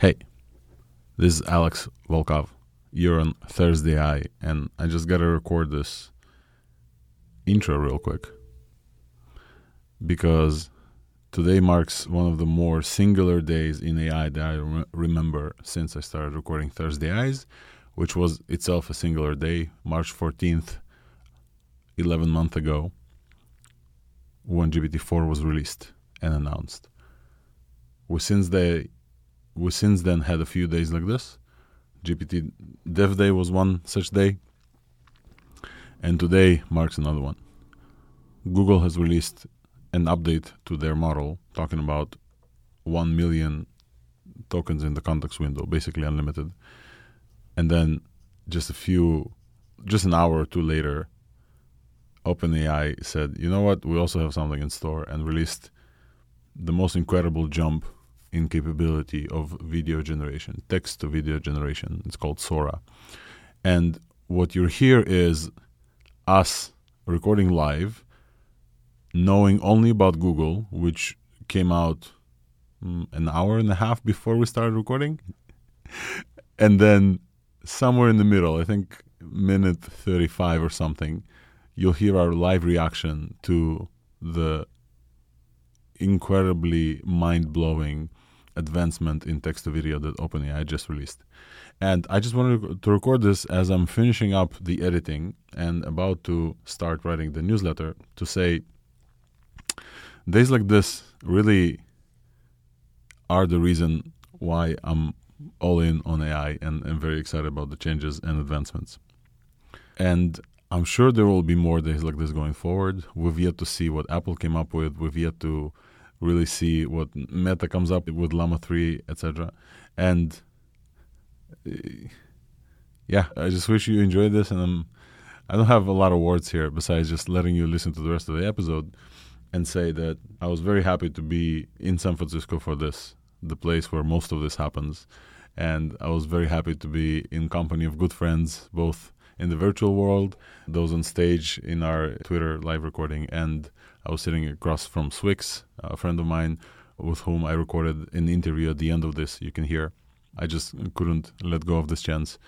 Hey, this is Alex Volkov. You're on ThursdAI, and I just gotta record this intro real quick because today marks one of the more singular days in AI that I rem- remember since I started recording Thursday Eyes, which was itself a singular day, March 14th, 11 months ago, when GPT-4 was released and announced. We since they we since then had a few days like this. GPT Dev Day was one such day, and today marks another one. Google has released an update to their model talking about 1 million tokens in the context window, basically unlimited. And then just a few, just an hour or two later, OpenAI said, you know what, we also have something in store and released the most incredible jump in capability of video generation, text to video generation. It's called Sora. And what you hear is us recording live, knowing only about Google, which came out mm, an hour and a half before we started recording. and then somewhere in the middle, I think minute 35 or something, you'll hear our live reaction to the incredibly mind blowing advancement in text to video that OpenAI just released. And I just wanted to record this as I'm finishing up the editing and about to start writing the newsletter to say days like this really are the reason why I'm all in on AI and I'm very excited about the changes and advancements. And I'm sure there will be more days like this going forward. We've yet to see what Apple came up with. We've yet to really see what Meta comes up with Llama 3, etc. And uh, yeah, I just wish you enjoyed this. And I'm, I don't have a lot of words here besides just letting you listen to the rest of the episode and say that I was very happy to be in San Francisco for this, the place where most of this happens. And I was very happy to be in company of good friends, both in the virtual world, those on stage in our Twitter live recording, and I was sitting across from Swyx, a friend of mine with whom I recorded an interview at the end of this. You can hear. I just couldn't let go of this chance.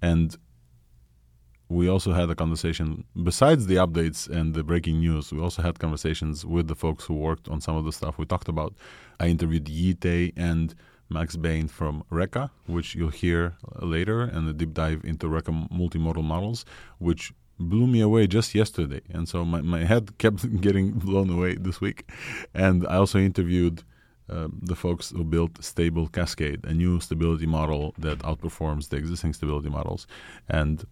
And we also had a conversation, besides the updates and the breaking news, we also had conversations with the folks who worked on some of the stuff we talked about. I interviewed Yi Tay and Max Bain from Reka, which you'll hear later, and a deep dive into Reka multimodal models, which blew me away just yesterday. And so my, my head kept getting blown away this week. And I also interviewed uh, the folks who built Stable Cascade, a new stability model that outperforms the existing stability models, and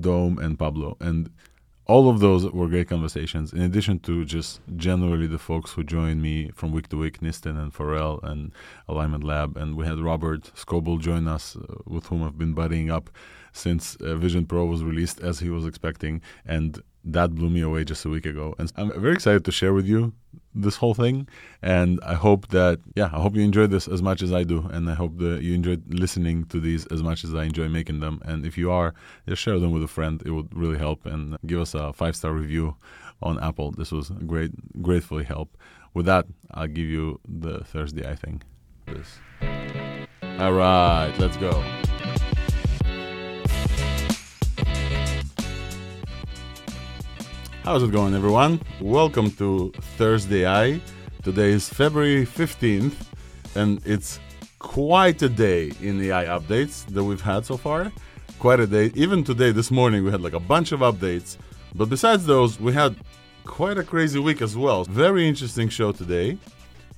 Dome and Pablo. And all of those were great conversations, in addition to just generally the folks who joined me from week to week, Nisten and Pharrell and Alignment Lab. And we had Robert Scoble join us, uh, with whom I've been buddying up since uh, Vision Pro was released as he was expecting. And that blew me away just a week ago. And I'm very excited to share with you this whole thing. And I hope that, yeah, I hope you enjoyed this as much as I do. And I hope that you enjoyed listening to these as much as I enjoy making them. And if you are, just share them with a friend. It would really help. And give us a five star review on Apple. This was great, gratefully help. With that, I'll give you the Thursday, I think. This. All right, let's go. How's it going, everyone? Welcome to ThursdAI. Today is February 15th, and it's quite a day in the AI updates that we've had so far. Quite a day. Even today, this morning, we had like a bunch of updates. But besides those, we had quite a crazy week as well. Very interesting show today.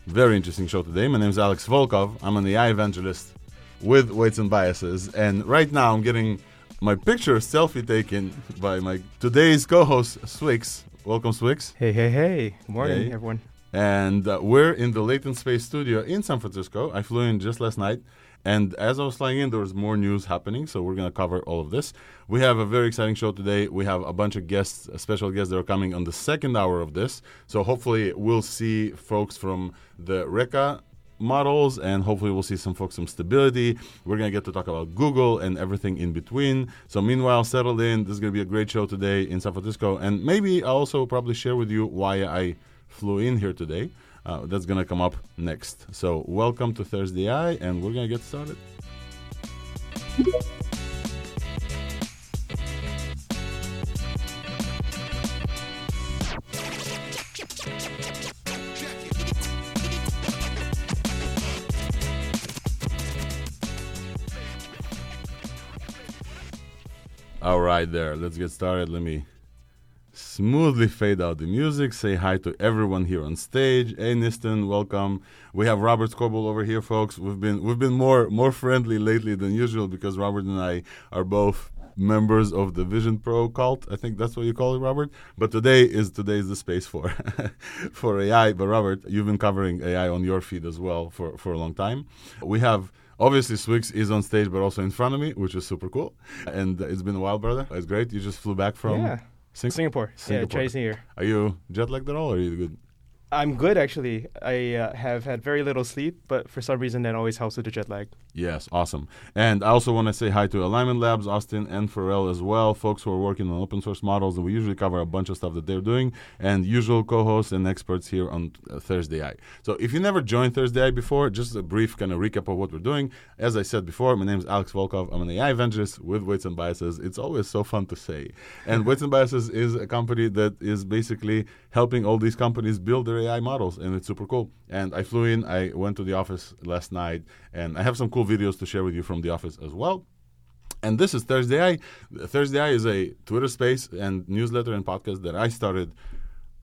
Very interesting show today. My name is Alex Volkov. I'm an AI evangelist with Weights and Biases. And right now, I'm getting my picture selfie taken by my today's co-host Swyx. Welcome, Swyx. Hey, hey, hey! Good morning, Hey. everyone. And uh, we're in the Latent Space Studio in San Francisco. I flew in just last night, and as I was flying in, there was more news happening. So we're gonna cover all of this. We have a very exciting show today. We have a bunch of guests, uh, special guests that are coming on the second hour of this. So hopefully we'll see folks from the Reka models and hopefully we'll see some folks some stability. We're going to get to talk about google and everything in between. So meanwhile settle in. This is going to be a great show today in san francisco. And maybe i'll also probably share with you why i flew in here today. Uh, that's gonna come up next. So welcome to Thursday AI, and we're gonna get started. All right, there. Let's get started. Let me smoothly fade out the music. Say hi to everyone here on stage. Hey, Nisten, welcome. We have Robert Scoble over here, folks. We've been we've been more more friendly lately than usual because Robert and I are both members of the Vision Pro cult. I think that's what you call it, Robert. But today is today is the space for for AI. But Robert, you've been covering AI on your feed as well for for a long time. We have Obviously, Swyx is on stage, but also in front of me, which is super cool. And it's been a while, brother. It's great. You just flew back from yeah. Sing- Singapore. Singapore. Yeah, Chinese New Year. Are you jet lagged at all, or are you good? I'm good actually. I uh, have had very little sleep, but for some reason that always helps with the jet lag. Yes, awesome. And I also want to say hi to Alignment Labs, Austin and Pharrell as well, folks who are working on open source models, and we usually cover a bunch of stuff that they're doing, and usual co-hosts and experts here on uh, Thursday AI. So if you never joined Thursday AI before, just a brief kind of recap of what we're doing. As I said before, my name is Alex Volkov. I'm an AI evangelist with Weights and Biases. It's always so fun to say. And Weights and Biases is a company that is basically helping all these companies build their AI models, and it's super cool. And I flew in, I went to the office last night, and I have some cool videos to share with you from the office as well. And this is Thursday AI. Thursday AI is a Twitter space and newsletter and podcast that I started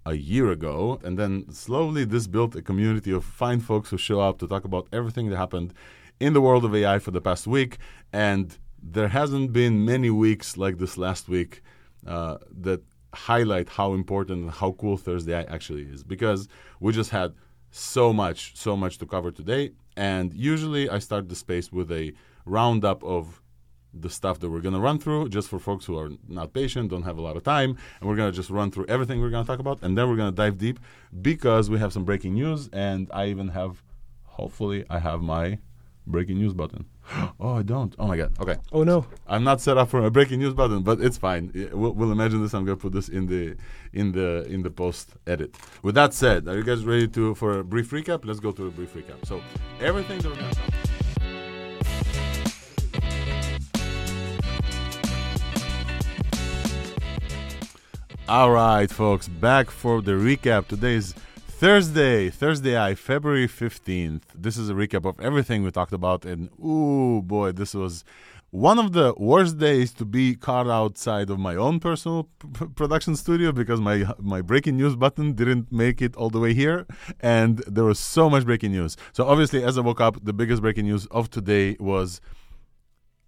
a year ago. And then slowly this built a community of fine folks who show up to talk about everything that happened in the world of AI for the past week. And there hasn't been many weeks like this last week uh, that highlight how important and how cool Thursday actually is because we just had so much, so much to cover today. And usually I start the space with a roundup of the stuff that we're going to run through just for folks who are not patient, don't have a lot of time. And we're going to just run through everything we're going to talk about. And then we're going to dive deep because we have some breaking news. And I even have, hopefully, I have my breaking news button. oh, I don't. Oh my God. Okay. Oh no. I'm not set up for a breaking news button, but it's fine. We'll, we'll imagine this. I'm gonna put this in the in the in the post edit. With that said, are you guys ready to for a brief recap? Let's go to a brief recap. So everything that we're gonna talk. All right, folks, back for the recap. Today is Thursday, Thursday, I February 15th. This is a recap of everything we talked about. And oh boy, this was one of the worst days to be caught outside of my own personal p- production studio because my my breaking news button didn't make it all the way here and there was so much breaking news so obviously as i woke up the biggest breaking news of today was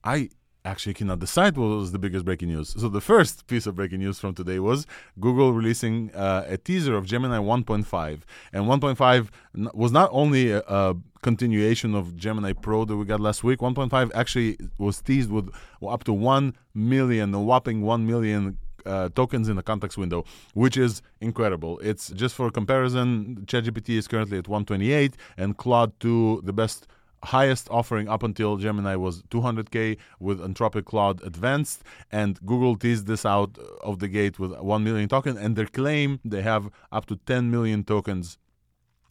i actually cannot decide what was the biggest breaking news. So the first piece of breaking news from today was Google releasing uh, a teaser of Gemini 1.5, and 1.5 was not only a, a, continuation of Gemini Pro that we got last week. 1.5 actually was teased with up to one million, a whopping one million. Uh, tokens in the context window, which is incredible. It's just for comparison, ChatGPT is currently at 128, and Claude 2, the best highest offering up until Gemini was 200k with Anthropic Claude Advanced, and Google teased this out uh, of the gate with 1 million token, and their claim they have up to 10 million tokens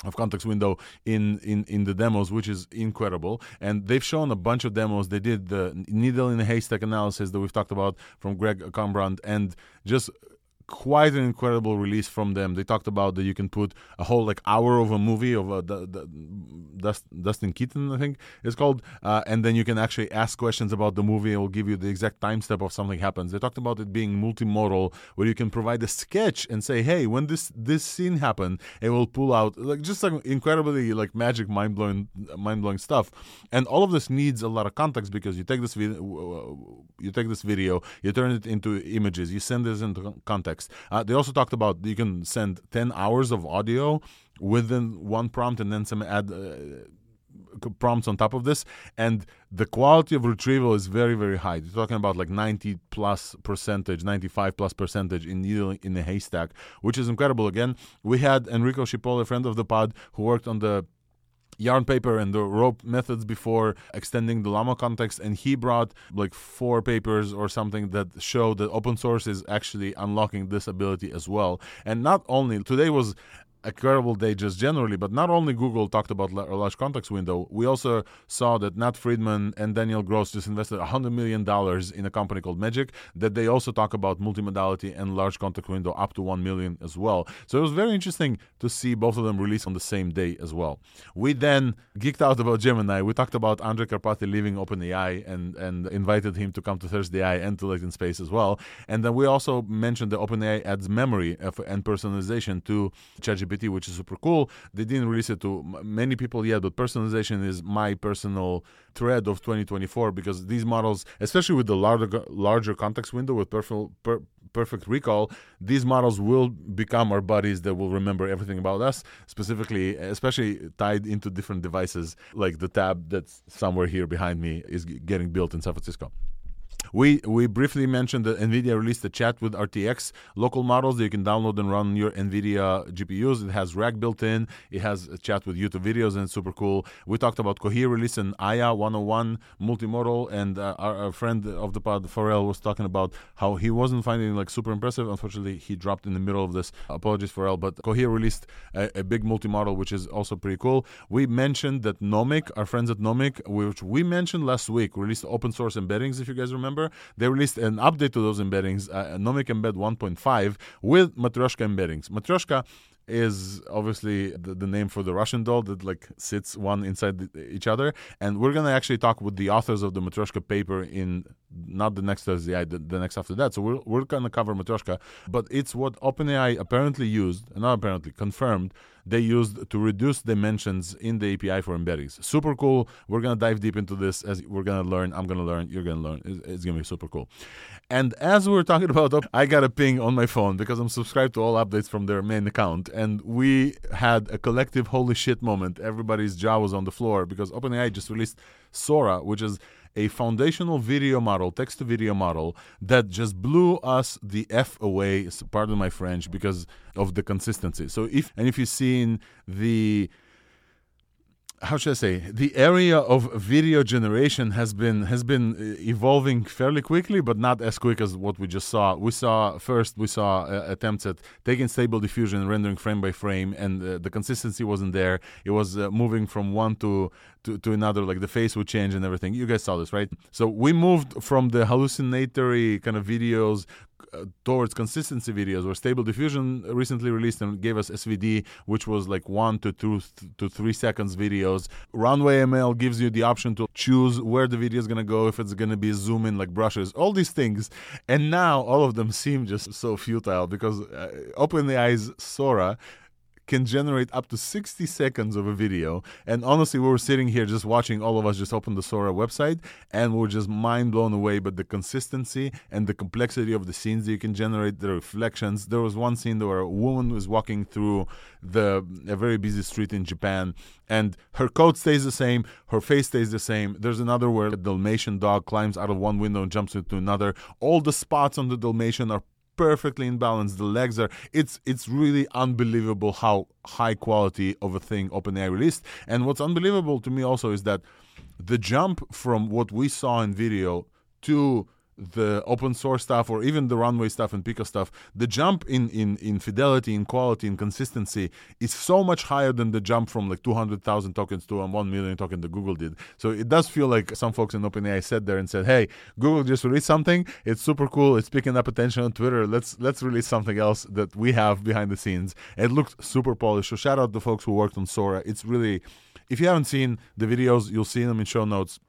of context window in, in in the demos which is incredible. And they've shown a bunch of demos. They did the needle in a haystack analysis that we've talked about from greg Kamradt and just quite an incredible release from them. They talked about that you can put a whole like hour of a movie of a, the, the, Dust, Dustin Keaton, I think it's called, uh, and then you can actually ask questions about the movie. It will give you the exact time step of something happens. They talked about it being multimodal, where you can provide a sketch and say, "Hey, when this this scene happened," it will pull out like just like incredibly like magic, mind blowing, mind blowing stuff. And all of this needs a lot of context because you take this video, you take this video, you turn it into images, you send this into context. Uh, they also talked about you can send 10 hours of audio within one prompt and then some add uh, prompts on top of this. And the quality of retrieval is very very high. You're talking about like 90 plus percentage 95 plus percentage in in the haystack which is incredible. Again we had enrico Shippole, a friend of the pod who worked on the yarn paper and the rope methods before extending the llama context and he brought like four papers or something that show that open source is actually unlocking this ability as well. And not only today was incredible day just generally. But not only Google talked about a large context window, we also saw that Nat Friedman and Daniel Gross just invested $100 million in a company called Magic, that they also talk about multimodality and large context window up to 1 million as well. So it was very interesting to see both of them release on the same day as well. We then geeked out about Gemini. We talked about Andrej Karpathy leaving OpenAI and, and invited him to come to ThursdAI and to Latent Space as well. And then we also mentioned the OpenAI adds memory uh, and personalization to ChatGPT GPT, which is super cool. They didn't release it to many people yet, but personalization is my personal thread of 2024 because these models, especially with the larger larger context window with perfect per, perfect recall, these models will become our buddies that will remember everything about us, specifically, especially tied into different devices, like the tab that's somewhere here behind me is getting built in San Francisco. We we briefly mentioned that NVIDIA released a chat with RTX local models that you can download and run your NVIDIA GPUs. It has RAG built in. It has a chat with YouTube videos and it's super cool. We talked about Cohere release an Aya 101 multimodal, and uh, our, our, friend of the pod, Pharrell, was talking about how he wasn't finding like super impressive. Unfortunately, he dropped in the middle of this. Apologies, Pharrell, but Cohere released a, a big multimodal, which is also pretty cool. We mentioned that Nomic, our friends at Nomic, which we mentioned last week, released open source embeddings, if you guys remember remember, they released an update to those embeddings, uh, Nomic Embed 1.5, with Matryoshka embeddings. Matryoshka is obviously the, the, name for the Russian doll that like sits one inside the, each other. And we're gonna actually talk with the authors of the Matryoshka paper in not the next Thursday, the, the next after that. So we're, we're gonna cover Matryoshka, but it's what OpenAI apparently used, not apparently confirmed, they used to reduce dimensions in the API for embeddings. Super cool. We're gonna dive deep into this as we're gonna learn. I'm gonna learn. You're gonna learn. It's, it's gonna be super cool. And as we are talking about, I got a ping on my phone because I'm subscribed to all updates from their main account, and we had a collective holy shit moment. Everybody's jaw was on the floor because OpenAI just released Sora, which is a foundational video model, text to video model that just blew us the F away, pardon my French, because of the consistency. So if and if you've seen the how should I say the area of video generation has been has been uh, evolving fairly quickly, but not as quick as what we just saw. We saw first we saw uh, attempts at taking stable diffusion and rendering frame by frame, and uh, the consistency wasn't there. It was uh, moving from one to, to to another, like the face would change and everything. You guys saw this, right? So we moved from the hallucinatory kind of videos uh, towards consistency videos where stable diffusion recently released and gave us svd which was like one to two th- to three seconds videos runway ml gives you the option to choose where the video is going to go if it's going to be zoom in like brushes all these things and now all of them seem just so futile because uh, OpenAI's sora can generate up to 60 seconds of a video. And honestly, we were sitting here just watching all of us just open the Sora website and we're just mind blown away by the consistency and the complexity of the scenes that you can generate, the reflections. There was one scene where a woman was walking through the a very busy street in Japan and her coat stays the same, her face stays the same. There's another where a Dalmatian dog climbs out of one window and jumps into another. All the spots on the Dalmatian are perfectly in balance. The legs are it's it's really unbelievable how high quality of a thing OpenAI released. And what's unbelievable to me also is that the jump from what we saw in video to the open source stuff or even the runway stuff and Pika stuff, the jump in, in, in fidelity, in quality, in consistency is so much higher than the jump from like 200,000 tokens to um, 1 million token that Google did. So it does feel like some folks in OpenAI sat there and said, hey, Google just released something. It's super cool. It's picking up attention on Twitter. Let's let's release something else that we have behind the scenes. It looked super polished. So shout out the folks who worked on Sora. It's really, if you haven't seen the videos, you'll see them in show notes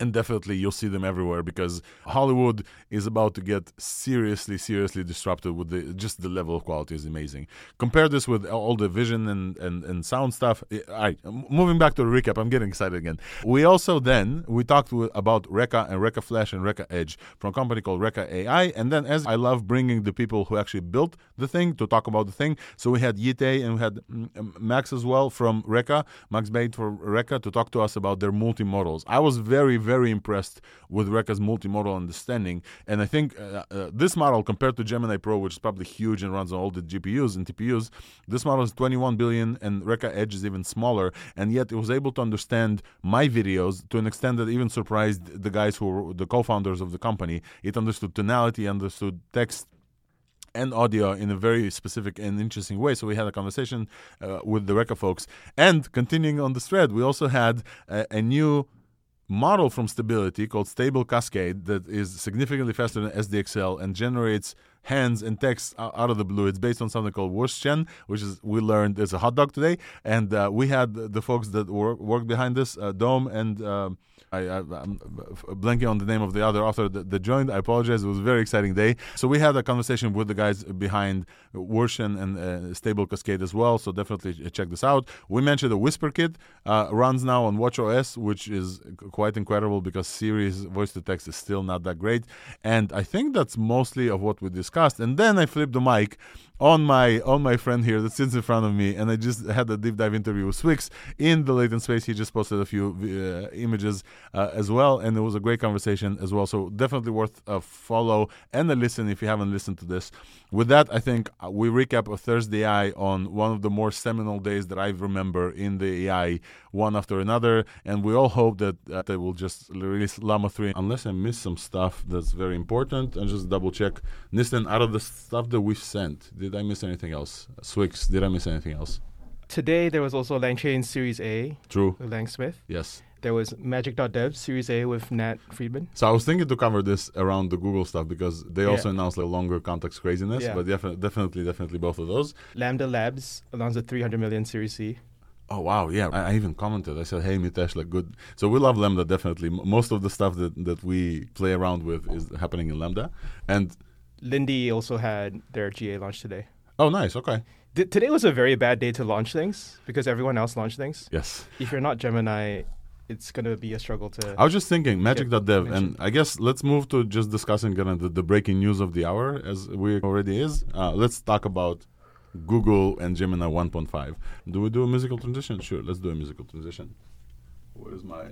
and definitely you'll see them everywhere because Hollywood is about to get seriously, seriously disrupted with the just the level of quality is amazing. Compare this with all the vision and, and, and sound stuff. All right, moving back to the recap, I'm getting excited again. We also then we talked about Reka and Reka Flash and Reka Edge from a company called Reka AI, and then as I love bringing the people who actually built the thing to talk about the thing, so we had Yi Tay and we had mm, Max as well from Reka, Max Bate for Reka to talk to us about their multi models. I was very very impressed with Reka's multimodal understanding. And I think uh, uh, this model, compared to Gemini Pro, which is probably huge and runs on all the GPUs and TPUs, this model is 21 billion, and Reka Edge is even smaller. And yet, it was able to understand my videos to an extent that even surprised the guys who were the co-founders of the company. It understood tonality, understood text and audio in a very specific and interesting way. So we had a conversation uh, with the Reka folks. And continuing on the thread, we also had a, a new model from Stability called Stable Cascade that is significantly faster than SDXL and generates hands and text out of the blue. It's based on something called Wurstchen, which is we learned is a hot dog today, and uh, we had the folks that work, behind this, uh, Dome and. Um, I, am blanking on the name of the other author that, that, joined. I apologize. It was a very exciting day. So we had a conversation with the guys behind Wurstchen and uh, Stable Cascade as well. So definitely check this out. We mentioned the Whisper Kit uh, runs now on WatchOS, which is quite incredible because Siri's voice to text is still not that great. And I think that's mostly of what we discussed. And then I flipped the mic on my on my friend here that sits in front of me, and I just had a deep dive interview with Swyx in the latent space. He just posted a few uh, images uh, as well, and it was a great conversation as well. So definitely worth a follow and a listen if you haven't listened to this. With that, I think uh, we recap a Thursday AI on one of the more seminal days that I remember in the AI, one after another, and we all hope that uh, they will just release Llama 3. Unless I miss some stuff that's very important, and just double check. Nisten, out of the stuff that we've sent, did I miss anything else? Swyx, did I miss anything else? Today there was also LangChain Series A. True. With Lang Smith. Yes. There was Magic.dev Series A with Nat Friedman. So I was thinking to cover this around the Google stuff because they yeah. also announced like longer context craziness. Yeah. But definitely, definitely, definitely both of those. Lambda Labs announced a 300 million Series C. Oh wow, yeah. I, I, even commented. I said, "Hey, Mitesh, like good." So we love Lambda definitely. M- most of the stuff that that we play around with is happening in Lambda, and Lindy also had their GA launch today. Oh, nice. Okay. D- today was a very bad day to launch things because everyone else launched things. Yes. If you're not Gemini, it's going to be a struggle to. I was just thinking magic.dev, and I guess let's move to just discussing kind of the, the breaking news of the hour as we already is. Uh, let's talk about Google and Gemini 1.5. Do we do a musical transition? Sure, let's do a musical transition. Where's my.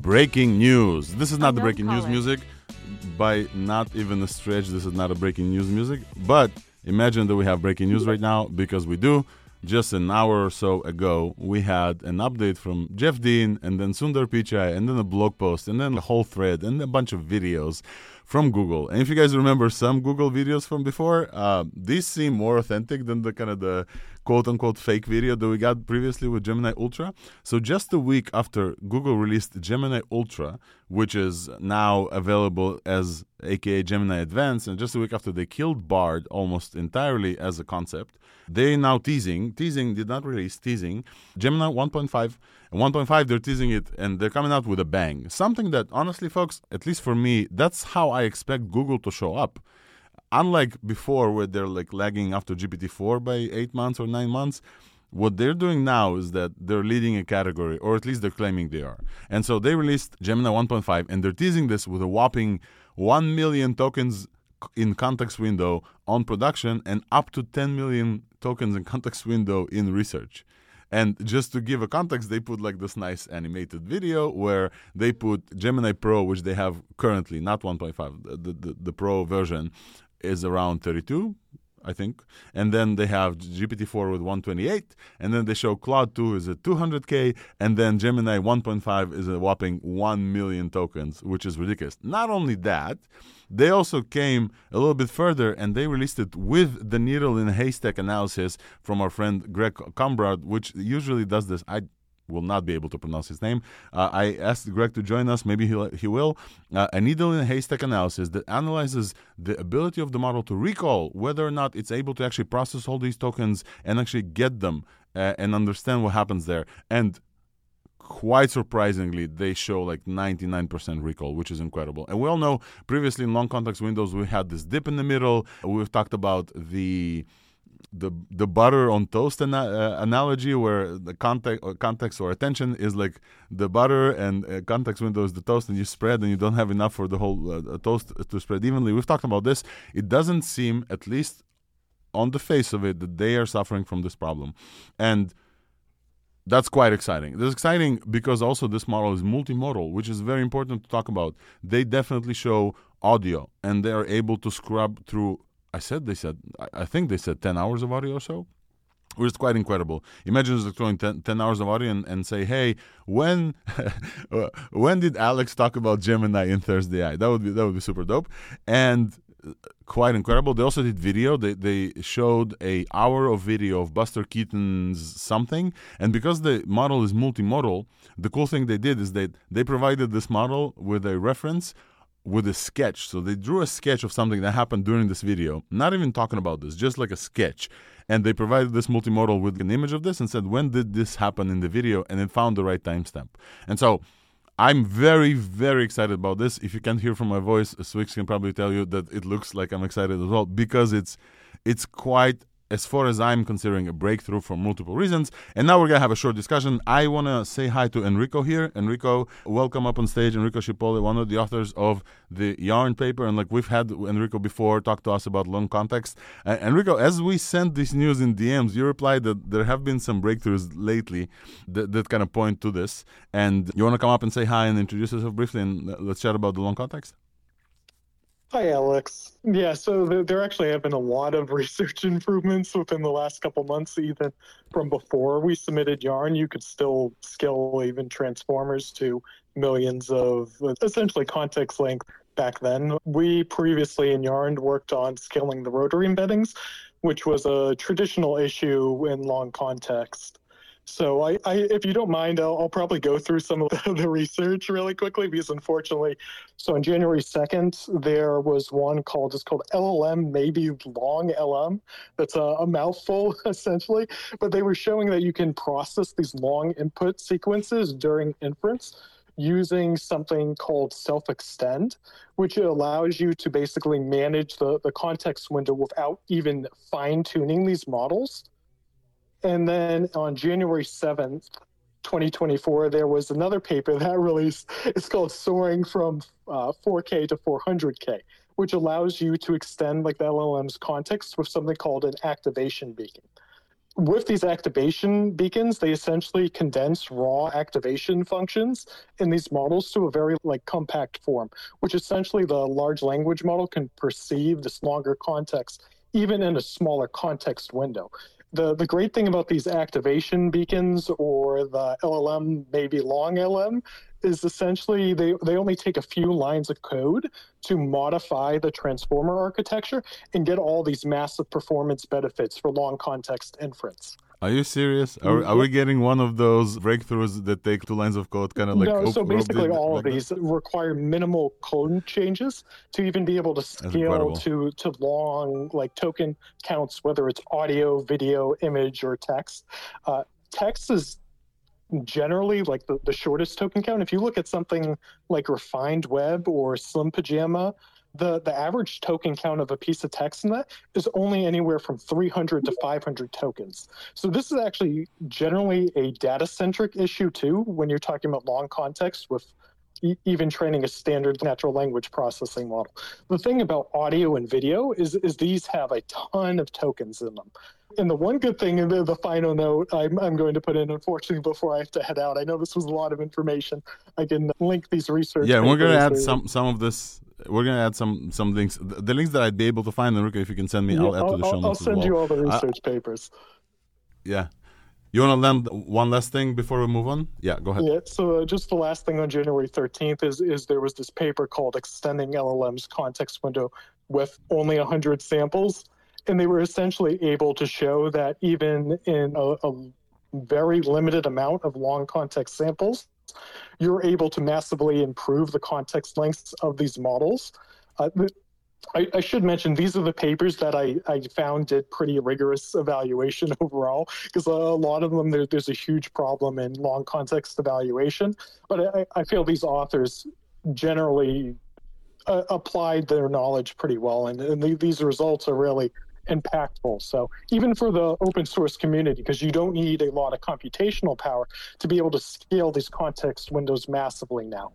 Breaking news. This is not the breaking news music by not even a stretch, this is not a breaking news music. But imagine that we have breaking news right now because we do. Just an hour or so ago, we had an update from Jeff Dean and then Sundar Pichai and then a blog post and then a whole thread and a bunch of videos from Google. And if you guys remember some Google videos from before, uh, these seem more authentic than the kind of the quote unquote fake video that we got previously with Gemini Ultra. So, just a week after Google released Gemini Ultra, which is now available as aka Gemini Advanced, and just a week after they killed Bard almost entirely as a concept, they now teasing, teasing did not release, teasing Gemini 1.5. And 1.5, they're teasing it and they're coming out with a bang. Something that, honestly, folks, at least for me, that's how I expect Google to show up unlike before where they're like lagging after GPT-4 by eight months or nine months, what they're doing now is that they're leading a category, or at least they're claiming they are. And so they released Gemini 1.5, and they're teasing this with a whopping 1 million tokens in context window on production and up to 10 million tokens in context window in research. And just to give a context, they put like this nice animated video where they put Gemini Pro, which they have currently, not 1.5, the, the, the Pro version, is around 32, I think. And then they have GPT-4 with 128, and then they show Claude 2 is at 200k, and then Gemini 1.5 is a whopping 1 million tokens, which is ridiculous. Not only that, they also came a little bit further and they released it with the needle in haystack analysis from our friend Greg Kamradt, which usually does this. I will not be able to pronounce his name. Uh, I asked Greg to join us. Maybe he he will. Uh, a needle in a haystack analysis that analyzes the ability of the model to recall whether or not it's able to actually process all these tokens and actually get them uh, and understand what happens there. And quite surprisingly, they show like 99% recall, which is incredible. And we all know previously in long context windows, we had this dip in the middle. We've talked about the the the butter on toast ana- uh, analogy where the context or uh, context or attention is like the butter and uh, context window is the toast and you spread and you don't have enough for the whole uh, toast to spread evenly we've talked about this it doesn't seem at least on the face of it that they are suffering from this problem and that's quite exciting. This is exciting because also this model is multimodal, which is very important to talk about. They definitely show audio and they are able to scrub through I said they said I think they said ten hours of audio or so. which is quite incredible. Imagine just throwing 10, 10, hours of audio and, and say, hey, when when did Alex talk about Gemini in ThursdAI? That would be that would be super dope. And uh, quite incredible. They also did video. They they showed a hour of video of Buster Keaton's something, and because the model is multimodal, the cool thing they did is that they provided this model with a reference with a sketch. So they drew a sketch of something that happened during this video, not even talking about this, just like a sketch. And they provided this multimodal with an image of this and said, when did this happen in the video? And it found the right timestamp. And so I'm very, very excited about this. If you can't hear from my voice, Swyx can probably tell you that it looks like I'm excited as well because it's it's quite as far as I'm considering a breakthrough for multiple reasons. And now we're gonna have a short discussion. I wanna say hi to Enrico here. Enrico, welcome up on stage. Enrico Shippole, one of the authors of the Yarn paper, and like we've had Enrico before talk to us about long context. Uh, Enrico, as we sent this news in DMs, you replied that there have been some breakthroughs lately that, that kind of point to this. And you wanna come up and say hi and introduce yourself briefly, and let's chat about the long context. Hi, Alex. Yeah, so there actually have been a lot of research improvements within the last couple months, even from before we submitted Yarn. You could still scale even transformers to millions of essentially context length back then. We previously in Yarn worked on scaling the rotary embeddings, which was a traditional issue in long context. So, I, I, if you don't mind, I'll, I'll, probably go through some of the, research really quickly because, unfortunately, so on January second, there was one called it's called LLM, maybe long LM. That's a, a mouthful essentially, but they were showing that you can process these long input sequences during inference using something called self-extend, which allows you to basically manage the, the context window without even fine-tuning these models. And then on January 7th, 2024, there was another paper that released. It's called Soaring from uh, 4K to 400K, which allows you to extend like the LLM's context with something called an activation beacon. With these activation beacons, they essentially condense raw activation functions in these models to a very like compact form, which essentially the large language model can perceive this longer context even in a smaller context window the the great thing about these activation beacons or the LLM, maybe long LM, is essentially they, they only take a few lines of code to modify the transformer architecture and get all these massive performance benefits for long context inference. Are you serious? Are, are we getting one of those breakthroughs that take two lines of code, kind of like? No, so basically, all like of these require minimal code changes to even be able to scale to to long like token counts, whether it's audio, video, image, or text. Uh, text is generally like the, the shortest token count. If you look at something like Refined Web or Slim Pajama, the the average token count of a piece of text in that is only anywhere from 300 to 500 tokens. So this is actually generally a data centric issue too when you're talking about long context with e- even training a standard natural language processing model. The thing about audio and video is is these have a ton of tokens in them. And the one good thing, the, the final note I'm, I'm going to put in, unfortunately, before I have to head out, I know this was a lot of information. I can link these research. Yeah, we're going to add some some of this we're gonna add some some links. The links that I'd be able to find, Enrico, if you can send me, yeah, I'll add to the show I'll, notes. I'll send well. you all the research I, papers. Yeah. You want to land one last thing before we move on? Yeah, go ahead. Yeah. So uh, just the last thing on January 13th is is there was this paper called "Extending LLM's Context Window with Only 100 Samples," and they were essentially able to show that even in a, a very limited amount of long context samples, you're able to massively improve the context lengths of these models. Uh, I, I, should mention these are the papers that I, I found did pretty rigorous evaluation overall because a lot of them there, there's a huge problem in long context evaluation. But I, I feel these authors generally uh, applied their knowledge pretty well, and, and the, these results are really impactful. So even for the open source community, because you don't need a lot of computational power to be able to scale these context windows massively now.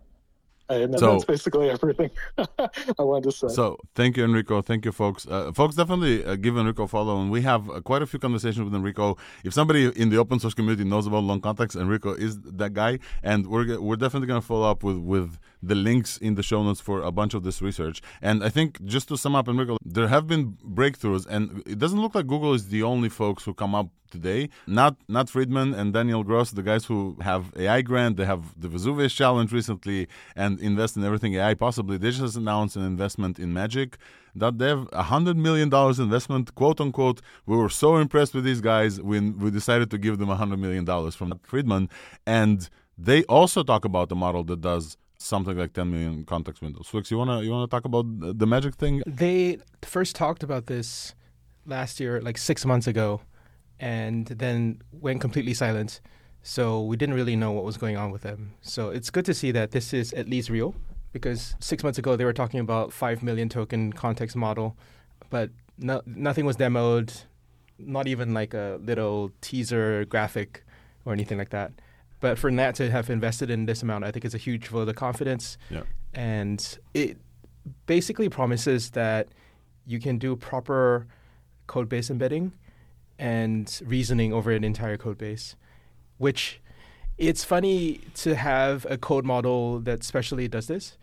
And so, that's basically everything I wanted to say. So thank you, Enrico. Thank you, folks. Uh, folks, definitely uh, give Enrico a follow. And we have uh, quite a few conversations with Enrico. If somebody in the open source community knows about long context, Enrico is that guy. And we're we're definitely going to follow up with with the links in the show notes for a bunch of this research. And I think just to sum up, Enrico, there have been breakthroughs, and it doesn't look like Google is the only folks who come up today. Not Nat Friedman and Daniel Gross, the guys who have AI grant. They have the Vesuvius challenge recently and invest in everything AI possibly. They just announced an investment in Magic that they have a hundred million dollars investment, quote unquote. We were so impressed with these guys when we decided to give them a hundred million dollars from Friedman, and they also talk about a model that does something like 10 million context windows. Flix, you wanna you wanna talk about the magic thing? They first talked about this last year, like six months ago, and then went completely silent. So we didn't really know what was going on with them. So it's good to see that this is at least real, because six months ago they were talking about five million token context model, but no, nothing was demoed, not even like a little teaser graphic or anything like that. But for Nat to have invested in this amount, I think it's a huge vote of confidence. Yeah. And it basically promises that you can do proper code base embedding and reasoning over an entire code base, which it's funny to have a code model that specially does this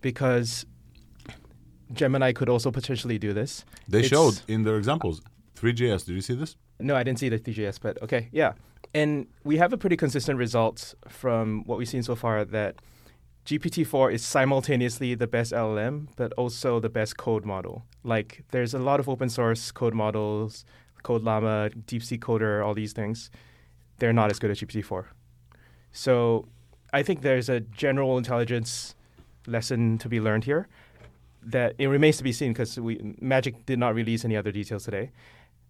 because Gemini could also potentially do this. They It's- showed in their examples 3JS. Did you see this? No, I didn't see the 3JS, but okay, yeah. And we have a pretty consistent result from what we've seen so far that GPT-4 is simultaneously the best LLM, but also the best code model. Like, there's a lot of open source code models, Code Llama, DeepSeek Coder, all these things. They're not as good as GPT-4. So I think there's a general intelligence lesson to be learned here that it remains to be seen because Magic did not release any other details today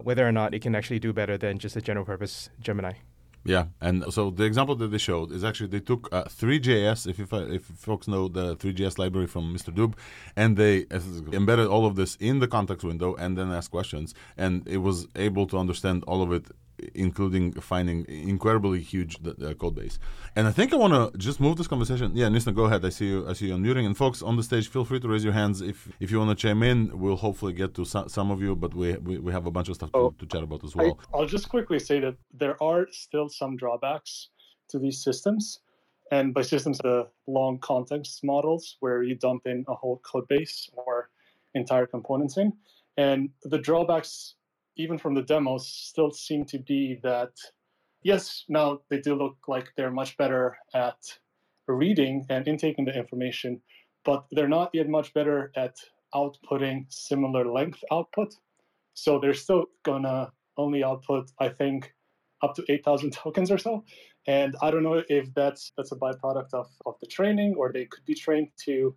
whether or not it can actually do better than just a general purpose Gemini. Yeah, and so the example that they showed is actually they took uh, 3JS, if, if if folks know the 3JS library from Mr. Doob, and they embedded all of this in the context window and then asked questions, and it was able to understand all of it, including finding incredibly huge uh, code base. And I think I want to just move this conversation. Yeah, Nisna, go ahead. I see you. I see you unmuting. And folks on the stage, feel free to raise your hands if if you want to chime in. We'll hopefully get to some, some of you, but we, we we have a bunch of stuff to, Oh, to chat about as I, well. I'll just quickly say that there are still some drawbacks to these systems. And by systems, the long context models where you dump in a whole code base or entire components in. And the drawbacks, even from the demos, still seem to be that, yes, now they do look like they're much better at reading and intaking the information, but they're not yet much better at outputting similar length output. So they're still gonna only output, I think, up to 8,000 tokens or so. And I don't know if that's that's a byproduct of, of the training or they could be trained to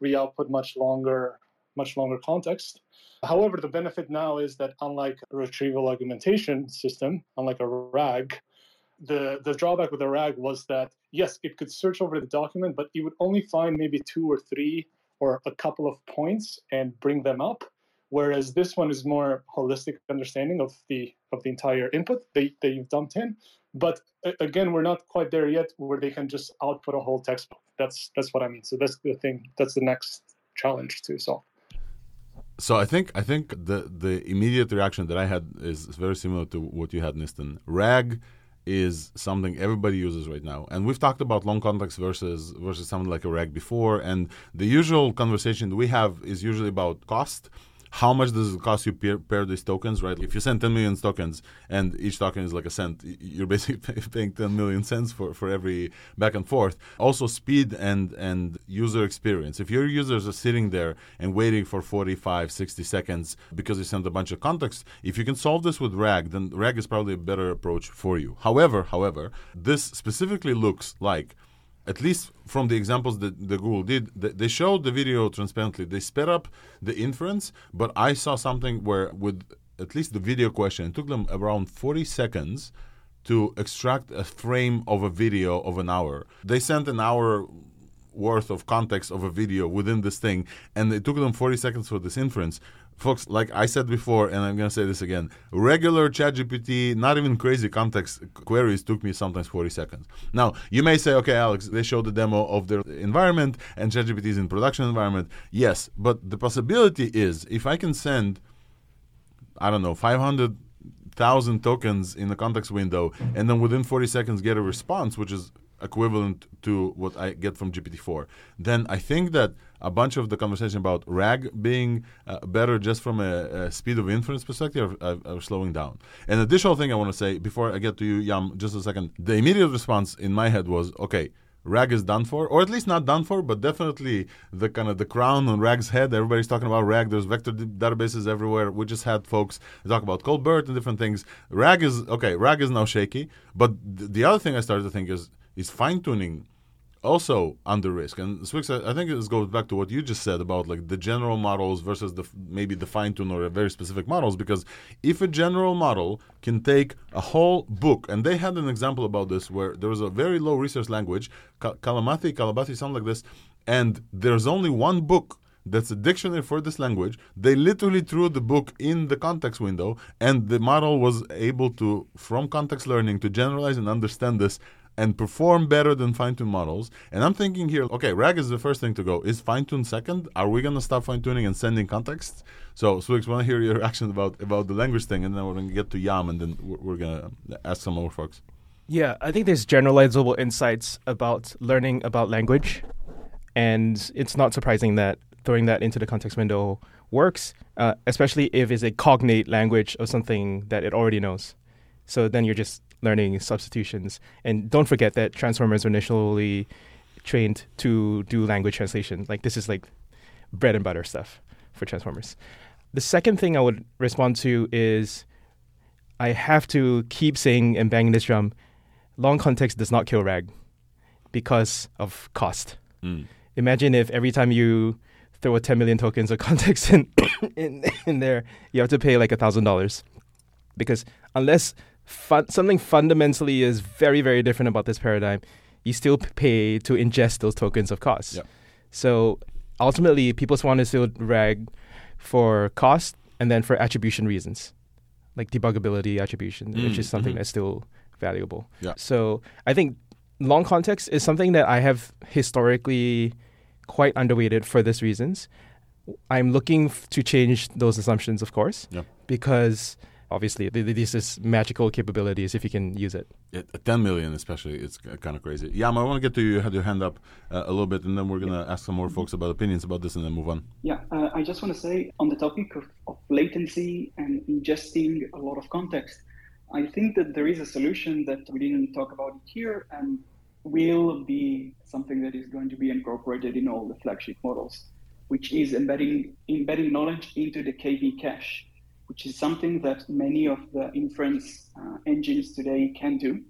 re-output much longer, much longer context. However, the benefit now is that unlike a retrieval augmentation system, unlike a RAG, the, the drawback with the RAG was that yes, it could search over the document, but it would only find maybe two or three or a couple of points and bring them up. Whereas this one is more holistic understanding of the of the entire input that, that you've dumped in. But again we're not quite there yet where they can just output a whole textbook. That's that's what i mean. So that's the thing that's the next challenge to solve So I think I think the the immediate reaction that I had is very similar to what you had, Nisten. RAG is something everybody uses right now, and we've talked about long context versus versus something like a RAG before. And the usual conversation we have is usually about cost. How much does it cost you pair, pair these tokens, right? If you send 10 million tokens and each token is like a cent, you're basically paying 10 million cents for, for every back and forth. Also, speed and, and user experience. If your users are sitting there and waiting for 45, 60 seconds because you sent a bunch of context, if you can solve this with RAG, then RAG is probably a better approach for you. However, however, this specifically looks like at least from the examples that the Google did, they showed the video transparently. They sped up the inference, but I saw something where, with at least the video question, it took them around 40 seconds to extract a frame of a video of an hour. They sent an hour worth of context of a video within this thing, and it took them 40 seconds for this inference. Folks, like I said before, and I'm going to say this again regular ChatGPT, not even crazy context queries took me sometimes 40 seconds. Now, you may say, okay, Alex, they showed the demo of their environment and ChatGPT is in production environment. Yes, but the possibility is if I can send, I don't know, 500,000 tokens in the context window and then within 40 seconds get a response, which is equivalent to what I get from GPT-4, then I think that a bunch of the conversation about RAG being uh, better just from a, a, speed of inference perspective are, are, slowing down. An additional thing I want to say before I get to you, Yam, just a second. The immediate response in my head was, okay, RAG is done for, or at least not done for, but definitely the kind of the crown on RAG's head. Everybody's talking about RAG. There's vector d- databases everywhere. We just had folks talk about Colbert and different things. RAG is okay. RAG is now shaky. But th- the other thing I started to think is is fine tuning also under risk. And Swyx, I think this goes back to what you just said about like the general models versus the maybe the fine tune or very specific models. Because if a general model can take a whole book, and they had an example about this where there was a very low research language, Kalamathi, Kalabati, something like this, and there's only one book that's a dictionary for this language. They literally threw the book in the context window, and the model was able to, from context learning, to generalize and understand this and perform better than fine tuned models. And I'm thinking here, okay, RAG is the first thing to go. Is fine tune second? Are we going to stop fine tuning and sending context? So, Swyx, want to hear your reaction about about the language thing, and then we're going to get to Yam, and then we're, we're going to ask some more folks. Yeah, I think there's generalizable insights about learning about language, and it's not surprising that throwing that into the context window works, uh, especially if it's a cognate language of something that it already knows. So then you're just learning substitutions. And don't forget that transformers were initially trained to do language translation. Like this is like bread and butter stuff for transformers. The second thing I would respond to is I have to keep saying and banging this drum. Long context does not kill RAG because of cost. Mm. Imagine if every time you throw a 10 million tokens of context in, in, in there, you have to pay like a thousand dollars. Because unless fun- something fundamentally is very, very different about this paradigm, you still pay to ingest those tokens of cost. Yep. So ultimately, people want to still RAG for cost and then for attribution reasons, like debuggability attribution, mm, which is something mm-hmm. that's still valuable. Yeah. So I think long context is something that I have historically quite underweighted for this reasons. I'm looking f- to change those assumptions, of course, yeah. because obviously this is magical capabilities if you can use it. Yeah, 10 million especially, it's kind of crazy. Yeah, I want to get to you, had your hand up uh, a little bit, and then we're going to yeah. ask some more folks about opinions about this and then move on. Yeah, uh, I just want to say on the topic of, of latency and ingesting a lot of context, I think that there is a solution that we didn't talk about here and will be something that is going to be incorporated in all the flagship models, which is embedding embedding knowledge into the KV cache which is something that many of the inference uh, engines today can do.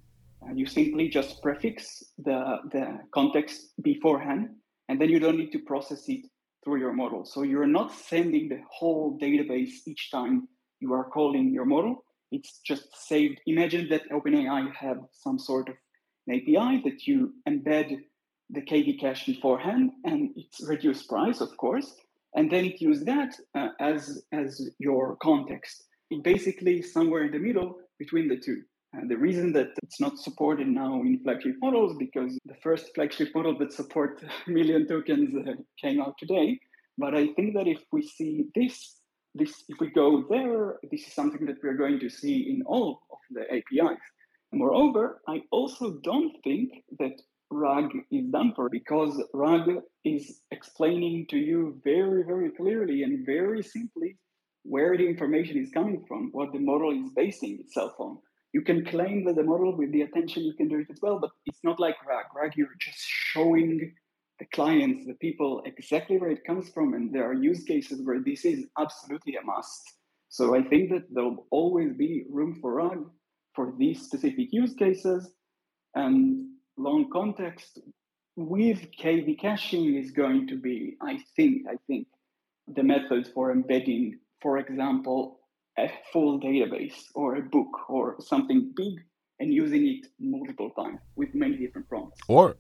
Uh, you simply just prefix the, the context beforehand, and then you don't need to process it through your model. So you're not sending the whole database each time you are calling your model. It's just saved. Imagine that OpenAI had some sort of an API that you embed the KV cache beforehand, and it's reduced price, of course, and then it use that uh, as as your context. Basically somewhere in the middle between the two. And the reason that it's not supported now in flagship models because the first flagship model that support million tokens uh, came out today. But I think that if we see this, this if we go there, this is something that we're going to see in all of the APIs. Moreover, I also don't think that RAG is done for because RAG is explaining to you very, very clearly and very simply where the information is coming from, what the model is basing itself on. You can claim that the model with the attention you can do it as well, but it's not like RAG. RAG, you're just showing the clients, the people, exactly where it comes from. And there are use cases where this is absolutely a must. So I think that there'll always be room for RAG for these specific use cases. And long context with KV caching is going to be, I think, I think, the method for embedding, for example, a full database or a book or something big and using it multiple times with many different prompts. Or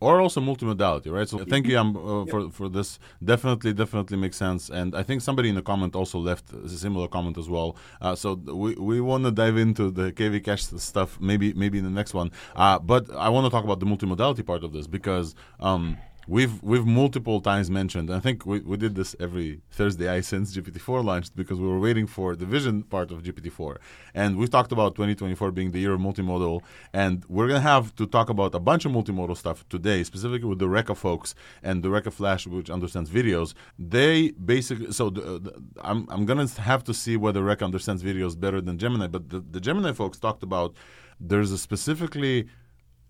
or also multimodality, right? So thank you um, uh, for for this. Definitely, definitely makes sense. And I think somebody in the comment also left a similar comment as well. Uh, so we, we want to dive into the KV cache stuff maybe maybe in the next one. Uh, but I want to talk about the multimodality part of this because um, we've we've multiple times mentioned. I think we, we did this every Thursday I since GPT-4 launched because we were waiting for the vision part of GPT-4, and we talked about 2024 being the year of multimodal, and we're gonna have to talk about a bunch of multimodal stuff today, specifically with the Reka folks and the Reka Flash, which understands videos. They basically so the, the, I'm I'm gonna have to see whether Reka understands videos better than Gemini, but the, the Gemini folks talked about there's a specifically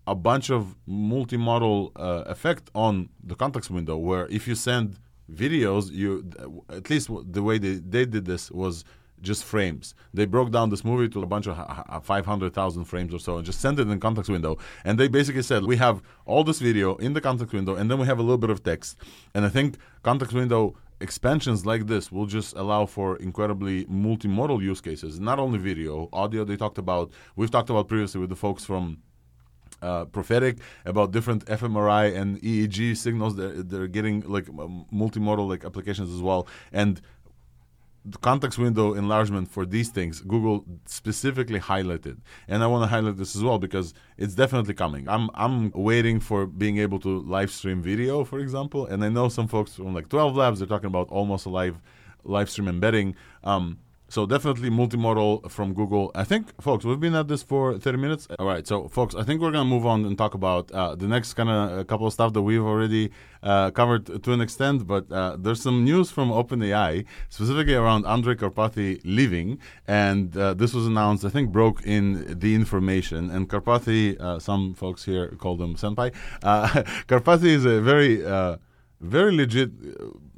a bunch of multimodal uh, effect on the context window where if you send videos you at least the way they, they did this was just frames. They broke down this movie to a bunch of 500000 frames or so and just sent it in context window. And they basically said we have all this video in the context window and then we have a little bit of text. And i think context window expansions like this will just allow for incredibly multimodal use cases. Not only video audio they talked about we've talked about previously with the folks from uh, prophetic about different fMRI and EEG signals. They're, they're getting like multimodal like applications as well, and the context window enlargement for these things, Google specifically highlighted, and I want to highlight this as well because it's definitely coming. I'm I'm waiting for being able to live stream video, for example, and I know some folks from like 12 Labs they're talking about almost a live live stream embedding. Um, so definitely multimodal from Google. I think, folks, we've been at this for 30 minutes. All right, so folks, I think we're gonna move on and talk about uh, the next kind of a couple of stuff that we've already uh, covered to an extent. But uh, there's some news from OpenAI, specifically around Andrej Karpathy leaving, and uh, this was announced. I think broke in the information. And Karpathy, uh, some folks here call him senpai. Uh, Karpathy is a very very legit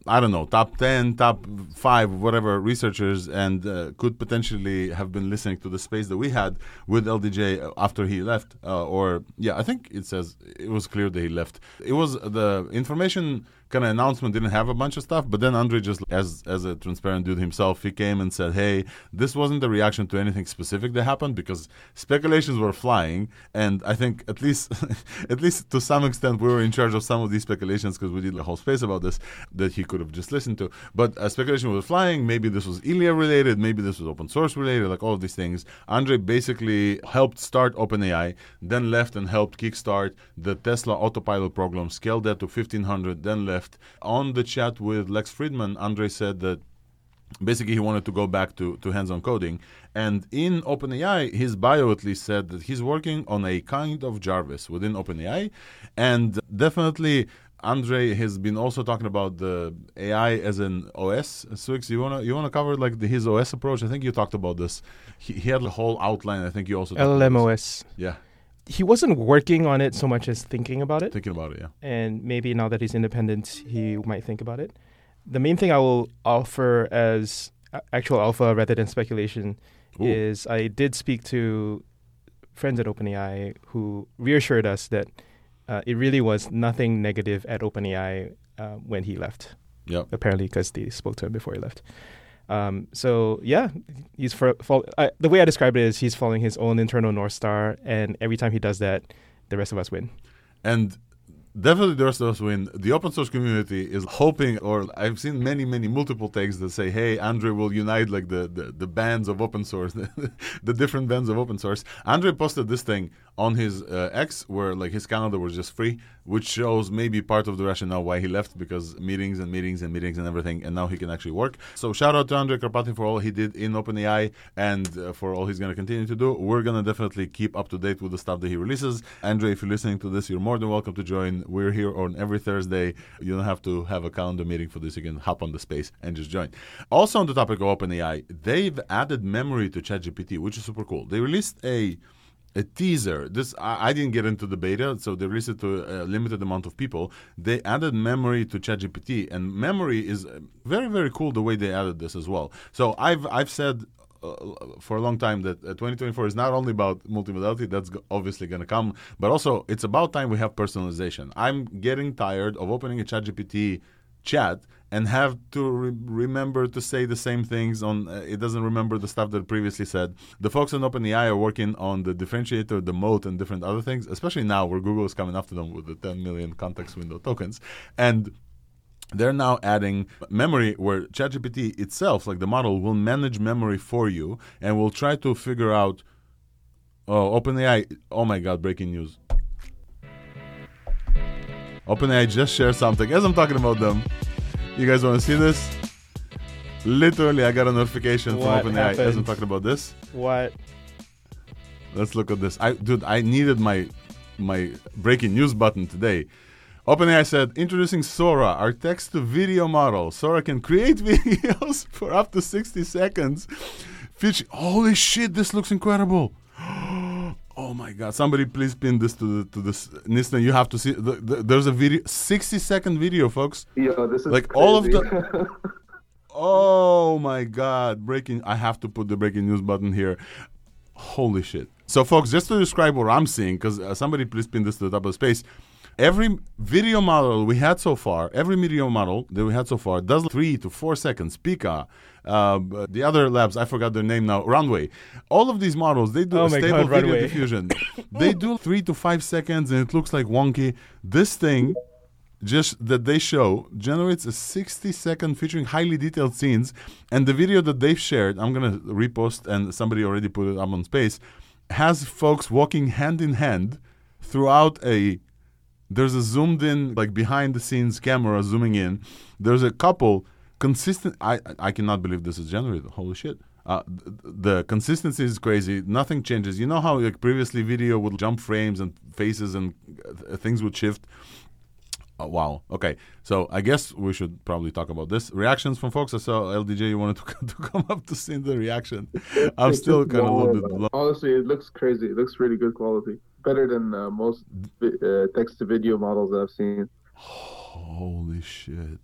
I don't know, top 10, top five, whatever researchers, and uh, could potentially have been listening to the space that we had with LDJ after he left. Uh, or, yeah, I think it says it was clear that he left. It was the information kind of announcement didn't have a bunch of stuff, but then Andrej just as as a transparent dude himself, he came and said, "Hey, this wasn't a reaction to anything specific that happened because speculations were flying, and I think at least at least to some extent we were in charge of some of these speculations because we did a whole space about this that he could have just listened to. But uh, speculation was flying. Maybe this was Ilya related. Maybe this was open source related. Like all of these things. Andrej basically helped start OpenAI, then left and helped kickstart the Tesla autopilot program, scaled that to 1500, then left left. On the chat with Lex Fridman, Andrej said that basically he wanted to go back to, to hands-on coding. And in openai his bio at least said that he's working on a kind of jarvis within openai. And definitely Andrej has been also talking about the ai as an os Swyx, you want to you want to cover like the, his os approach? I think you talked about this. He, he had a whole outline. I think you also llmos yeah he wasn't working on it so much as thinking about it. Thinking about it, yeah. And maybe now that he's independent, he might think about it. The main thing I will offer as actual alpha rather than speculation Ooh. is I did speak to friends at OpenAI who reassured us that uh, it really was nothing negative at OpenAI uh, when he left. Yeah. Apparently, because they spoke to him before he left. Um, so yeah, he's for, for uh, the way I describe it is he's following his own internal north star, and every time he does that, the rest of us win. And definitely the rest of us win. The open source community is hoping, or I've seen many, many multiple takes that say, "Hey, Andrej will unite like the the, the bands of open source, the different bands of open source." Andrej posted this thing on his uh, where like his calendar was just free, which shows maybe part of the rationale why he left because meetings and meetings and meetings and everything, and now he can actually work. So shout out to Andrej Karpathy for all he did in OpenAI and uh, for all he's going to continue to do. We're going to definitely keep up to date with the stuff that he releases. Andrej, if you're listening to this, you're more than welcome to join. We're here on every Thursday. You don't have to have a calendar meeting for this. You can hop on the space and just join. Also on the topic of OpenAI, they've added memory to ChatGPT, which is super cool. They released a a teaser. This I, I, didn't get into the beta, so they released it to a limited amount of people. They added memory to ChatGPT, and memory is very very cool the way they added this as well. So I've I've said. Uh, for a long time, that uh, 2024 is not only about multimodality, that's g- obviously going to come, but also it's about time we have personalization. I'm getting tired of opening a ChatGPT chat and have to re- remember to say the same things on uh, it doesn't remember the stuff that previously said the folks on openai are working on the differentiator the moat and different other things especially now where google is coming after them with the 10 million context window tokens and they're now adding memory where ChatGPT itself, like the model, will manage memory for you and will try to figure out. Oh, OpenAI! Oh my God! Breaking news. OpenAI just shared something as I'm talking about them. You guys want to see this? Literally, I got a notification What from OpenAI as I'm talking about this. What? Let's look at this. I dude, I needed my my breaking news button today. OpenAI said, introducing Sora, our text to video model. Sora can create videos for up to 60 seconds. Feature, holy shit, this looks incredible. Oh my god! Somebody please pin this to the to this. Nisten, you have to see. The, the, there's a video, 60 second video, folks. Yo, this is Like, all of the- Oh my god! Breaking. I have to put the breaking news button here. Holy shit! So, folks, just to describe what I'm seeing, because uh, somebody please pin this to the top of the space. Every video model we had so far, every video model that we had so far does three to four seconds. Pika, uh, the other labs, I forgot their name now. Runway. All of these models, they do Oh a stable God, video Runway. diffusion. they do three to five seconds, and it looks like wonky. This thing just that they show generates a 60 second featuring highly detailed scenes and the video that they've shared i'm gonna repost and somebody already put it up on space has folks walking hand in hand throughout a there's a zoomed in like behind the scenes camera zooming in there's a couple consistent i i cannot believe this is generated holy shit uh, th- the consistency is crazy. Nothing changes. You know how like previously video would jump frames and faces and uh, things would shift. Oh, wow. Okay. So I guess we should probably talk about this. Reactions from folks. I saw LDJ. You wanted to, to come up to see the reaction. I'm still kind of a little bit. Honestly, it looks crazy. It looks really good quality. Better than uh, most vi- uh, text to video models that I've seen. Holy shit.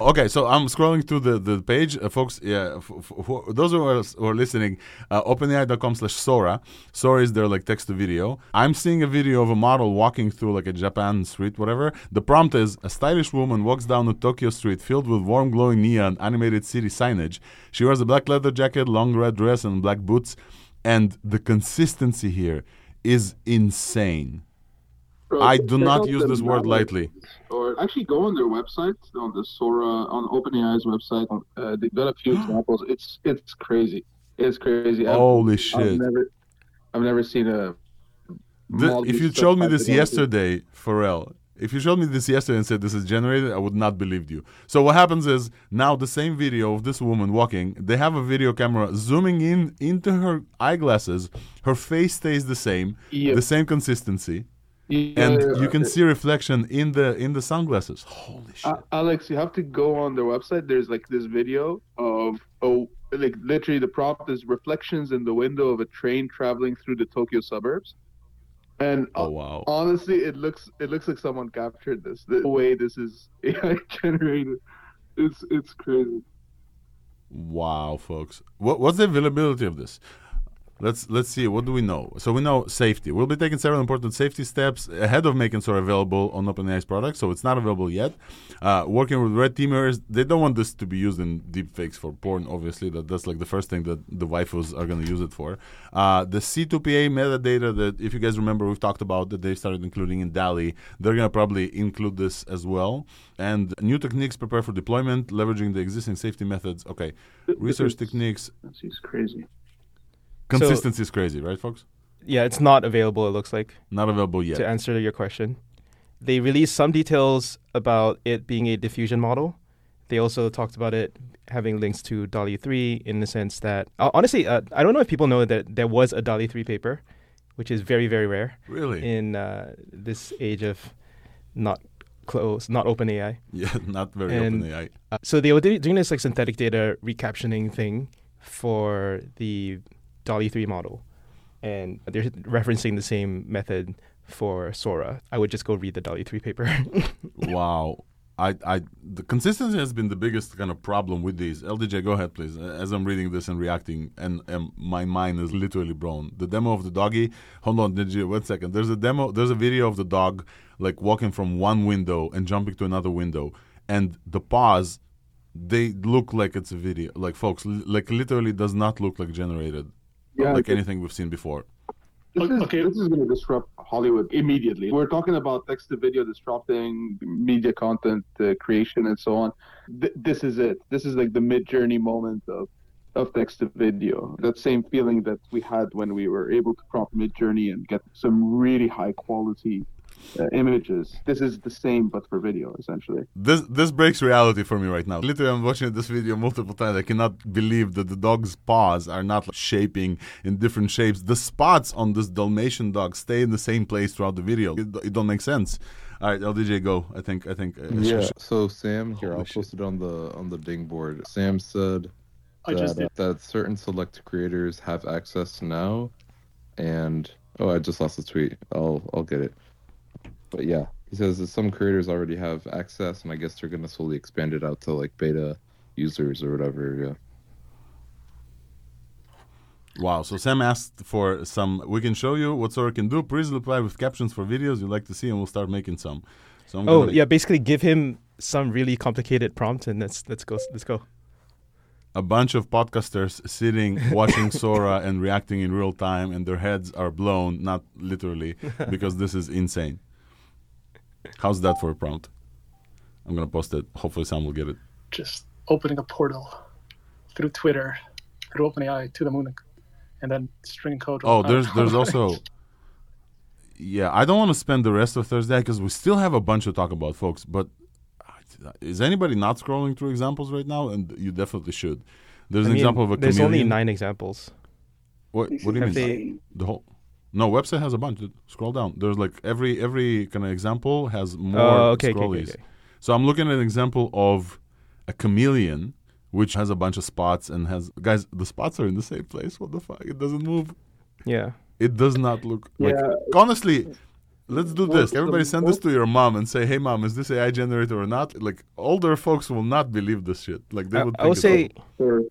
Okay, so I'm scrolling through the, the page, uh, folks. Yeah, those who are, who are listening, uh, OpenAI.com slash Sora. Sora is their like text to video. I'm seeing a video of a model walking through like a Japan street, whatever. The prompt is a stylish woman walks down a Tokyo street filled with warm, glowing neon animated city signage. She wears a black leather jacket, long red dress, and black boots. And the consistency here is insane. I do not use this word lightly. Or actually go on their website, on the Sora, on OpenAI's website. Uh, they've got a few examples. It's it's crazy. It's crazy. I've- Holy I've shit. never, I've never seen a. The- if you showed me this yesterday, Pharrell, if you showed me this yesterday and said this is generated, I would not believed you. So what happens is now the same video of this woman walking, they have a video camera zooming in into her eyeglasses. Her face stays the same, Yeah. the same consistency, Yeah, and yeah, you can yeah. see reflection in the in the sunglasses. Holy shit! Uh, Alex, you have to go on their website. There's like this video of oh, like literally the prompt is reflections in the window of a train traveling through the Tokyo suburbs, and oh uh, wow! honestly, it looks it looks like someone captured this. The way this is AI generated, it's it's crazy. Wow, folks. What, what's the availability of this? Let's let's see. What do we know? So we know safety. We'll be taking several important safety steps ahead of making Sora available on OpenAI's product. So it's not available yet. Uh, working with red teamers, they don't want this to be used in deepfakes for porn. Obviously, that that's like the first thing that the waifus are going to use it for. Uh, the C2PA metadata that, if you guys remember, we've talked about that they started including in DALL-E. They're going to probably include this as well. And new techniques prepare for deployment, leveraging the existing safety methods. Okay, research techniques. This is crazy. Consistency is crazy, right, folks? Yeah, it's not available. It looks like Not available yet. to answer your question. They released some details about it being a diffusion model. They also talked about it having links to DALL-E 3 in the sense that, uh, honestly, uh, I don't know if people know that there was a DALL-E 3 paper, which is very, very rare Really? in uh, this age of not close, not open AI. yeah, not very And- open AI. Uh, so they were doing this like synthetic data recaptioning thing for the DALL-E 3 model. And they're referencing the same method for Sora. I would just go read the DALL-E 3 paper. wow. I, I, the consistency has been the biggest kind of problem with these. LDJ, go ahead, please. As I'm reading this and reacting, and, and my mind is literally blown. The demo of the doggy. Hold on, did you? One second. There's a demo. There's a video of the dog like walking from one window and jumping to another window, and the paws. They look like it's a video. Like folks, like literally does not look like generated, Yeah, like anything we've seen before. This is, Okay. this is going to disrupt Hollywood immediately. We're talking about text to video disrupting media content uh, creation and so on. Th- this is it. This is like the Midjourney moment of, of text to video. That same feeling that we had when we were able to prompt Midjourney and get some really high quality uh, images. This is the same, but for video, essentially. This this breaks reality for me right now. Literally, I'm watching this video multiple times. I cannot believe that the dog's paws are not like, shaping in different shapes. The spots on this Dalmatian dog stay in the same place throughout the video. It, it don't make sense. All right, LDJ, go. I think I think. Uh, Yeah. So Sam, here Holy I'll shit. post it on the on the Ding board. Sam said I that, just did. that certain select creators have access now, and oh, I just lost the tweet. I'll I'll get it. But yeah, he says that some creators already have access, and I guess they're gonna slowly expand it out to like beta users or whatever. Yeah. Wow. So Sam asked for some. We can show you what Sora can do. Please reply with captions for videos you'd like to see, and we'll start making some. So I'm Oh gonna- yeah, basically give him some really complicated prompt and let's let's go let's go. a bunch of podcasters sitting watching Sora and reacting in real time, and their heads are blown, not literally, because this is insane. How's that for a prompt? I'm gonna post it. Hopefully, Sam will get it. Just opening a portal through Twitter, through OpenAI to the moon, and then string code. Oh, there's there's also. Yeah, I don't want to spend the rest of Thursday because we still have a bunch to talk about, folks. But uh, is anybody not scrolling through examples right now? And you definitely should. There's I an mean, example of a There's chameleon. only nine examples. What, what do you mean? They- The whole no website has a bunch. Scroll down. There's like every every kind of example has more Oh, okay, okay, okay, scrollies. okay. So I'm looking at an example of a chameleon which has a bunch of spots and has guys. The spots are in the same place. What the fuck? It doesn't move. Yeah. It does not look like. Yeah. Honestly, let's do this. Everybody send this to your mom and say, "Hey, mom, is this AI generated or not?" Like older folks will not believe this shit. Like they I, would. I will say Or,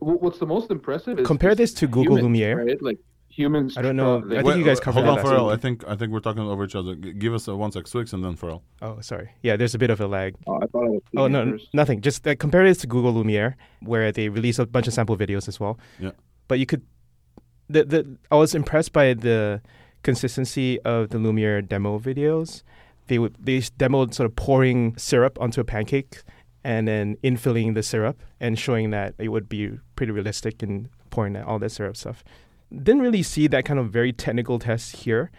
what's the most impressive is Compare this to Google humans, Lumiere. right? Like humans. I don't know. try- I think Wait, you guys covered Hold that on, last Pharrell. week. I think I think we're talking over each other. G- give us a one sec, Swyx, and then Pharrell. Oh, sorry. Yeah, there's a bit of a lag. Oh, I thought I was Oh no, speaking first. nothing. Just uh, compare this to Google Lumiere, where they release a bunch of sample videos as well. Yeah. But you could, the the I was impressed by the consistency of the Lumiere demo videos. They would they demoed sort of pouring syrup onto a pancake, and then infilling the syrup and showing that it would be pretty realistic in pouring that, all that syrup stuff. Didn't really see that kind of very technical test here,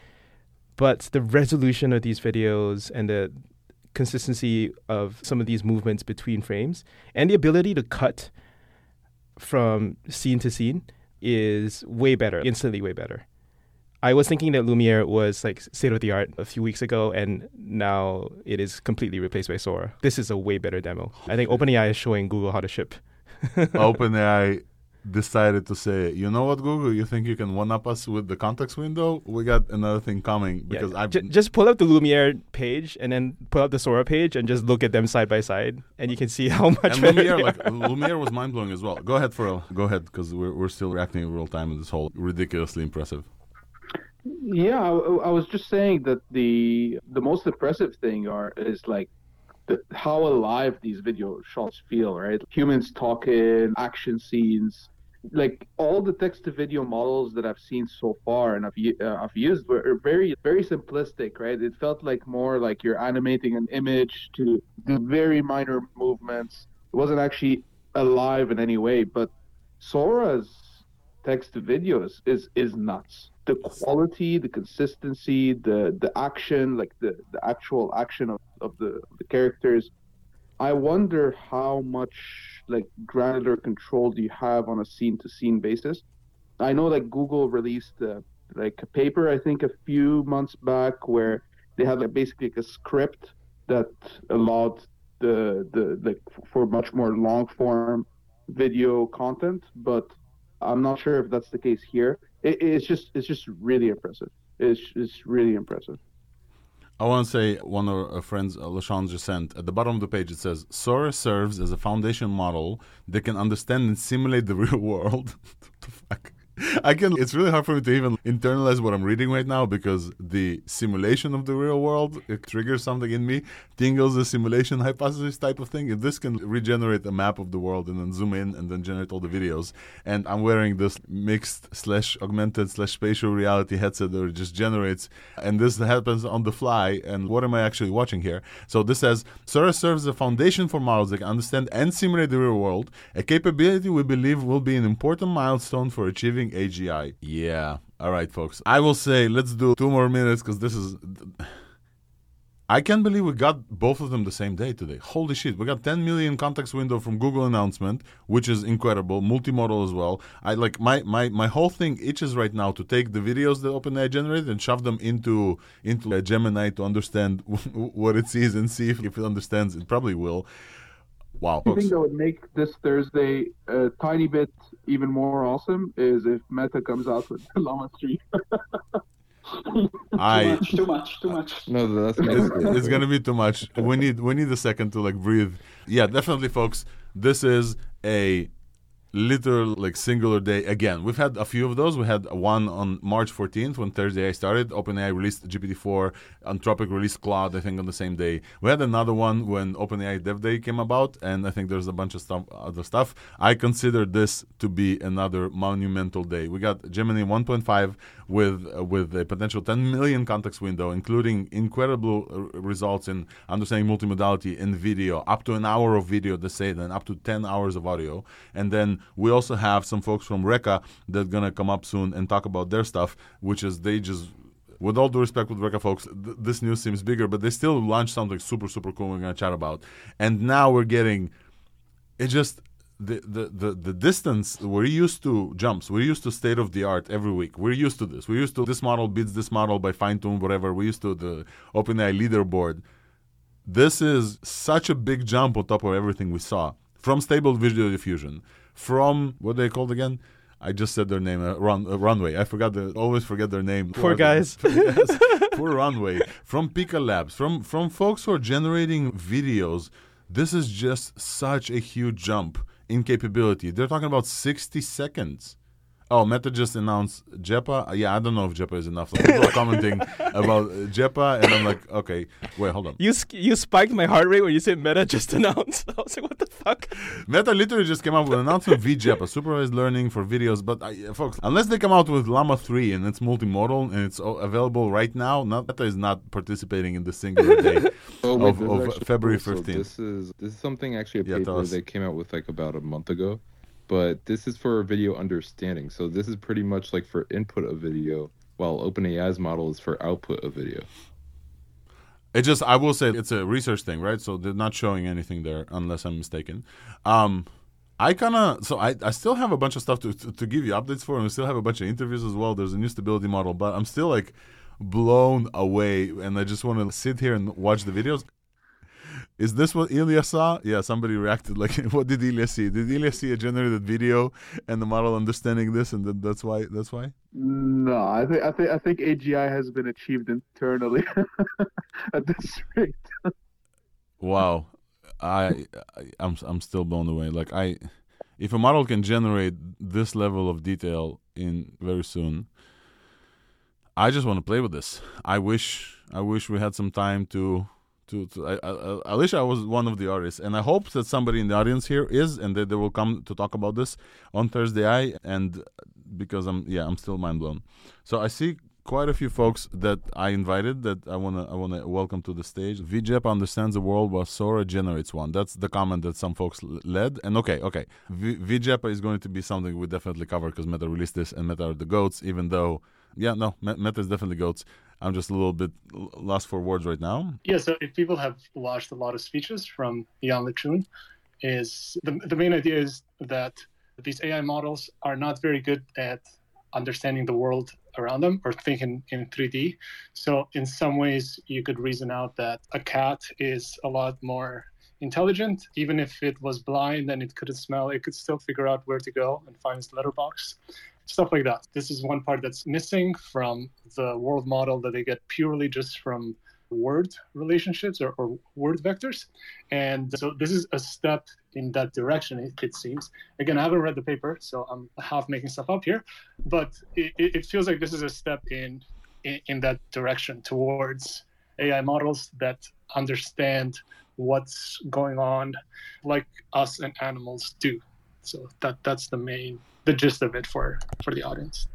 but the resolution of these videos and the consistency of some of these movements between frames and the ability to cut from scene to scene is way better, instantly way better. I was thinking that Lumiere was like state of the art a few weeks ago, and now it is completely replaced by Sora. This is a way better demo. I think OpenAI is showing Google how to ship. OpenAI decided to say, you know what, Google, you think you can one up us with the context window? We got another thing coming because Yeah, I've just pull up the Lumiere page and then pull up the Sora page and just look at them side by side, and you can see how much and Lumiere, like. Lumiere was mind blowing as well. Go ahead, Pharrell. Go ahead, because we're we're still reacting in real time in this whole ridiculously impressive. Yeah, I, I was just saying that the the most impressive thing are is like the, how alive these video shots feel, right? Humans talking, action scenes, like all the text to video models that I've seen so far and I've uh, I've used were very very simplistic, right? It felt like more like you're animating an image to do very minor movements. It wasn't actually alive in any way, but Sora's text to videos is is nuts. The quality, the consistency, the the action, like the, the actual action of, of the of the characters. I wonder how much like granular control do you have on a scene to scene basis. I know like Google released uh, like a paper I think a few months back where they had like basically like a script that allowed the the like for much more long form video content, but I'm not sure if that's the case here. It, it's just it's just really impressive. It's it's really impressive. I want to say one of our friends, uh, LaShawn, just sent at the bottom of the page. It says Sora serves as a foundation model that can understand and simulate the real world. what the fuck? I can. It's really hard for me to even internalize what I'm reading right now because the simulation of the real world it triggers something in me, tingles the simulation hypothesis type of thing. If this can regenerate a map of the world and then zoom in and then generate all the videos, and I'm wearing this mixed slash augmented slash spatial reality headset that it just generates, and this happens on the fly. And what am I actually watching here? So this says Sora serves as a foundation for models that can understand and simulate the real world, a capability we believe will be an important milestone for achieving age AGI. Yeah. All right, folks. I will say let's do two more minutes because this is. I can't believe we got both of them the same day today. Holy shit. We got 10 million context window from Google announcement, which is incredible. Multimodal as well. I like my, my, my whole thing itches right now to take the videos that OpenAI generated and shove them into into Gemini to understand what it sees and see if, if it understands. It probably will. Wow. I think that would make this Thursday a tiny bit even more awesome is if Meta comes out with Llama 3. I Too much, too much, too much. No, that's it's, it's gonna be too much. We need we need a second to like breathe. Yeah, definitely, folks. This is a literal like singular day again. We've had a few of those. We had one on March 14th when ThursdAI started. OpenAI released GPT-4. Anthropic released Claude. I think on the same day. We had another one when OpenAI Dev Day came about, and I think there's a bunch of stuff, other stuff. I consider this to be another monumental day. We got Gemini 1.5 with uh, with a potential 10 million context window, including incredible uh, results in understanding multimodality in video, up to an hour of video, they say, then up to 10 hours of audio. And then we also have some folks from Reka that are going to come up soon and talk about their stuff, which is they just with all due respect with Reka folks, th- this news seems bigger, but they still launched something super, super cool we're going to chat about. And now we're getting, it just, the, the, the, the distance, we're used to jumps. We're used to state of the art every week. We're used to this. We're used to this model beats this model by fine tune, whatever. We're used to the OpenAI leaderboard. This is such a big jump on top of everything we saw from stable visual diffusion, from what they called again? I just said their name, uh, run, uh, Runway. I forgot the, always forget their name. Poor Who are they? guys. Yes, poor Runway. From Pika Labs, from from folks who are generating videos. This is just such a huge jump in capability. They're talking about 60 seconds. Oh, Meta just announced JEPA. Yeah, I don't know if JEPA is enough. Like, people are commenting about uh, JEPA, and I'm like, okay, wait, hold on. You you spiked my heart rate when you said Meta just announced. I was like, what the fuck? Meta literally just came out with an announcement of V-JEPA, supervised learning for videos. But I, folks, unless they come out with Llama 3 and it's multimodal and it's available right now, not, Meta is not participating in the singular day Oh, wait, of, this of February cool. So 15th. this is this is something actually a paper us. they came out with like about a month ago, but this is for video understanding. So this is pretty much like for input of video, while OpenAI's model is for output of video. It just, I will say, it's a research thing, right? So they're not showing anything there, unless I'm mistaken. Um, I kind of, so I, I still have a bunch of stuff to, to, to give you updates for, and we still have a bunch of interviews as well. There's a new stability model, but I'm still like blown away, and I just want to sit here and watch the videos. Is this what Ilya saw? Yeah, somebody reacted like, "What did Ilya see? Did Ilya see a generated video and the model understanding this, and that's why? That's why." No, I think I think I think AGI has been achieved internally at this rate. Wow, I, I I'm I'm still blown away. Like I, if a model can generate this level of detail in very soon, I just want to play with this. I wish I wish we had some time to. To, to I, I, was one of the artists, and I hope that somebody in the audience here is, and that they will come to talk about this on Thursday. I and uh, because I'm yeah I'm still mind blown. So I see quite a few folks that I invited that I wanna I wanna welcome to the stage. VJEP understands the world while Sora generates one. That's the comment that some folks led. And okay, okay, v- VJEP is going to be something we definitely cover because Meta released this and Meta are the goats. Even though, yeah, no, Meta is definitely goats. I'm just a little bit lost for words right now. Yeah, so if people have watched a lot of speeches from Yann LeCun, is the, the main idea is that these AI models are not very good at understanding the world around them or thinking in 3D. So in some ways, you could reason out that a cat is a lot more intelligent. Even if it was blind and it couldn't smell, it could still figure out where to go and find its letterbox. Stuff like that. This is one part that's missing from the world model that they get purely just from word relationships or, or word vectors. And so this is a step in that direction, it, it seems. Again, I haven't read the paper, so I'm half making stuff up here, but it, it feels like this is a step in, in, in that direction towards AI models that understand what's going on like us and animals do. So that that's the main the gist of it for for the audience.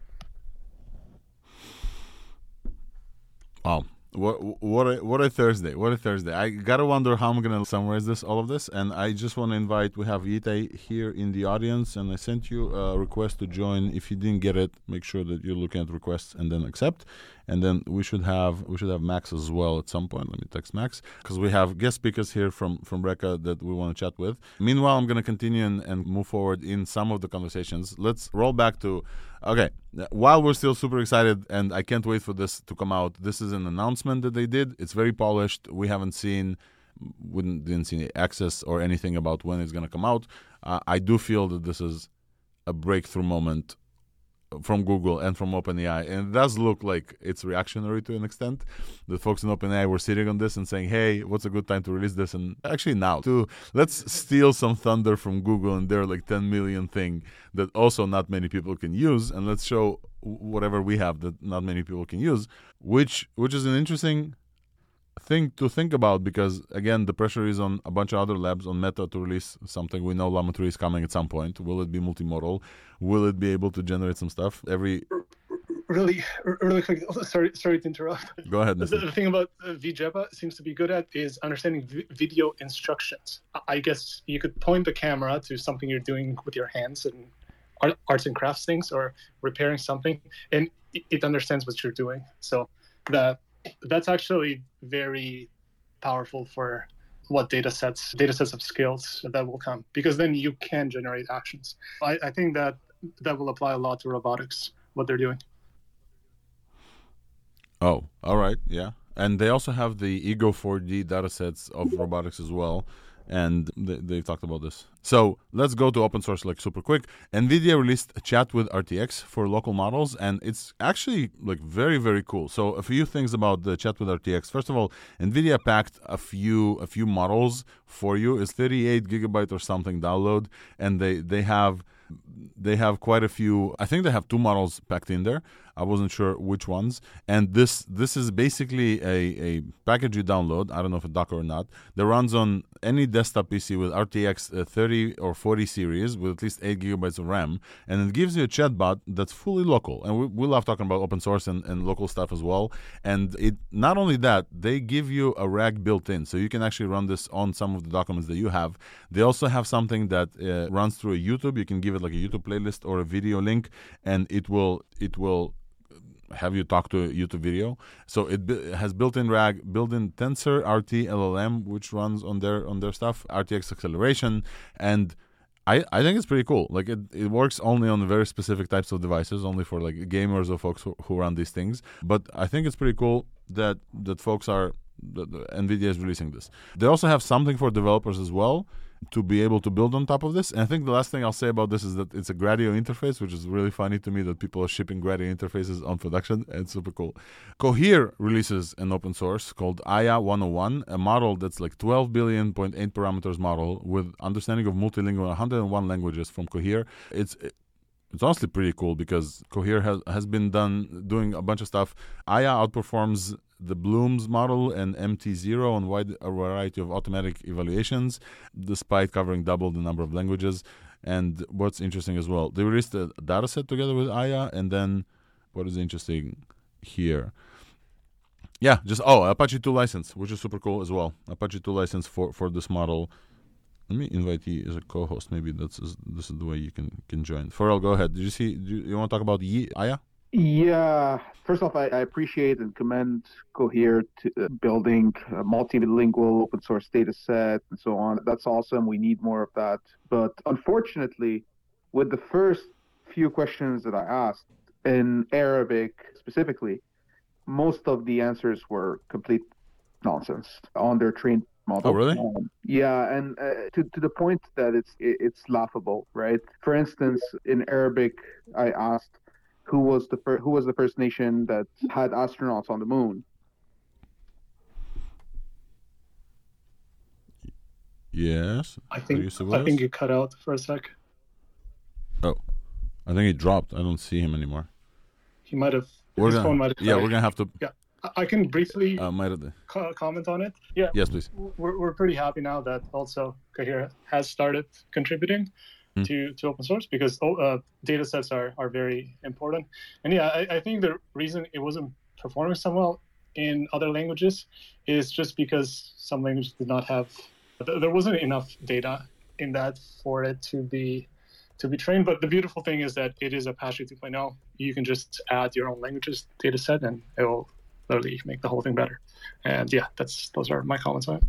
Wow. What what a, what a Thursday! What a Thursday! I gotta wonder how I'm gonna summarize this, all of this, and I just want to invite. We have Yi Tay here in the audience, and I sent you a request to join. If you didn't get it, make sure that you're looking at requests and then accept. And then we should have we should have Max as well at some point. Let me text Max because we have guest speakers here from from Reka that we want to chat with. Meanwhile, I'm gonna continue and, and move forward in some of the conversations. Let's roll back to Okay, while we're still super excited and I can't wait for this to come out, this is an announcement that they did. It's very polished. We haven't seen, we didn't see access or anything about when it's going to come out. Uh, I do feel that this is a breakthrough moment from Google and from OpenAI, and it does look like it's reactionary to an extent. The folks in OpenAI were sitting on this and saying, "Hey, what's a good time to release this?" And actually, now to let's steal some thunder from Google and their like 10 million thing that also not many people can use, and let's show whatever we have that not many people can use, which which is an interesting thing to think about because again the pressure is on a bunch of other labs on meta to release something. We know llama 3 is coming at some point. Will it be multimodal? Will it be able to generate some stuff? Every really really quick sorry sorry to interrupt. Go ahead the, the, thing about uh, V-JEPA seems to be good at is understanding v- video instructions. I guess you could point the camera to something you're doing with your hands and art, arts and crafts things or repairing something and it, it understands what you're doing. So that that's actually very powerful for what data sets data sets of skills that will come because then you can generate actions. I, I, think that that will apply a lot to robotics what they're doing. Oh all right yeah. And they also have the Ego4D data sets of robotics as well and they, have talked about this. So let's go to open source like super quick. NVIDIA released a chat with RTX for local models, and it's actually like very very cool. So a few things about the chat with RTX. First of all, NVIDIA packed a few a few models for you. It's 38 gigabyte or something download, and they they have they have quite a few. I think they have two models packed in there. I wasn't sure which ones. And this this is basically a, a package you download. I don't know if it's Docker or not. That runs on any desktop PC with RTX uh, 30 or 40 series with at least 8 gigabytes of RAM. And it gives you a chatbot that's fully local. And we, we love talking about open source and, and local stuff as well. And it not only that, they give you a RAG built in. So you can actually run this on some of the documents that you have. They also have something that uh, runs through a YouTube. You can give it like a YouTube playlist or a video link, and it will it will have you talk to a YouTube video. So it has built-in RAG, built-in TensorRT-LLM, which runs on their on their stuff, RTX acceleration, and I, I think it's pretty cool. Like it, it works only on very specific types of devices, only for like gamers or folks who, who run these things. But I think it's pretty cool that that folks are that NVIDIA is releasing this. They also have something for developers as well to be able to build on top of this. And I think the last thing I'll say about this is that it's a Gradio interface, which is really funny to me that people are shipping Gradio interfaces on production. It's super cool. Cohere releases an open source called Aya 101, a model that's like 12 billion point eight parameters model with understanding of multilingual 101 languages from Cohere. It's it's honestly pretty cool because Cohere has, has been done doing a bunch of stuff. Aya outperforms the BLOOMZ model and MT0 on wide a variety of automatic evaluations, despite covering double the number of languages. And what's interesting as well, they released a data set together with Aya, and then what is interesting here? Yeah, just oh, Apache 2 license, which is super cool as well. Apache 2 license for for this model. Let me invite you as a co-host. Maybe that's this is the way you can can join. Pharrell, go ahead. Did you see? Do you, you want to talk about Yi, Aya? Yeah, first off, I, I appreciate and commend Cohere to uh, building a multilingual open source data set and so on. That's awesome. We need more of that. But unfortunately, with the first few questions that I asked in Arabic specifically, most of the answers were complete nonsense on their trained model. Oh, really? Um, yeah, and uh, to to the point that it's it, it's laughable, right? For instance, in Arabic, I asked who was the fir- who was the first nation that had astronauts on the moon? Yes. I think I think you cut out for a sec. Oh, I think he dropped. I don't see him anymore. He might have. We're gonna, phone might have yeah, we're gonna have to. Yeah, I can briefly uh, might have co- comment on it. Yeah. Yes, please. We're we're pretty happy now that also Cohere has started contributing mm. to, to open source because oh, uh, data sets are, are very important. And yeah, I, I think the reason it wasn't performing so well in other languages is just because some languages did not have there wasn't enough data in that for it to be to be trained. But the beautiful thing is that it is Apache 2.0. You can just add your own languages data set and it will literally make the whole thing better. And yeah, that's those are my comments on it.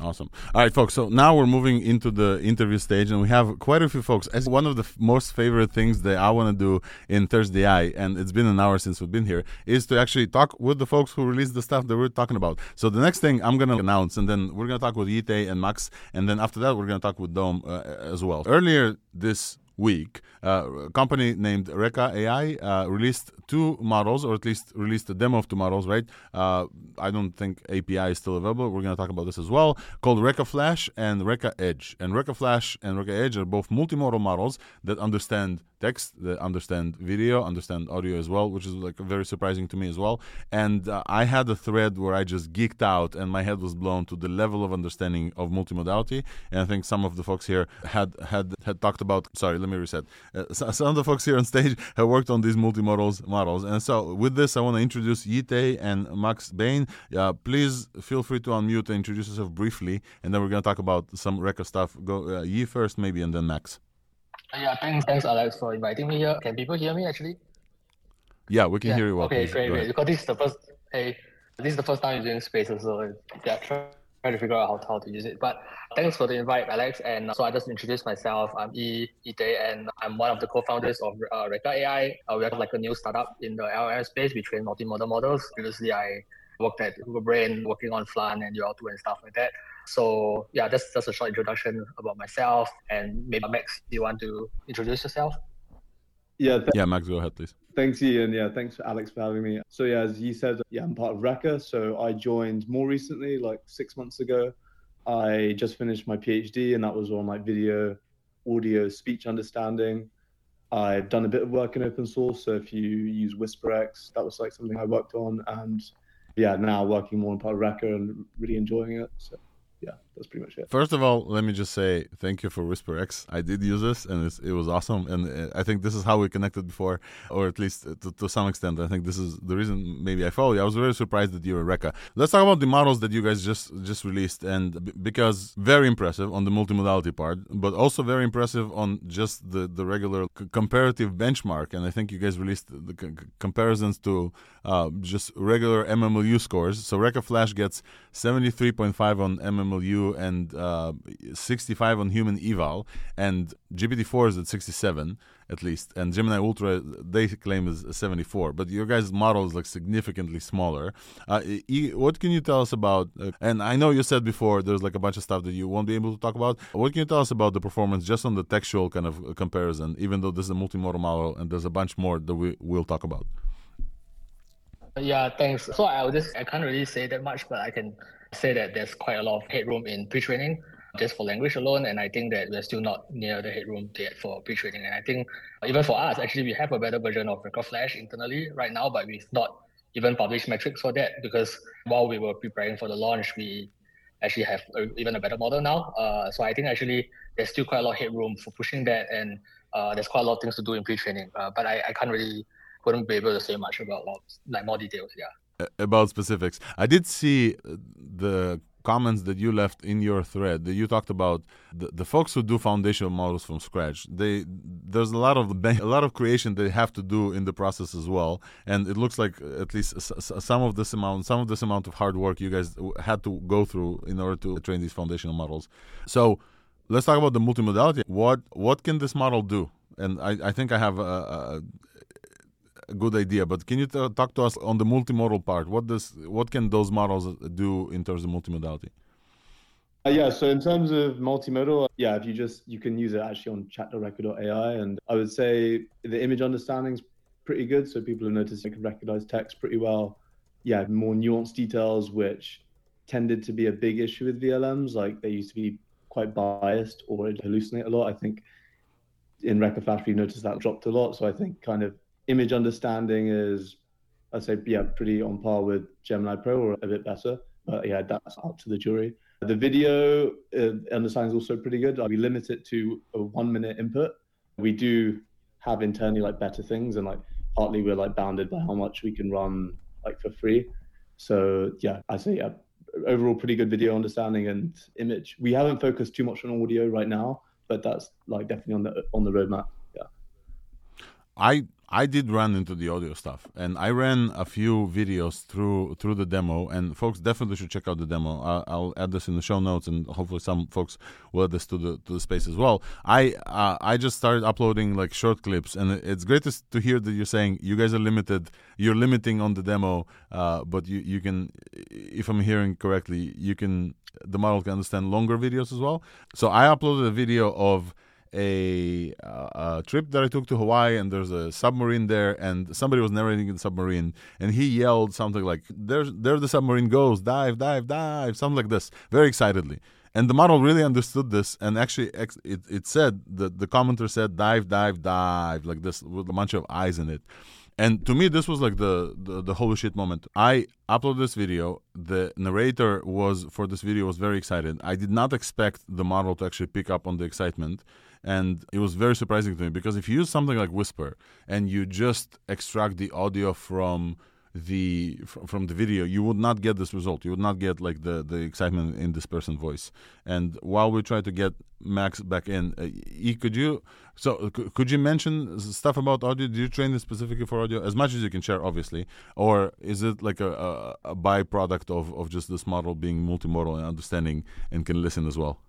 Awesome. All right, folks. So now we're moving into the interview stage, and we have quite a few folks. As one of the f- most favorite things that I want to do in ThursdAI, and it's been an hour since we've been here, is to actually talk with the folks who released the stuff that we're talking about. So the next thing I'm going to announce, and then we're going to talk with Yi Tay and Max, and then after that, we're going to talk with Dom uh, as well. Earlier this week, uh, a company named Reka AI uh, released two models, or at least released a demo of two models, right? Uh, I don't think API is still available. We're going to talk about this as well, called Reka Flash and Reka Edge. And Reka Flash and Reka Edge are both multimodal models that understand text, that understand video, understand audio as well, which is like very surprising to me as well. And uh, I had a thread where I just geeked out and my head was blown to the level of understanding of multimodality. And I think some of the folks here had had had talked about. Sorry, let me reset. Uh, some of the folks here on stage have worked on these multimodals models. And so with this, I want to introduce Yi Tay and Max Bain. Uh, please feel free to unmute and introduce yourself briefly, and then we're going to talk about some Reka stuff. Go uh, Yi first, maybe, and then Max. Yeah, thanks, thanks, Alex, for inviting me here. Can people hear me actually? Yeah, we can yeah. hear you well. Okay, Please, great, great. Because this is the first, hey, this is the first time using Spaces, so yeah, try, try to figure out how, how to use it. But thanks for the invite, Alex. And so I just introduced myself. I'm E Ite, and I'm one of the co-founders of uh, Reka AI. Uh, we are like a new startup in the LLM space. We train multimodal models. Previously, I worked at Google Brain, working on Flan and UL2 and stuff like that. So yeah, that's just a short introduction about myself. And maybe Max, you want to introduce yourself? Yeah, th- Yeah, Max, go ahead, please. thanks, Ian. Yeah, thanks Alex for having me. So yeah, as you said, yeah, I'm part of Reka. So I joined more recently, like six months ago. I just finished my PhD, and that was on like video, audio, speech understanding. I've done a bit of work in open source. So if you use WhisperX, that was like something I worked on, and yeah, now working more on part of Reka and really enjoying it. So yeah, that's pretty much it. First of all, let me just say thank you for WhisperX. I did use this, and it was awesome. And uh, I think this is how we connected before, or at least to, to some extent. I think this is the reason maybe I follow you. I was very surprised that you're a Reka. Let's talk about the models that you guys just just released, and b- because very impressive on the multimodality part, but also very impressive on just the the regular c- comparative benchmark. And I think you guys released the c- comparisons to uh, just regular MMLU scores. So Reka Flash gets 73.5 on MMLU and uh, 65 on human eval, and GPT-4 is at 67 at least, and Gemini Ultra they claim is 74. But your guys' model is like significantly smaller. Uh, e- what can you tell us about? Uh, and I know you said before there's like a bunch of stuff that you won't be able to talk about. What can you tell us about the performance just on the textual kind of comparison? Even though this is a multimodal model, and there's a bunch more that we will talk about. Yeah, thanks. So I'll just I can't really say that much, but I can say that there's quite a lot of headroom in pre-training just for language alone, and I think that we're still not near the headroom yet for pre-training. And I think even for us, actually, we have a better version of Reka Flash internally right now, but we've not even published metrics for that because while we were preparing for the launch, we actually have a, even a better model now. Uh, so I think actually there's still quite a lot of headroom for pushing that, and uh, there's quite a lot of things to do in pre-training. Uh, but I, I can't really wouldn't be able to say much about like more details. Yeah. About specifics. I did see uh, the comments that you left in your thread that you talked about the, the folks who do foundational models from scratch. They there's a lot of a lot of creation they have to do in the process as well. And it looks like at least some of this amount some of this amount of hard work you guys had to go through in order to train these foundational models. So let's talk about the multimodality. What what can this model do? And i, I think i have a good idea, but can you talk to us on the multimodal part? What does what can those models do in terms of multimodality? Uh, yeah, so in terms of multimodal, yeah, if you just you can use it actually on chat.reka.ai, and I would say the image understanding is pretty good. So people have noticed it can recognize text pretty well. Yeah, more nuanced details, which tended to be a big issue with VLMs. Like they used to be quite biased or hallucinate a lot. I think in Reka Flash we noticed that dropped a lot. So I think kind of image understanding is, I'd say, yeah, pretty on par with Gemini Pro or a bit better. But yeah, that's up to the jury. The video uh, understanding is also pretty good. We limit it to a one minute input. We do have internally like better things, and like partly we're like bounded by how much we can run like for free. So yeah, I say yeah, overall pretty good video understanding and image. We haven't focused too much on audio right now, but that's like definitely on the on the roadmap. Yeah. I I did run into the audio stuff, and I ran a few videos through through the demo. And folks definitely should check out the demo. I'll, I'll add this in the show notes, and hopefully some folks will add this to the to the space as well. I uh, I just started uploading like short clips, and it's great to, to hear that you're saying you guys are limited. You're limiting on the demo, uh, but you you can, if I'm hearing correctly, you can the model can understand longer videos as well. So I uploaded a video of a, uh, a, trip that I took to Hawaii, and there's a submarine there, and somebody was narrating the submarine, and he yelled something like, "There's there the submarine goes, dive, dive, dive," something like this, very excitedly. And the model really understood this, and actually, it, it said that the commenter said, "Dive, dive, dive," like this with a bunch of eyes in it. And to me, this was like the, the, the holy shit moment. I uploaded this video. The narrator was for this video was very excited. I did not expect the model to actually pick up on the excitement and it was very surprising to me because if you use something like Whisper and you just extract the audio from the from the video you would not get this result. You would not get like the the excitement in this person's voice. And while we try to get max back in uh, e, could you so could you mention stuff about audio? Do you train this specifically for audio? As much as you can share obviously. Or is it like a, a, a byproduct of of just this model being multimodal and understanding and can listen as well?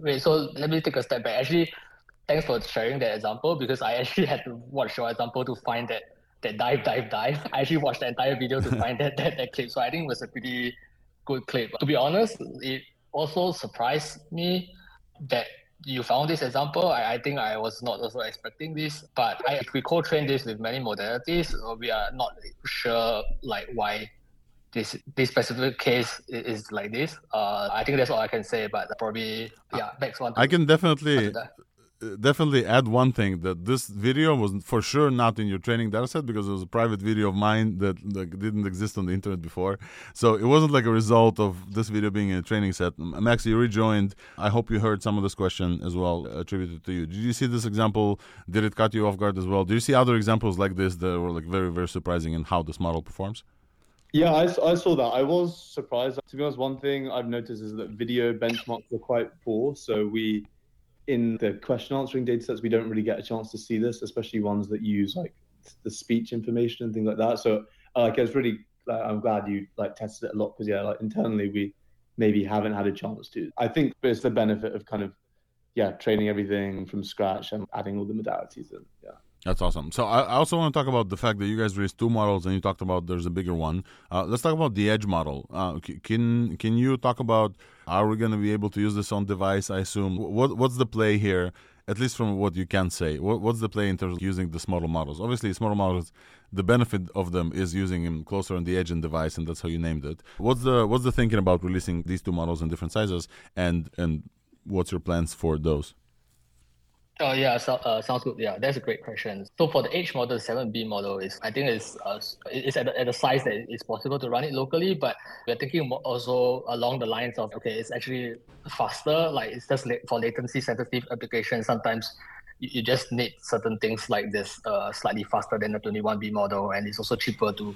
Wait, so let me take a step back. Actually, thanks for sharing that example because I actually had to watch your example to find that that dive, dive, dive. I actually watched the entire video to find that, that that clip. So I think it was a pretty good clip. To be honest, it also surprised me that you found this example. I, I think I was not also expecting this, but I, if we co-train this with many modalities, we are not sure like why this this specific case is, is like this. Uh, I think that's all I can say. But probably yeah, next one. I can definitely definitely add one thing that this video was for sure not in your training dataset because it was a private video of mine that, that, didn't exist on the internet before. So it wasn't like a result of this video being in a training set. Max, you rejoined. I hope you heard some of this question as well attributed to you. Did you see this example? Did it cut you off guard as well? Do you see other examples like this that were like very very surprising in how this model performs? Yeah, I, I saw that. I was surprised. To be honest, one thing I've noticed is that video benchmarks are quite poor. So we, in the question answering data sets, we don't really get a chance to see this, especially ones that use like the speech information and things like that. So uh, like it's really, like, I'm glad you like tested it a lot because yeah, like internally we maybe haven't had a chance to. I think it's the benefit of kind of yeah training everything from scratch and adding all the modalities and yeah. That's awesome. So I, also want to talk about the fact that you guys released two models, and you talked about there's a bigger one. Uh, let's talk about the Edge model. Uh, can can you talk about are we going to be able to use this on device? I assume. What what's the play here? At least from what you can say, what, what's the play in terms of using the smaller models? Obviously, smaller models, the benefit of them is using them closer on the edge and device, and that's how you named it. What's the what's the thinking about releasing these two models in different sizes, and and what's your plans for those? Oh yeah, so, uh, sounds good. Yeah, that's a great question. So for the Edge model, the 7B model is, I think it's uh, it's at the, at the size that it's possible to run it locally, but we're thinking also along the lines of okay, it's actually faster. Like it's just for latency sensitive applications. Sometimes you, just need certain things like this uh, slightly faster than the 21B model, and it's also cheaper to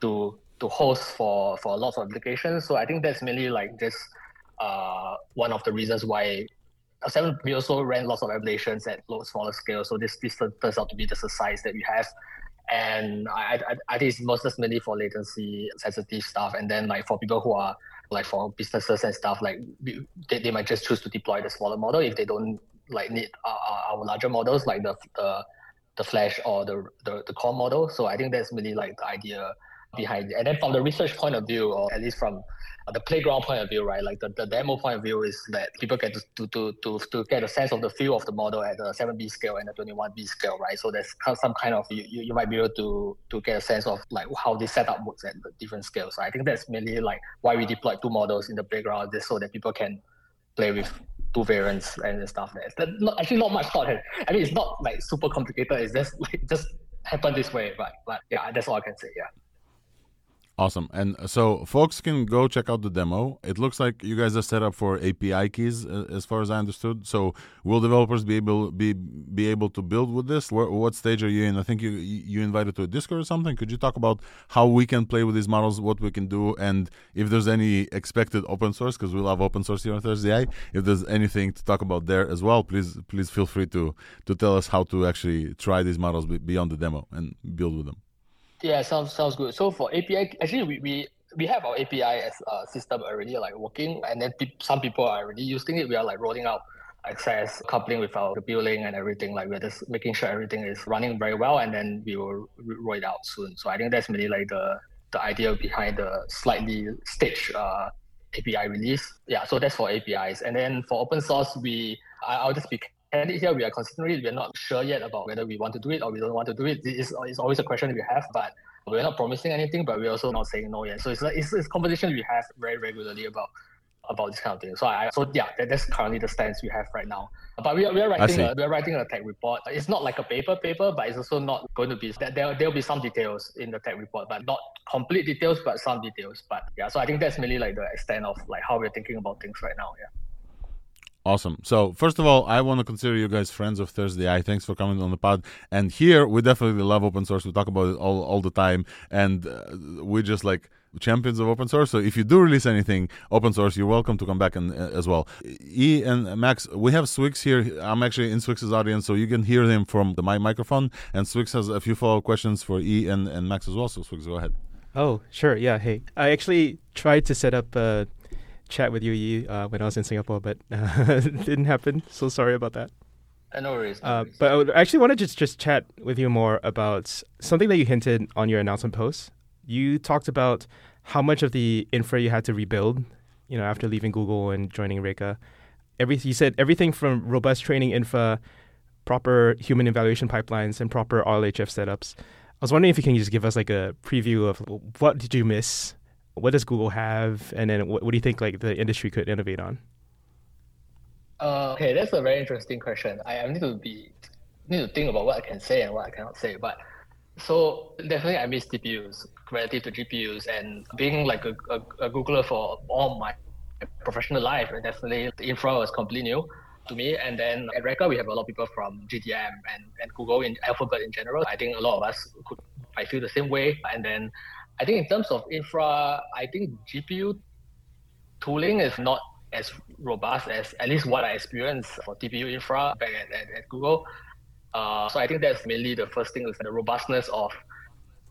to to host for for lots of applications. So I think that's mainly like just uh, one of the reasons why seven, we also ran lots of emulations at low, smaller scale. So this this turns out to be just the size that we have. And I, I, I think it's mostly for latency sensitive stuff. And then like for people who are like for businesses and stuff, like they, they might just choose to deploy the smaller model if they don't like need our, our larger models like the, the the flash or the, the the core model. So I think that's really like the idea behind it. And then from the research point of view, or at least from Uh, the playground point of view, right? Like the, the demo point of view is that people get to, to, to, to get a sense of the feel of the model at the 7B scale and the 21B scale, right? So there's some kind of, you, you might be able to, to get a sense of like how this setup works at the different scales. I think that's mainly like why we deployed two models in the playground just so that people can play with two variants and stuff. That not, actually not much thought. I mean, it's not like super complicated. It's just like just happened this way, but but yeah, that's all I can say. Yeah. Awesome. And so folks can go check out the demo. It looks like you guys are set up for API keys, uh, as far as I understood. So will developers be able be be able to build with this? Where, what stage are you in? I think you you invited to a Discord or something. Could you talk about how we can play with these models, what we can do, and if there's any expected open source? Because we love open source here on Thursday. If there's anything to talk about there as well, please please feel free to to tell us how to actually try these models beyond the demo and build with them. Yeah, sounds sounds good. So for API, actually we, we we have our API as a system already like working, and then pe- some people are already using it. We are like rolling out access, coupling with our billing and everything. Like we're just making sure everything is running very well, and then we will roll it out soon. So I think that's really like the the idea behind the slightly staged uh, API release. Yeah, so that's for APIs, and then for open source, we I, I'll just be and here we are considering we're not sure yet about whether we want to do it or we don't want to do it. It's, it's always a question we have, but we're not promising anything, but we're also not saying no yet. So it's like it's, it's conversation we have very regularly about about this kind of thing. So I so yeah, that, that's currently the stance we have right now. But we are, we are writing a, we are writing a tech report. It's not like a paper paper, but it's also not going to be that there there'll be some details in the tech report, but not complete details, but some details. But yeah, so I think that's mainly like the extent of like how we're thinking about things right now. Yeah. Awesome. So first of all, I want to consider you guys friends of Thursday I. Thanks for coming on the pod. And here we definitely love open source. We talk about it all, all the time, and uh, we just like champions of open source. So if you do release anything open source, you're welcome to come back and uh, as well. E and Max, we have Swyx here. I'm actually in Swyx's audience, so you can hear him from the my microphone. And Swyx has a few follow up questions for E and, and Max as well. So Swyx, go ahead. Oh, sure. Yeah. Hey, I actually tried to set up. Uh, chat with you uh, when I was in Singapore, but uh, didn't happen. So sorry about that. Uh, no worries. No uh, but I would actually want to just just chat with you more about something that you hinted on your announcement post. You talked about how much of the infra you had to rebuild, you know, after leaving Google and joining Reka. Every you said everything from robust training infra, proper human evaluation pipelines, and proper RLHF setups. I was wondering if you can just give us like a preview of what did you miss what does Google have, and then what, what do you think like the industry could innovate on? Uh, okay, that's a very interesting question. I, I need to be need to think about what I can say and what I cannot say. But so definitely, I miss TPUs relative to GPUs, and being like a, a, a Googler for all my professional life, and definitely the infra was completely new to me. And then at Reka, we have a lot of people from GDM and, and Google in Alphabet in general. I think a lot of us could I feel the same way. And then I think in terms of infra, I think GPU tooling is not as robust as at least what I experienced for TPU infra back at, at, at Google. Uh, so I think that's mainly the first thing is the robustness of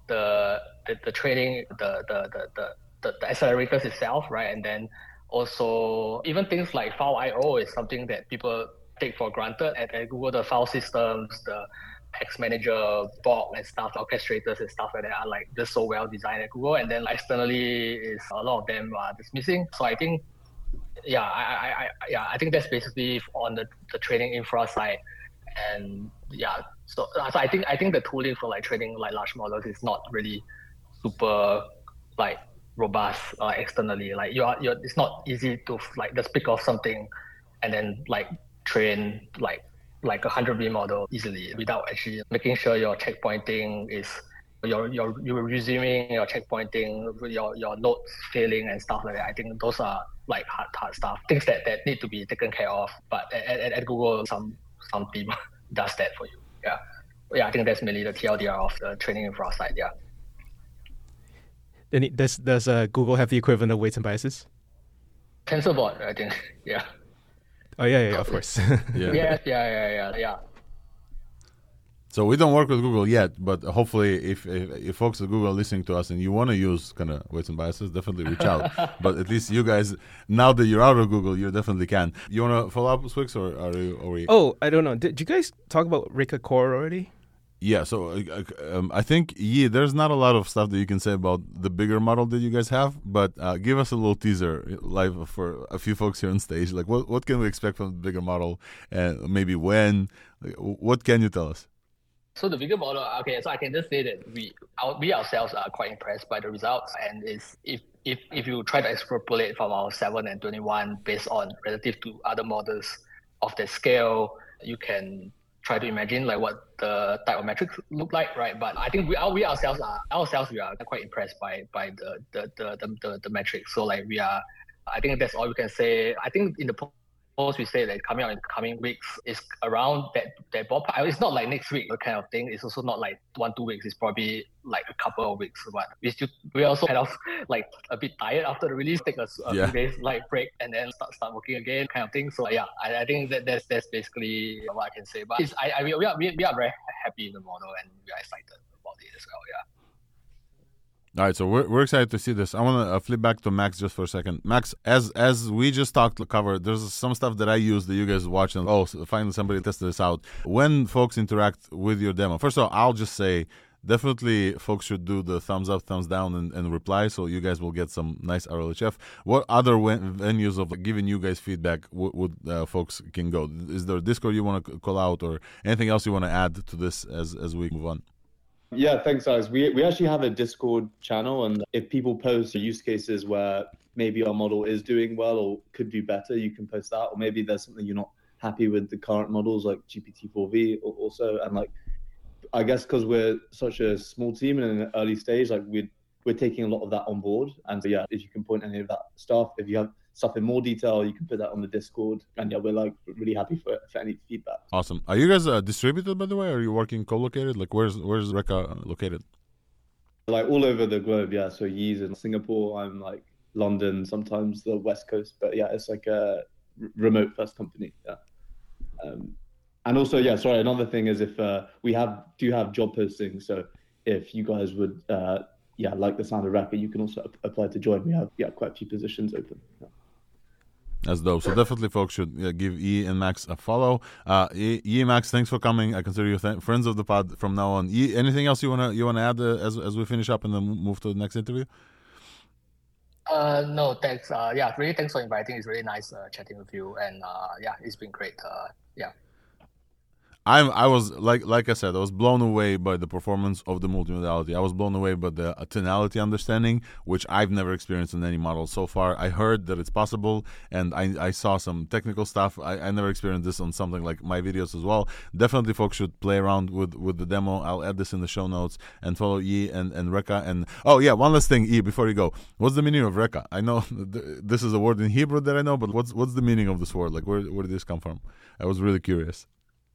the the, the training, the the, the the, the accelerators itself, right? And then also even things like file I/O is something that people take for granted at, at Google. The file systems, the text manager, Bob and stuff, orchestrators and stuff like that are like just so well designed at Google. And then like, externally is a lot of them are just missing. So I think yeah, I, I, I yeah, I think that's basically on the, the training infra side. And yeah, so, so I think I think the tooling for like training like large models is not really super like robust uh, externally. Like you are, you're, it's not easy to like just pick off something and then like train like like a 100B model easily without actually making sure your checkpointing is you're, you're, you're resuming your checkpointing, your, your nodes failing and stuff like that. I think those are like hard, hard stuff, things that, that need to be taken care of. But at, at, at Google, some, some team does that for you. Yeah. Yeah, I think that's mainly the TLDR of the training infra side. Yeah. Then does does uh, Google have the equivalent of weights and biases? TensorBoard, I think. Yeah. Oh yeah, yeah, of course. yeah. yeah, yeah, yeah, yeah, yeah. So we don't work with Google yet, but hopefully, if if, if folks at Google are listening to us and you want to use kind of weights and biases, definitely reach out. but at least you guys, now that you're out of Google, you definitely can. You want to follow up, Swyx, or are you? Are we... Oh, I don't know. Did you guys talk about Reka Core already? Yeah, so uh, um, I think yeah, there's not a lot of stuff that you can say about the bigger model that you guys have, but uh, give us a little teaser live for a few folks here on stage. Like, what what can we expect from the bigger model, and maybe when? What can you tell us? So the bigger model, okay. So I can just say that we our, we ourselves are quite impressed by the results, and is if if if you try to extrapolate from our seven and twenty one based on relative to other models of the scale, you can try to imagine like what the type of metrics look like, right? But I think we are we ourselves are ourselves we are quite impressed by by the the the the, the, the metrics. So like we are, I think that's all we can say. I think in the we say that coming out in the coming weeks is around that that ballpark. It's not like next week the kind of thing. It's also not like one two weeks. It's probably like a couple of weeks. But we still we also kind of like a bit tired after the release. Take a, a yeah. few days like break and then start start working again, kind of thing. So yeah, I, I think that that's that's basically what I can say. But it's, I, I we are we are very happy in the model and we are excited about it as well. Yeah. All right, so we're, we're excited to see this. I want to uh, flip back to Max just for a second. Max, as as we just talked cover, there's some stuff that I use that you guys watch and oh, so finally somebody tested this out. When folks interact with your demo, first of all, I'll just say definitely folks should do the thumbs up, thumbs down, and, and reply so you guys will get some nice RLHF. What other venues of giving you guys feedback would, uh, folks can go? Is there a Discord you want to call out or anything else you want to add to this as as we move on? Yeah, thanks, guys. We we actually have a Discord channel, and if people post use cases where maybe our model is doing well or could do better, you can post that. Or maybe there's something you're not happy with the current models like GPT-4v also, and like I guess because we're such a small team and in an early stage, like we're we're taking a lot of that on board. And so yeah, if you can point any of that stuff, if you have stuff in more detail, you can put that on the Discord. And yeah, we're like really happy for, for any feedback. Awesome. Are you guys uh, distributed by the way? Are you working co-located? Like where's where's Reka located? Like all over the globe, yeah. So Yi's in Singapore. I'm like London, sometimes the West Coast. But yeah, it's like a remote first company. Yeah. Um, and also, yeah, sorry. Another thing is if uh, we have do have job postings, so if you guys would, uh, yeah, like the sound of Reka, you can also apply to join. We have yeah quite a few positions open. Yeah. That's dope. So definitely, folks should give E and Max a follow. Uh, e, e Max, thanks for coming. I consider you th- friends of the pod from now on. E, anything else you wanna you wanna add uh, as as we finish up and then move to the next interview? Uh, no, thanks. Uh, yeah, really, thanks for inviting. It's really nice uh, chatting with you, and uh, yeah, it's been great. Uh, yeah. I'm I was like like I said, I was blown away by the performance of the multimodality. I was blown away by the tonality understanding, which I've never experienced in any model so far. I heard that it's possible, and I, I saw some technical stuff. I, I never experienced this on something like my videos as well. Definitely, folks should play around with with the demo. I'll add this in the show notes and follow E and and Reka. And oh yeah, one last thing, E, before you go, what's the meaning of Reka? I know this is a word in Hebrew that I know, but what's what's the meaning of this word? Like where where did this come from? I was really curious.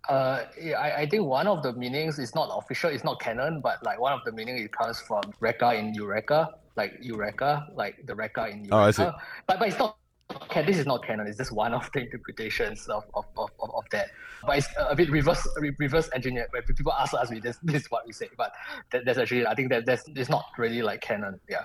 Uh, I, I think one of the meanings is not official, it's not canon, but like one of the meaning it comes from Reka in Eureka, like Eureka, like the Reka in Eureka. Oh, I see. But, but it's not this is not canon. It's just one of the interpretations of, of, of, of that. But it's a bit reverse reverse engineered. When people ask us, this, this is what we say. But that, that's actually I think that that's it's not really like canon. Yeah.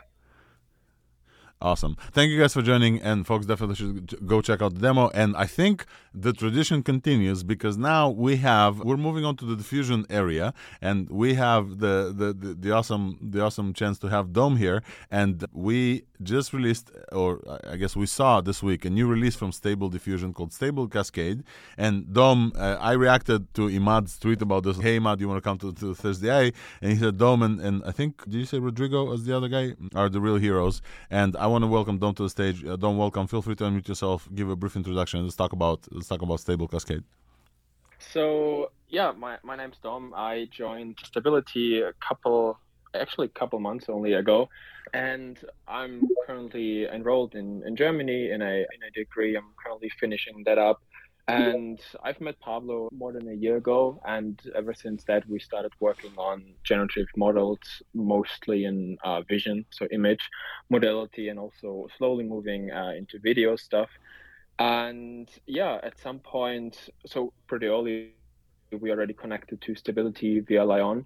Awesome. Thank you guys for joining. And folks, definitely should go check out the demo. And I think the tradition continues because now we have we're moving on to the diffusion area, and we have the the, the, the awesome the awesome chance to have Dome here. And we just released, or I guess we saw this week, a new release from Stable Diffusion called Stable Cascade. And Dome, uh, I reacted to Emad's tweet about this. Hey, Imad, you want to come to, to Thursday? And he said, Dome and, and I think, did you say Rodrigo as the other guy? Are the real heroes. And I want to welcome Dome to the stage. Uh, Dome, welcome. Feel free to unmute yourself, give a brief introduction. Let's talk about let's talk about Stable Cascade. So yeah, my my name's Dom. I joined Stability a couple, actually a couple months only ago, and I'm currently enrolled in, in Germany in a in a degree. I'm currently finishing that up, and I've met Pablo more than a year ago, and ever since that we started working on generative models, mostly in uh, vision, so image modality, and also slowly moving uh, into video stuff. And yeah, at some point, so pretty early, we already connected to Stability via LAION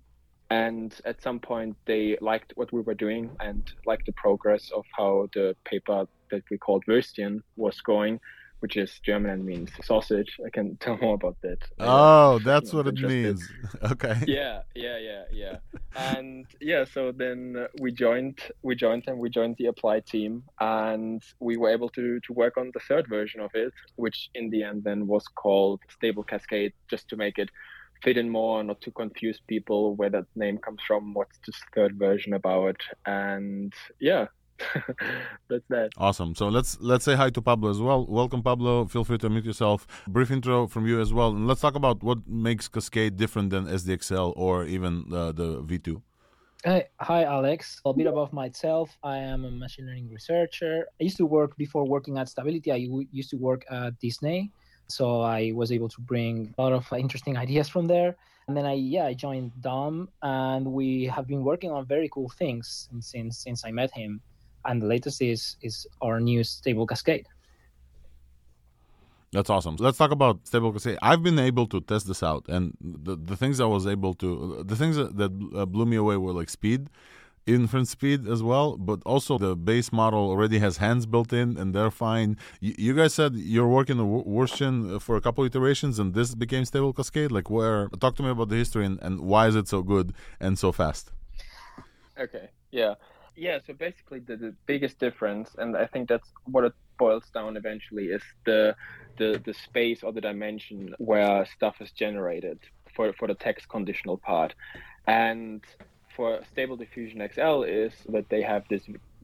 and at some point they liked what we were doing and liked the progress of how the paper that we called Würstchen was going which is German and means sausage. I can tell more about that. Oh, that's what it means. okay. Yeah, yeah, yeah, yeah. and yeah, so then we joined, we joined and we joined the Apply team, and we were able to to work on the third version of it, which in the end then was called Stable Cascade, just to make it fit in more, not to confuse people where that name comes from, what's this third version about. And yeah, that's that. Awesome. So let's let's say hi to Pablo as well. Welcome, Pablo. Feel free to mute yourself. Brief intro from you as well, and let's talk about what makes Cascade different than SDXL or even uh, the V2. Hi, hi, Alex. A bit about myself. I am a machine learning researcher. I used to work before working at Stability. I used to work at Disney, so I was able to bring a lot of interesting ideas from there. And then I, yeah, I joined Dom, and we have been working on very cool things since since I met him. And the latest is is our new stable Cascade. That's awesome. Let's talk about stable cascade. I've been able to test this out, and the the things I was able to, the things that, that uh, blew me away were like speed, inference speed as well, but also the base model already has hands built in, and they're fine. You, you guys said you're working on Würstchen for a couple iterations, and this became stable cascade. Like, where? Talk to me about the history and, and why is it so good and so fast? Okay. Yeah. Yeah, so basically the, the biggest difference, and I think that's what it boils down eventually, is the the the space or the dimension where stuff is generated for for the text conditional part, and for Stable Diffusion XL is that they have this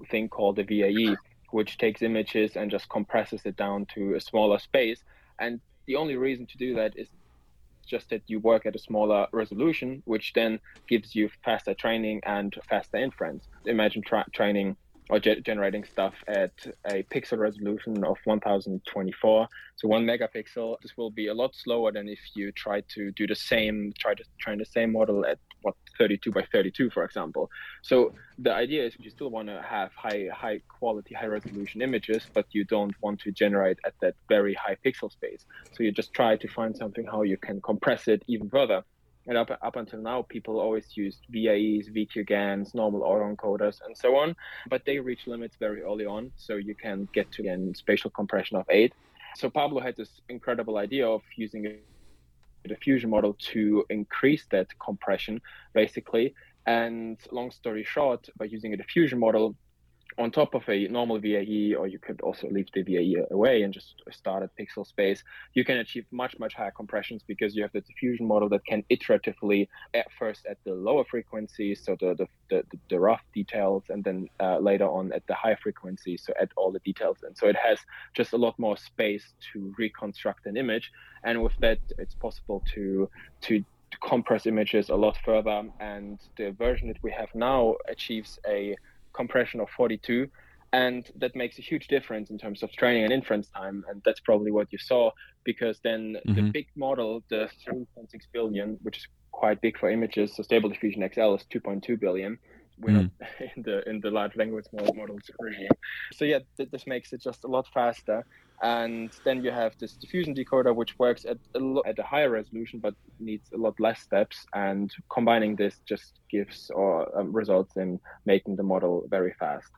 thing called the VAE, which takes images and just compresses it down to a smaller space, and the only reason to do that is just that you work at a smaller resolution, which then gives you faster training and faster inference. Imagine tra- training or ge- generating stuff at a pixel resolution of 1024 so one megapixel this will be a lot slower than if you try to do the same try to train the same model at what 32 by 32 for example so the idea is you still want to have high high quality high resolution images but you don't want to generate at that very high pixel space so you just try to find something how you can compress it even further and up, up until now, people always used VAEs, VQGANs, normal autoencoders, and so on. But they reach limits very early on. So you can get to again spatial compression of eight. So Pablo had this incredible idea of using a diffusion model to increase that compression, basically. And long story short, by using a diffusion model, on top of a normal VAE, or you could also leave the VAE away and just start at pixel space, you can achieve much, much higher compressions because you have the diffusion model that can iteratively, at first at the lower frequencies, so the, the, the, the rough details, and then uh, later on at the high frequencies, so add all the details. And so it has just a lot more space to reconstruct an image. And with that, it's possible to, to to compress images a lot further. And the version that we have now achieves a compression of 42 and that makes a huge difference in terms of training and inference time and that's probably what you saw because then mm-hmm. the big model the 3.6 billion which is quite big for images so stable diffusion xl is 2.2 billion we're mm. not in the in the large language models regime so yeah th- this makes it just a lot faster and then you have this diffusion decoder which works at a, lo- at a higher resolution but needs a lot less steps and combining this just gives or um, results in making the model very fast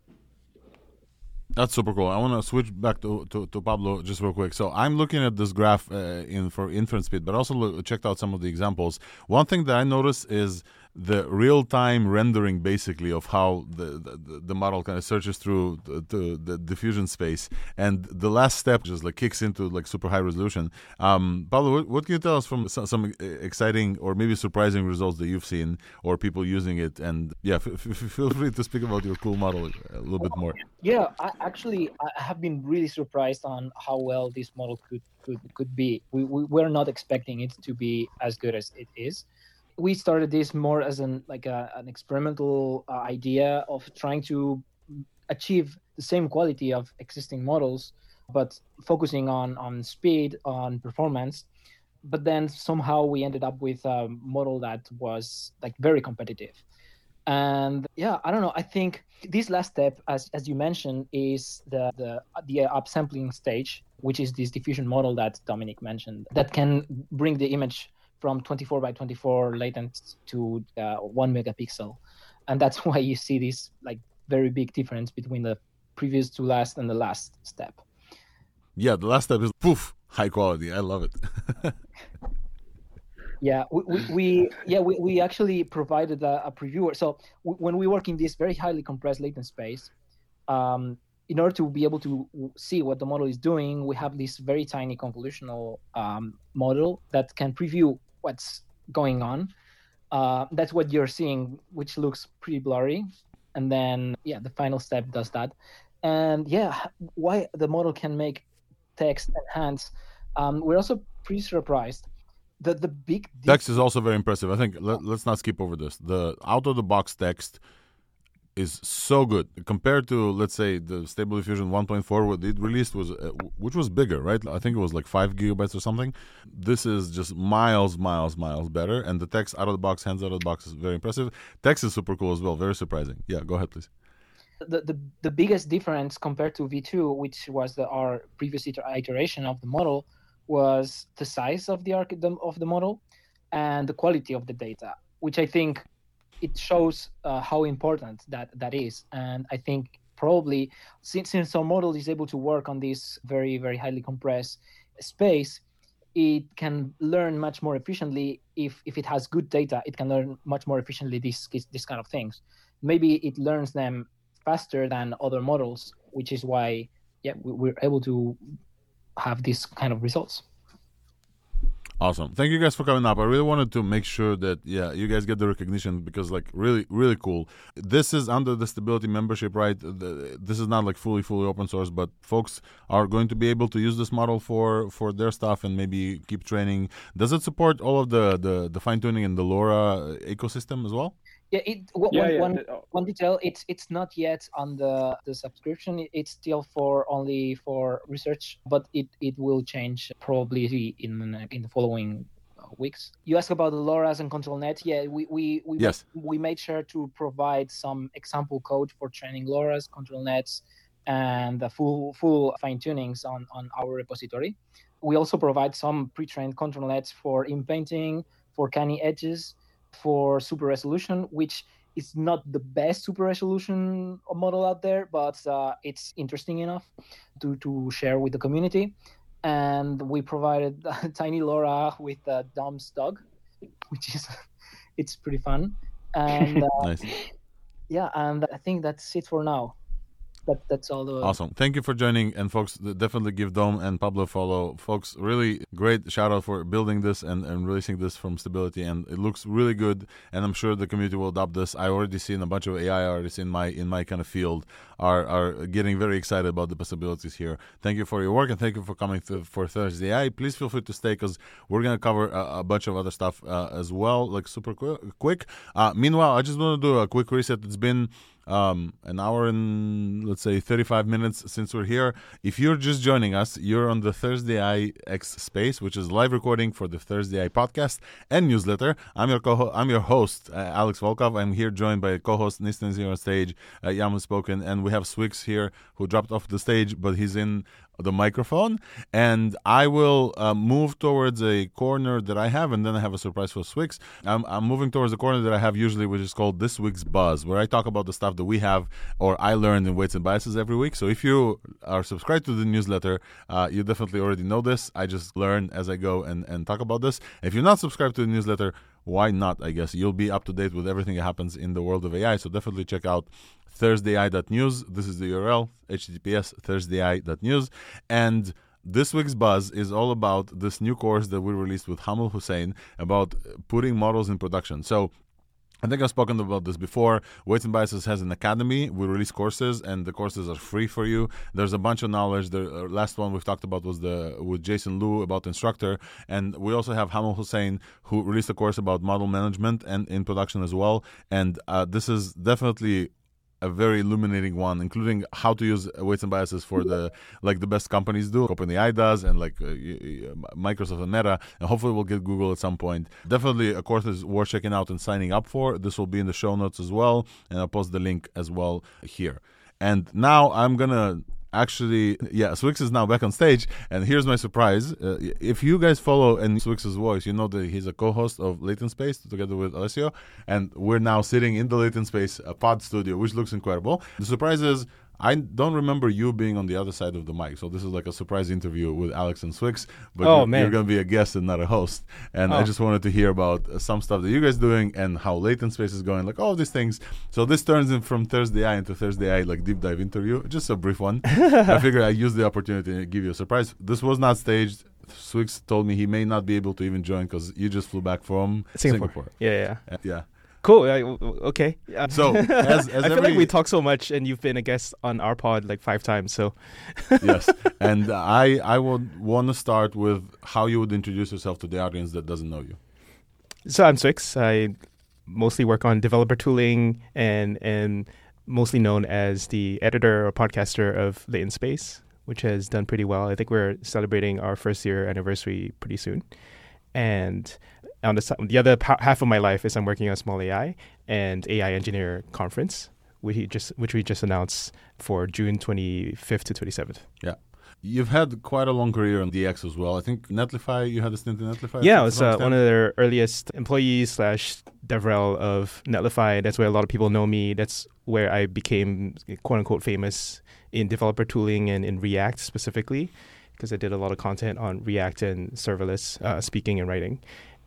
that's super cool. I want to switch back to, to, to, Pablo just real quick. So I'm looking at this graph uh, in for inference speed, but also look, checked out some of the examples. One thing that I noticed is the real-time rendering basically of how the, the, the model kind of searches through the, the, the, diffusion space. And the last step just like kicks into like super high resolution. Um, pablo what, what, can you tell us from some, some, exciting or maybe surprising results that you've seen or people using it? And yeah f- f- feel free to speak about your cool model a little bit more. Yeah I, actually i have been really surprised on how well this model could could, could be. We, we we're not expecting it to be as good as it is we started this more as an like a, an experimental uh, idea of trying to achieve the same quality of existing models but focusing on on speed on performance. But then somehow we ended up with a model that was like very competitive. And yeah i don't know. I think this last step as as you mentioned is the the the upsampling stage which is this diffusion model that dominic mentioned that can bring the image from 24 by 24 latent to uh, one megapixel, and that's why you see this like very big difference between the previous to last and the last step. Yeah, the last step is poof, high quality. I love it. yeah, we, we, we, yeah we, we actually provided a, a previewer. So w- when we work in this very highly compressed latent space, um, in order to be able to see what the model is doing, we have this very tiny convolutional um, model that can preview what's going on. Uh, that's what you're seeing, which looks pretty blurry. and then yeah, the final step does that. And yeah, why the model can make text enhance. Um, we're also pretty surprised that the big text is also very impressive. I think let, us not skip over this. The out of the box text is so good compared to let's say the Stable Diffusion 1.4 what it released was uh, which was bigger, right? I think it was like 5 gigabytes or something. This is just miles miles miles better and the text out of the box hands out of the box is very impressive. Text is super cool as well, very surprising. Yeah, go ahead please. The, the, the biggest difference compared to V2, which was the, our previous iteration of the model, was the size of the of the model and the quality of the data, which I think it shows uh, how important that that is. And I think probably since, since our model is able to work on this very very highly compressed space, it can learn much more efficiently. If if it has good data, it can learn much more efficiently these these kind of things. Maybe it learns them faster than other models, which is why yeah we're able to have these kind of results. Awesome. Thank you guys for coming up. I really wanted to make sure that yeah, you guys get the recognition because like really really cool. This is under the stability membership, right? This is not like fully fully open source, but folks are going to be able to use this model for for their stuff and maybe keep training. Does it support all of the the, the fine tuning and the LoRa ecosystem as well? Yeah, it one, yeah, yeah. One, oh. one detail. It's it's not yet on the the subscription. It's still for only for research, but it it will change probably in in the following weeks. You asked about the LoRa's and control net. Yeah, we we we, yes. we made sure to provide some example code for training LoRa's control nets and the full full fine tunings on on our repository. We also provide some pre-trained control nets for inpainting, for canny edges, for super resolution, which is not the best super resolution model out there, but uh, it's interesting enough to, to share with the community. And we provided Tiny LoRa with uh, Dom's dog, which is it's pretty fun. And uh, nice. yeah, and I think that's it for now that, that's all the awesome. Thank you for joining. And folks definitely give dom and pablo follow. Folks really great shout out for building this and, and releasing this from stability. And it looks really good. And i'm sure the community will adopt this. I already seen a bunch of ai artists in my in my kind of field are are getting very excited about the possibilities here. Thank you for your work and thank you for coming to, for thursday. Ai please feel free to stay because we're going to cover a, a, bunch of other stuff uh, as well like super quick uh, meanwhile i just want to do a quick reset. It's been um, an hour and let's say 35 minutes since we're here. If you're just joining us, you're on the ThursdAI X space, which is live recording for the ThursdAI podcast and newsletter. I'm your co I'm your host, uh, Alex Volkov. I'm here joined by co-host Nisten here on stage, uh, Yaman Spoken, and we have Swyx here who dropped off the stage, but he's in the microphone and I will uh, move towards a corner that I have and then I have a surprise for Swyx. I'm, I'm moving towards the corner that I have usually which is called This Week's Buzz where I talk about the stuff that we have or I learned in Weights and Biases every week. So if you are subscribed to the newsletter, uh, you definitely already know this. I just learn as I go and, and talk about this. If you're not subscribed to the newsletter, why not? I guess you'll be up to date with everything that happens in the world of AI. So definitely check out thursdai.news. This is the URL, https thursdai.news. And this week's buzz is all about this new course that we released with Hamel Husain about putting models in production. So I think I've spoken about this before. Weights and Biases has an academy. We release courses, and the courses are free for you. There's a bunch of knowledge. The uh, last one we've talked about was the with Jason Liu about instructor, and we also have Hamel Husain who released a course about model management and in production as well. And uh, this is definitely a very illuminating one, including how to use weights and biases for the like the best companies do. OpenAI does, and like uh, Microsoft and Meta, and hopefully we'll get Google at some point. Definitely, a course is worth checking out and signing up for. This will be in the show notes as well, and I'll post the link as well here. And now I'm gonna actually, yeah, Swyx is now back on stage, and here's my surprise. Uh, if you guys follow and Swyx's voice, you know that he's a co-host of Latent Space together with Alessio, and we're now sitting in the Latent Space uh, pod studio, which looks incredible. The surprise is I don't remember you being on the other side of the mic, so this is like a surprise interview with Alex and Swyx. But oh, you're, you're going to be a guest and not a host. And oh. I just wanted to hear about uh, some stuff that you guys doing and how Latent Space is going, like all these things. So this turns in from ThursdAI into ThursdAI like deep dive interview, just a brief one. I figured I use the opportunity to give you a surprise. This was not staged. Swyx told me he may not be able to even join because you just flew back from Singapore. Singapore. Yeah, yeah, yeah. Cool. I- okay. So, as- as I feel like we talk so much, and you've been a guest on our pod like five times. So yes, and I I would want to start with how you would introduce yourself to the audience that doesn't know you. So I'm Swyx. I mostly work on developer tooling and and mostly known as the editor or podcaster of the Latent Space, which has done pretty well. I think we're celebrating our first year anniversary pretty soon. And on the the other pa- half of my life is I'm working on Smol AI and AI Engineer Conference, which we just which we just announced for June 25th to 27th. Yeah. You've had quite a long career in DX as well. I think Netlify, you had a stint in Netlify? Yeah, I was uh, one of their earliest employees slash DevRel of Netlify. That's where a lot of people know me. That's where I became quote unquote famous in developer tooling and in React specifically, because I did a lot of content on React and serverless uh, speaking and writing.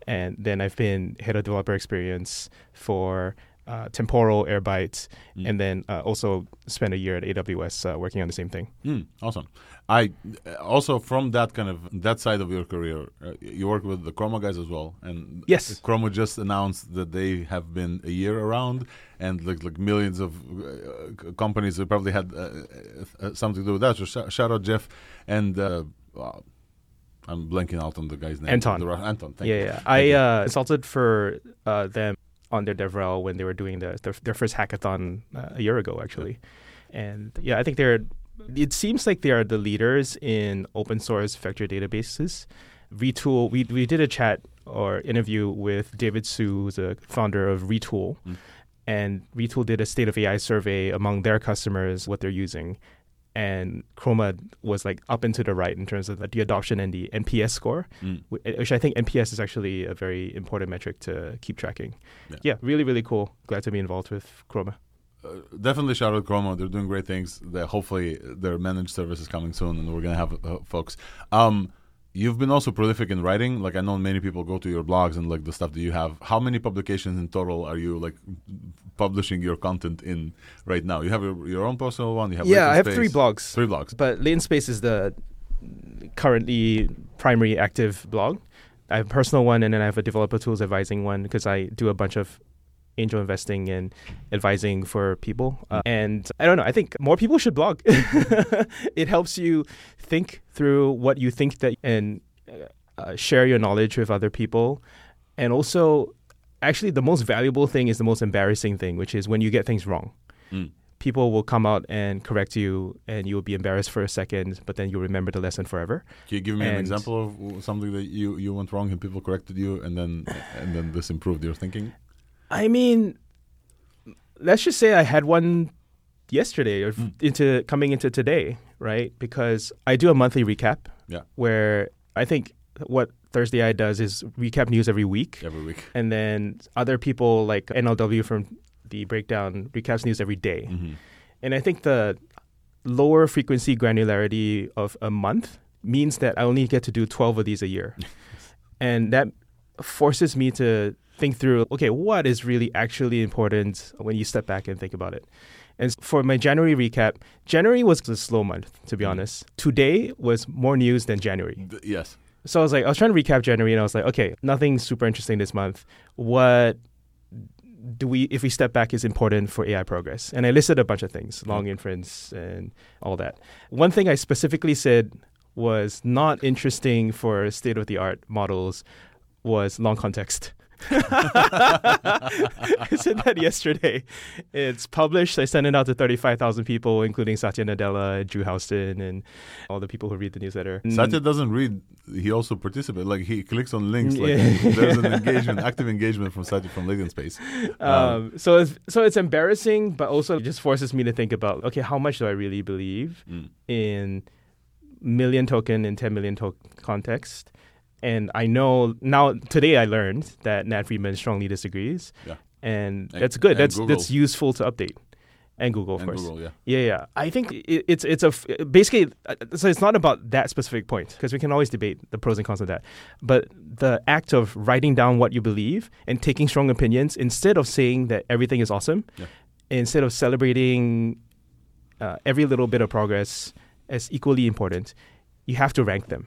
And then I've been head of developer experience for uh, Temporal, Airbyte, Mm. and then uh, also spent a year at AWS uh, working on the same thing. Mm, awesome. I uh, also from that kind of that side of your career, uh, you work with the Chroma guys as well, and Yes. Chroma just announced that they have been a year around, and like like millions of uh, companies that probably had uh, uh, something to do with that. So sh- shout out Jeff and. Uh, wow, I'm blanking out on the guy's name. Anton. The Anton. Thank yeah, you. yeah. Thank I uh, consulted for uh, them on their DevRel when they were doing the their, their first hackathon uh, a year ago, actually. And yeah, I think they're. It seems like they are the leaders in open source vector databases. Retool. We we did a chat or interview with David Hsu, who's the founder of Retool, Mm. and Retool did a state of AI survey among their customers what they're using. And Chroma was like up and to the right in terms of the adoption and the NPS score, Mm. which I think NPS is actually a very important metric to keep tracking. Yeah. Yeah, really, really cool. Glad to be involved with Chroma. Uh, definitely shout out Chroma. They're doing great things. They, hopefully, their managed service is coming soon, and we're gonna have uh, folks. Um, you've been also prolific in writing. Like I know many people go to your blogs and like the stuff that you have. How many publications in total are you like publishing your content in right now? You have your, your own personal one. You have yeah, I have Latent three blogs. Three blogs. But Latent Space is the currently primary active blog. I have a personal one, and then I have a developer tools advising one because I do a bunch of angel investing and advising for people. Uh, and I don't know. I think more people should blog. it helps you think through what you think that and uh, share your knowledge with other people, and also. Actually, the most valuable thing is the most embarrassing thing, which is when you get things wrong Mm. people will come out and correct you and you will be embarrassed for a second but then you'll remember the lesson forever Can you give me an example of something that you, you went wrong and people corrected you, and then and then this improved your thinking? I mean let's just say i had one yesterday or Mm. into coming into today right because i do a monthly recap Yeah. where i think what ThursdAI does is recap news every week Every week. and then other people like nlw from the breakdown recaps news every day Mhm. And I think the lower frequency granularity of a month means that I only get to do 12 of these a year. and that forces me to think through okay, what is really actually important when you step back and think about it. And for my January recap, January was a slow month, to be mm-hmm. honest. Today was more news than January. Yes. So I was like, I was trying to recap January, and I was like, okay, nothing super interesting this month. What do we, if we step back, is important for AI progress? And I listed a bunch of things, mm-hmm. long inference and all that. One thing I specifically said was not interesting for state of the art models was long context. I said that yesterday. It's published. I sent it out to 35,000 people, including Satya Nadella, Drew Houston, and all the people who read the newsletter. Satya doesn't read; he also participates. Like he clicks on links. Like there's an engagement, active engagement from Satya from Latent Space. Um, so it's so it's embarrassing, but also it just forces me to think about okay, how much do I really believe Mm. in million token and 10 million token context? And I know now today I learned that Nat Friedman strongly disagrees. Yeah. And And- that's good. and That's Google. that's useful to update. And Google, of And course. Google, yeah. Yeah, yeah. I think it, it's it's a basically uh, so it's not about that specific point because we can always debate the pros and cons of that. But the act of writing down what you believe and taking strong opinions instead of saying that everything is awesome, Yeah. instead of celebrating uh, every little bit of progress as equally important, you have to rank them.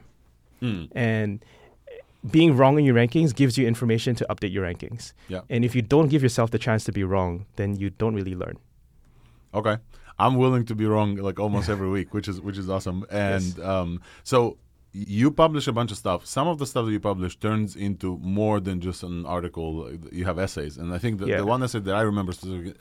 Mm. And being wrong in your rankings gives you information to update your rankings. Yeah. And if you don't give yourself the chance to be wrong, then you don't really learn. Okay. I'm willing to be wrong like almost every week, which is which is awesome. And Yes. um, so you publish a bunch of stuff. Some of the stuff that you publish turns into more than just an article. You have essays, and I think the, Yeah. the one essay that I remember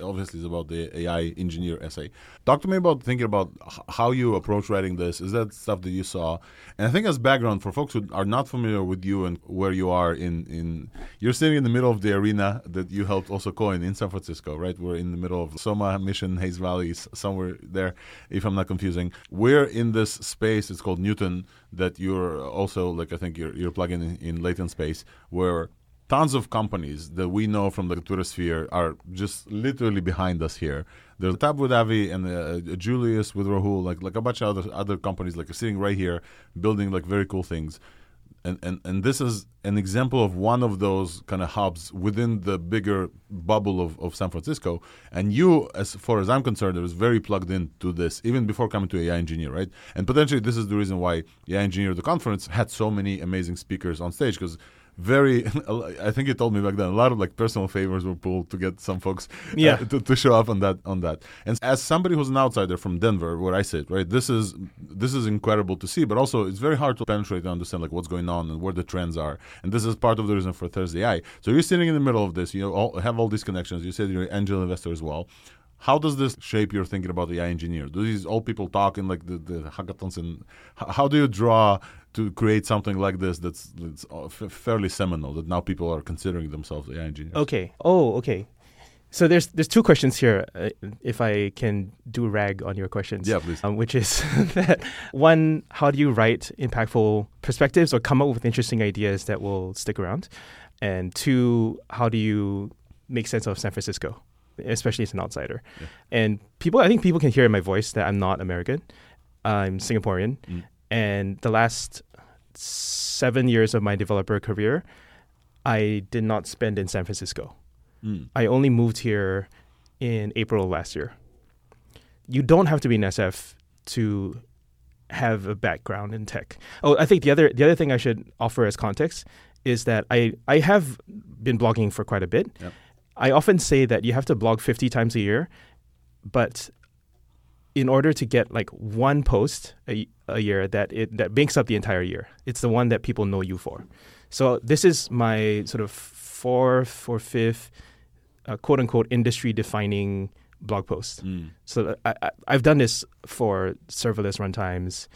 obviously is about the AI engineer essay. Talk to me about thinking about how you approach writing this. Is that stuff that you saw? And I think as background for folks who are not familiar with you and where you are in in you're sitting in the middle of the arena that you helped also coin in San Francisco, right? We're in the middle of Soma Mission, Hayes Valley, somewhere there, if I'm not confusing. We're in this space. It's called Newton. That you're also like I think you're you're plugging in, in latent space where tons of companies that we know from the Twitter sphere are just literally behind us here. There's Tab with Avi and uh, Julius with Rahul, like like a bunch of other other companies like are sitting right here building like very cool things. And, and and this is an example of one of those kind of hubs within the bigger bubble of, of San Francisco. And you, as far as I'm concerned, is very plugged into this even before coming to AI Engineer, right? And potentially this is the reason why AI Engineer, the conference, had so many amazing speakers on stage because very i think you told me back then a lot of like personal favors were pulled to get some folks uh, Yeah. to, to show up on that on that. And as somebody who's an outsider from denver where i sit right this is this is incredible to see but also it's very hard to penetrate and understand like what's going on and where the trends are. And this is part of the reason for ThursdAI. So you're sitting in the middle of this you all, have all these connections. You said you're an angel investor as well. How does this shape your thinking about the AI engineer? Do these old people talk in like the, the hackathons and how do you draw to create something like this that's, that's uh, fairly seminal that now people are considering themselves AI engineers? Okay. Oh, okay. So there's there's two questions here. Uh, if I can do rag on your questions, Yeah, please. Um, which is that one, how do you write impactful perspectives or come up with interesting ideas that will stick around? And two, how do you make sense of San Francisco, especially as an outsider? And people, I think people can hear in my voice that I'm not American. I'm Singaporean, Mm. And the last seven years of my developer career, I did not spend in San Francisco. Mm. I only moved here in April of last year. You don't have to be in SF to have a background in tech. Oh, I think the other the other thing I should offer as context is that I I have been blogging for quite a bit. Yep. I often say that you have to blog 50 times a year, but in order to get like one post a, a year that it that makes up the entire year, it's the one that people know you for. So this is my sort of fourth or fifth, uh, quote unquote, industry defining blog post. Mm. So I, I, I've done this for serverless runtimes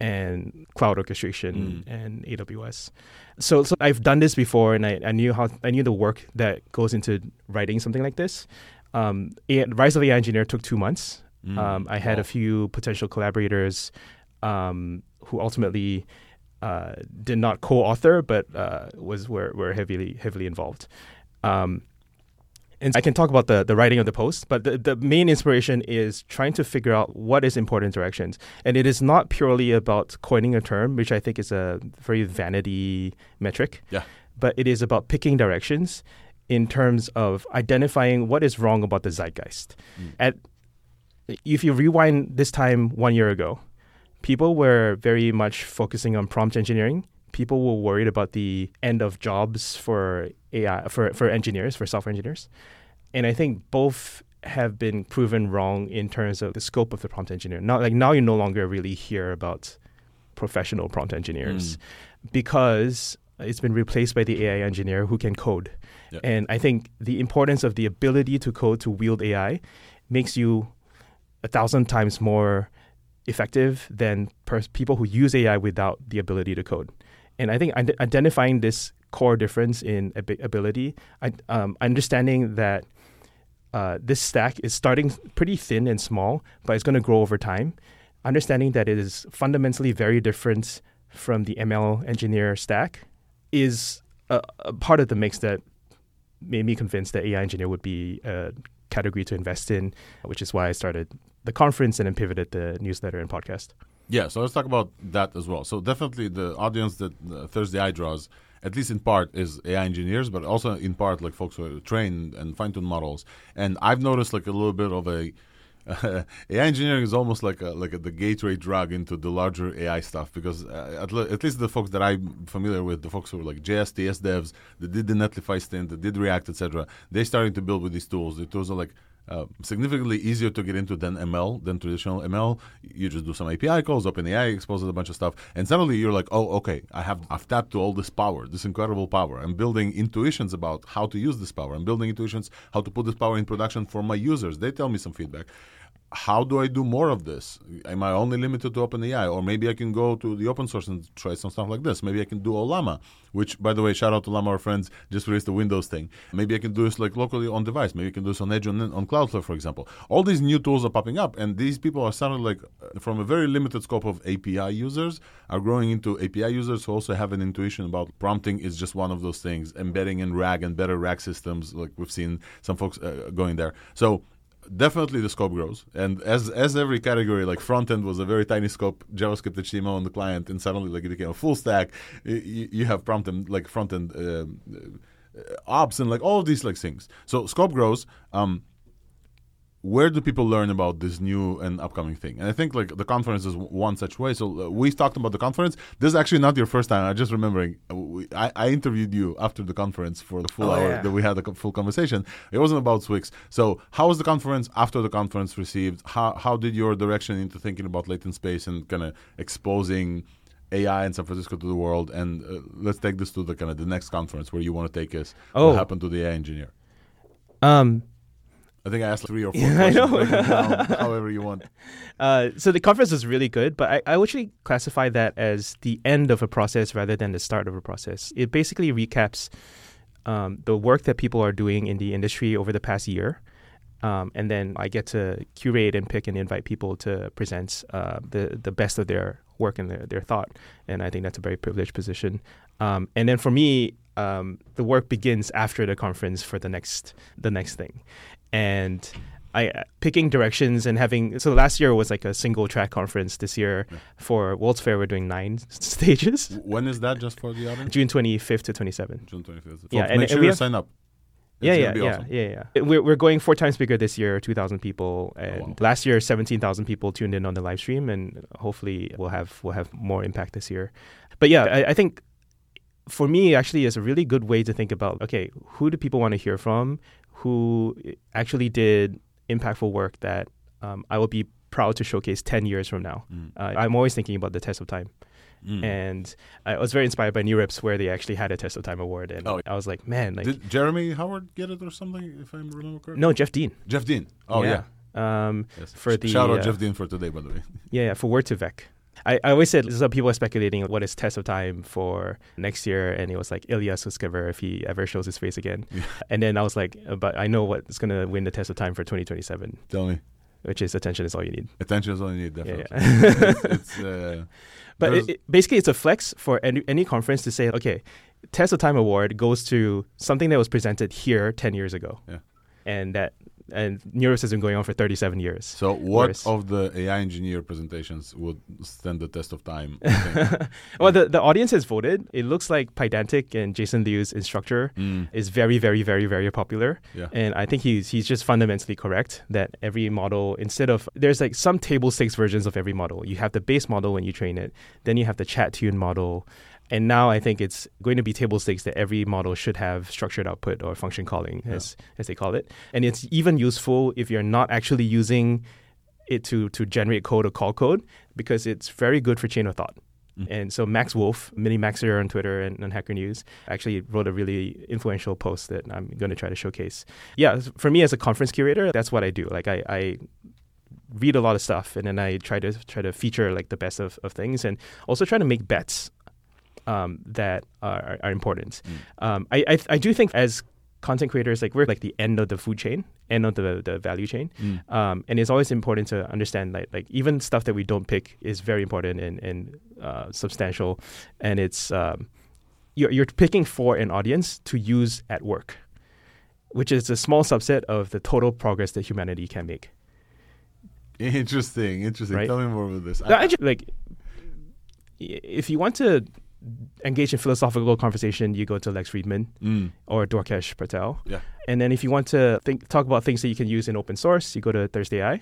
and cloud orchestration and AWS. So, so I've done this before, and I, I knew how I knew the work that goes into writing something like this. Um, A- Rise of the AI Engineer took two months. Mm. Um, I had Wow. a few potential collaborators um, who ultimately uh, did not co-author, but uh, was were, were heavily heavily involved. Um, and I can talk about the, the writing of the post, but the, the main inspiration is trying to figure out what is important directions. And it is not purely about coining a term, which I think is a very vanity metric. Yeah. But it is about picking directions in terms of identifying what is wrong about the zeitgeist. At if you rewind this time one year ago, people were very much focusing on prompt engineering. People were worried about the end of jobs for AI for, for engineers, for software engineers. And I think both have been proven wrong in terms of the scope of the prompt engineer. Now like now you no longer really hear about professional prompt engineers mm. because it's been replaced by the AI engineer who can code. Yeah. And I think the importance of the ability to code to wield AI makes you a thousand times more effective than pers- people who use AI without the ability to code. And I think ide- identifying this core difference in abi- ability, I, um, understanding that uh, this stack is starting pretty thin and small, but it's going to grow over time. Understanding that it is fundamentally very different from the ML engineer stack is a, a part of the mix that made me convinced that AI engineer would be a category to invest in, which is why I started the conference and then pivoted the newsletter and podcast. Yeah, so let's talk about that as well. So definitely the audience that uh, ThursdAI draws, at least in part, is AI engineers, but also in part like folks who are trained and fine tune models. And I've noticed like a little bit of a AI engineering is almost like a, like a, the gateway drug into the larger AI stuff because uh, at, le- at least the folks that I'm familiar with, the folks who are like JS, TS devs, that did the Netlify stint, that did React, etc., they're starting to build with these tools. The tools are like uh, significantly easier to get into than ML, than traditional ML. You just do some API calls, OpenAI exposes a bunch of stuff, and suddenly you're like, oh, okay, I have I've tapped to all this power, this incredible power. I'm building intuitions about how to use this power. I'm building intuitions how to put this power in production for my users. They tell me some feedback how do I do more of this? Am I only limited to OpenAI? Or maybe I can go to the open source and try some stuff like this. Maybe I can do Ollama, which, by the way, shout out to Ollama, our friends, just released the Windows thing. Maybe I can do this like locally on device. Maybe I can do this on Edge on, on Cloudflare, for example. All these new tools are popping up, and these people are sounding like uh, from a very limited scope of API users are growing into API users who also have an intuition about prompting is just one of those things. Embedding in RAG and better RAG systems, like we've seen some folks uh, going there. So definitely the scope grows. And as as every category like front end was a very tiny scope javascript html on the client and suddenly like it became a full stack. You, you have prompt end like front end uh, uh, ops and like all of these like things. So scope grows. Um where do people learn about this new and upcoming thing? And I think like the conference is one such way. So uh, we talked about the conference. This is actually not your first time. I'm just remembering. Uh, we, I, I, interviewed you after the conference for the full oh, hour yeah. that we had a full conversation. It wasn't about Swyx. So how was the conference after the conference received? How how did your direction into thinking about latent space and kind of exposing AI in San Francisco to the world? And uh, let's take this to the kind of the next conference where you want to take us. Oh. What happened to the AI engineer? Um I think I asked three or four yeah, questions. I know. however you want. Uh, so the conference was really good, but I, I actually classify that as the end of a process rather than the start of a process. It basically recaps um, the work that people are doing in the industry over the past year. Um, and then I get to curate and pick and invite people to present uh, the the best of their work and their, their thought. And I think that's a very privileged position. Um, and then for me, um, the work begins after the conference for the next the next thing and I uh, picking directions and having so last year was like a single track conference. This year yeah. for World's Fair we're doing nine stages. When is that? Just for the audience? June twenty fifth to twenty seventh. June twenty fifth. Yeah, and, make sure and you sign up. It's yeah, yeah, yeah, awesome. yeah, yeah. We're we're going four times bigger this year, two thousand people, and oh, wow. last year seventeen thousand people tuned in on the live stream, and hopefully we'll have we'll have more impact this year. But yeah, I, I think for me actually is a really good way to think about okay, who do people want to hear from? Who actually did impactful work that um, I will be proud to showcase 10 years from now. Mm. Uh, I'm always thinking about the test of time. Mm. And I was very inspired by NeurIPS, where they actually had a Test of Time award, and oh. I was like, "Man, like, did Jeremy Howard get it or something?" If I remember correctly. No, Jeff Dean. Jeff Dean. Oh yeah. yeah. Um, yes. For the shout out uh, Jeff Dean for today, by the way. Yeah, yeah for Word2Vec. I, I always said some people are speculating what is test of time for next year, and it was like Ilya Sutskever if he ever shows his face again. Yeah. And then I was like, uh, but I know what's gonna win the test of time for 2027. Tell me. Which is attention is all you need. Attention is all you need, definitely. Yeah, yeah. it's, it's, uh, but it, it, basically, it's a flex for any, any conference to say, okay, Test of Time Award goes to something that was presented here 10 years ago. Yeah. And that and NeurIPS has been going on for 37 years. So, what Whereas, of the AI engineer presentations would stand the test of time? well, the, the audience has voted. It looks like Pydantic and Jason Liu's instructor mm. is very, very, very, very popular. Yeah. And I think he's he's just fundamentally correct that every model, instead of there's like some table stakes versions of every model. You have the base model when you train it, then you have the chat tune model, and now I think it's going to be table stakes that every model should have structured output or function calling, yeah. as as they call it. And it's even useful if you're not actually using it to to generate code or call code because it's very good for chain of thought. Mm. And so Max Woolf, Mini Maxer on Twitter and on Hacker News, actually wrote a really influential post that I'm going to try to showcase. Yeah, for me as a conference curator, that's what I do. Like I, I read a lot of stuff and then I try to try to feature like the best of, of things and also try to make bets um, that are, are important. Mm. Um, I, I, I do think as content creators, like we're like the end of the food chain, end of the, the value chain, mm. um, and it's always important to understand like like even stuff that we don't pick is very important and and uh, substantial, and it's um, you're you're picking for an audience to use at work, which is a small subset of the total progress that humanity can make. Interesting, interesting. Right? Tell me more about this. I, I just, like, if you want to engage in philosophical conversation, you go to Lex Fridman mm. or Dwarkesh Patel. Yeah. And then if you want to think, talk about things that you can use in open source, you go to ThursdAI.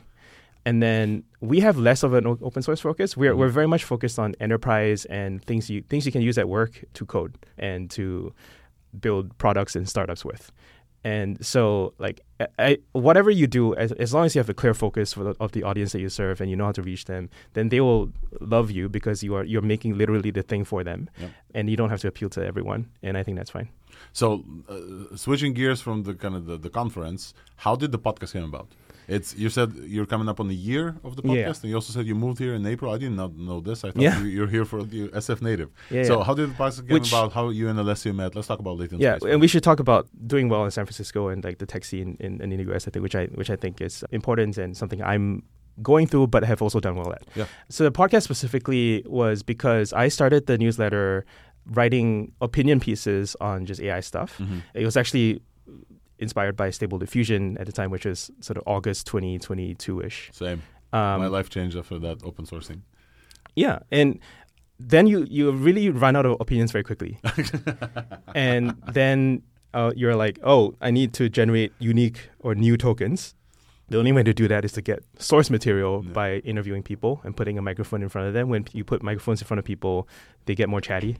And then we have less of an open source focus. We're, we're very much focused on enterprise and things you things you can use at work to code and to build products and startups with. And so, like, I, whatever you do, as, as long as you have a clear focus for the, of the audience that you serve and you know how to reach them, then they will love you because you are you're making literally the thing for them, Yep. and you don't have to appeal to everyone. And I think that's fine. So, uh, switching gears from the kind of the, the conference, how did the podcast came about? It's you said you're coming up on the year of the podcast, Yeah. and you also said you moved here in April. I did not know this. I thought Yeah. you, you're here for the SF native. Yeah, so, yeah. how did the podcast Which- about? How you and Alessio met? Let's talk about latent Yeah, space. and we should talk about doing well in San Francisco and like the tech scene in, in the US, I think, which I which I think is important and something I'm going through, but have also done well at. Yeah. So the podcast specifically was because I started the newsletter writing opinion pieces on just AI stuff. Mhm. It was actually inspired by Stable Diffusion at the time, which was sort of August 2022 ish. Same. Um, My life changed after that open sourcing. Yeah, and then you you really run out of opinions very quickly, and then uh, you're like, oh, I need to generate unique or new tokens. The only way to do that is to get source material Yeah. by interviewing people and putting a microphone in front of them. When you put microphones in front of people, they get more chatty.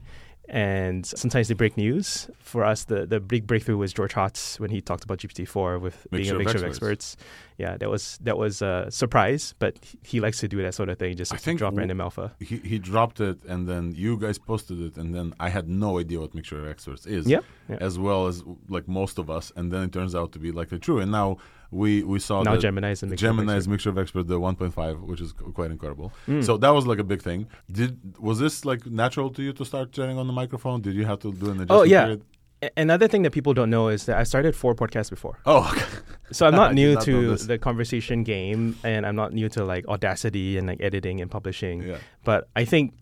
And sometimes they break news. For us, the, the big breakthrough was George Hotz when he talked about GPT-4 with being a of mixture of experts. experts. Yeah, that was that was a surprise, but he- likes to do that sort of thing, just I think drop random alpha. He, he dropped it, and then you guys posted it, and then I had no idea what Mixture of Experts is, Yep, yeah. as well as like most of us, and then it turns out to be like true. And now we we saw Now Gemini's Gemini is a mixture of Gemini experts. Mixture of Experts, the 1.5, which is quite incredible. Mm. So that was like a big thing. Did was this like natural to you to start chatting on the microphone? Did you have to do an adjustment Oh yeah. period? Another thing that people don't know is that I started four podcasts before. Oh, okay. So I'm not new not to the conversation game, and I'm not new to like Audacity and like editing and publishing. Yeah. But I think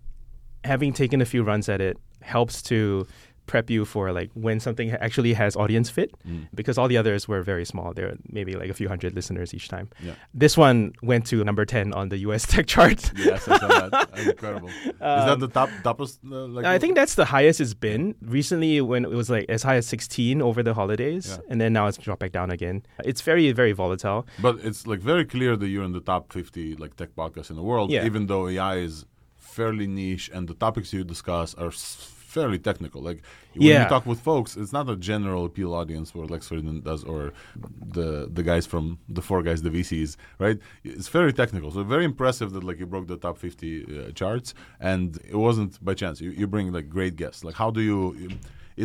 having taken a few runs at it helps to prep you for like when something actually has audience fit, Mm. because all the others were very small. There were maybe like a few hundred listeners each time. Yeah. This one went to number ten on the U.S. tech chart. Yes, I saw that. That's incredible. is that Um, the top toppest? Uh, like I think that's the highest it's been recently. When it was like as high as 16 over the holidays, Yeah. and then now it's dropped back down again. It's very very volatile. But it's like very clear that you're in the top 50 like tech podcasts in the world, Yeah. even though AI is fairly niche and the topics you discuss are s- fairly technical. Like when Yeah. you talk with folks, it's not a general appeal audience where Lex Fridman does or the the guys from the four guys, the VCs, right? It's very technical. So very impressive that like you broke the top 50 uh, charts and it wasn't by chance. You, you bring like great guests. Like how do you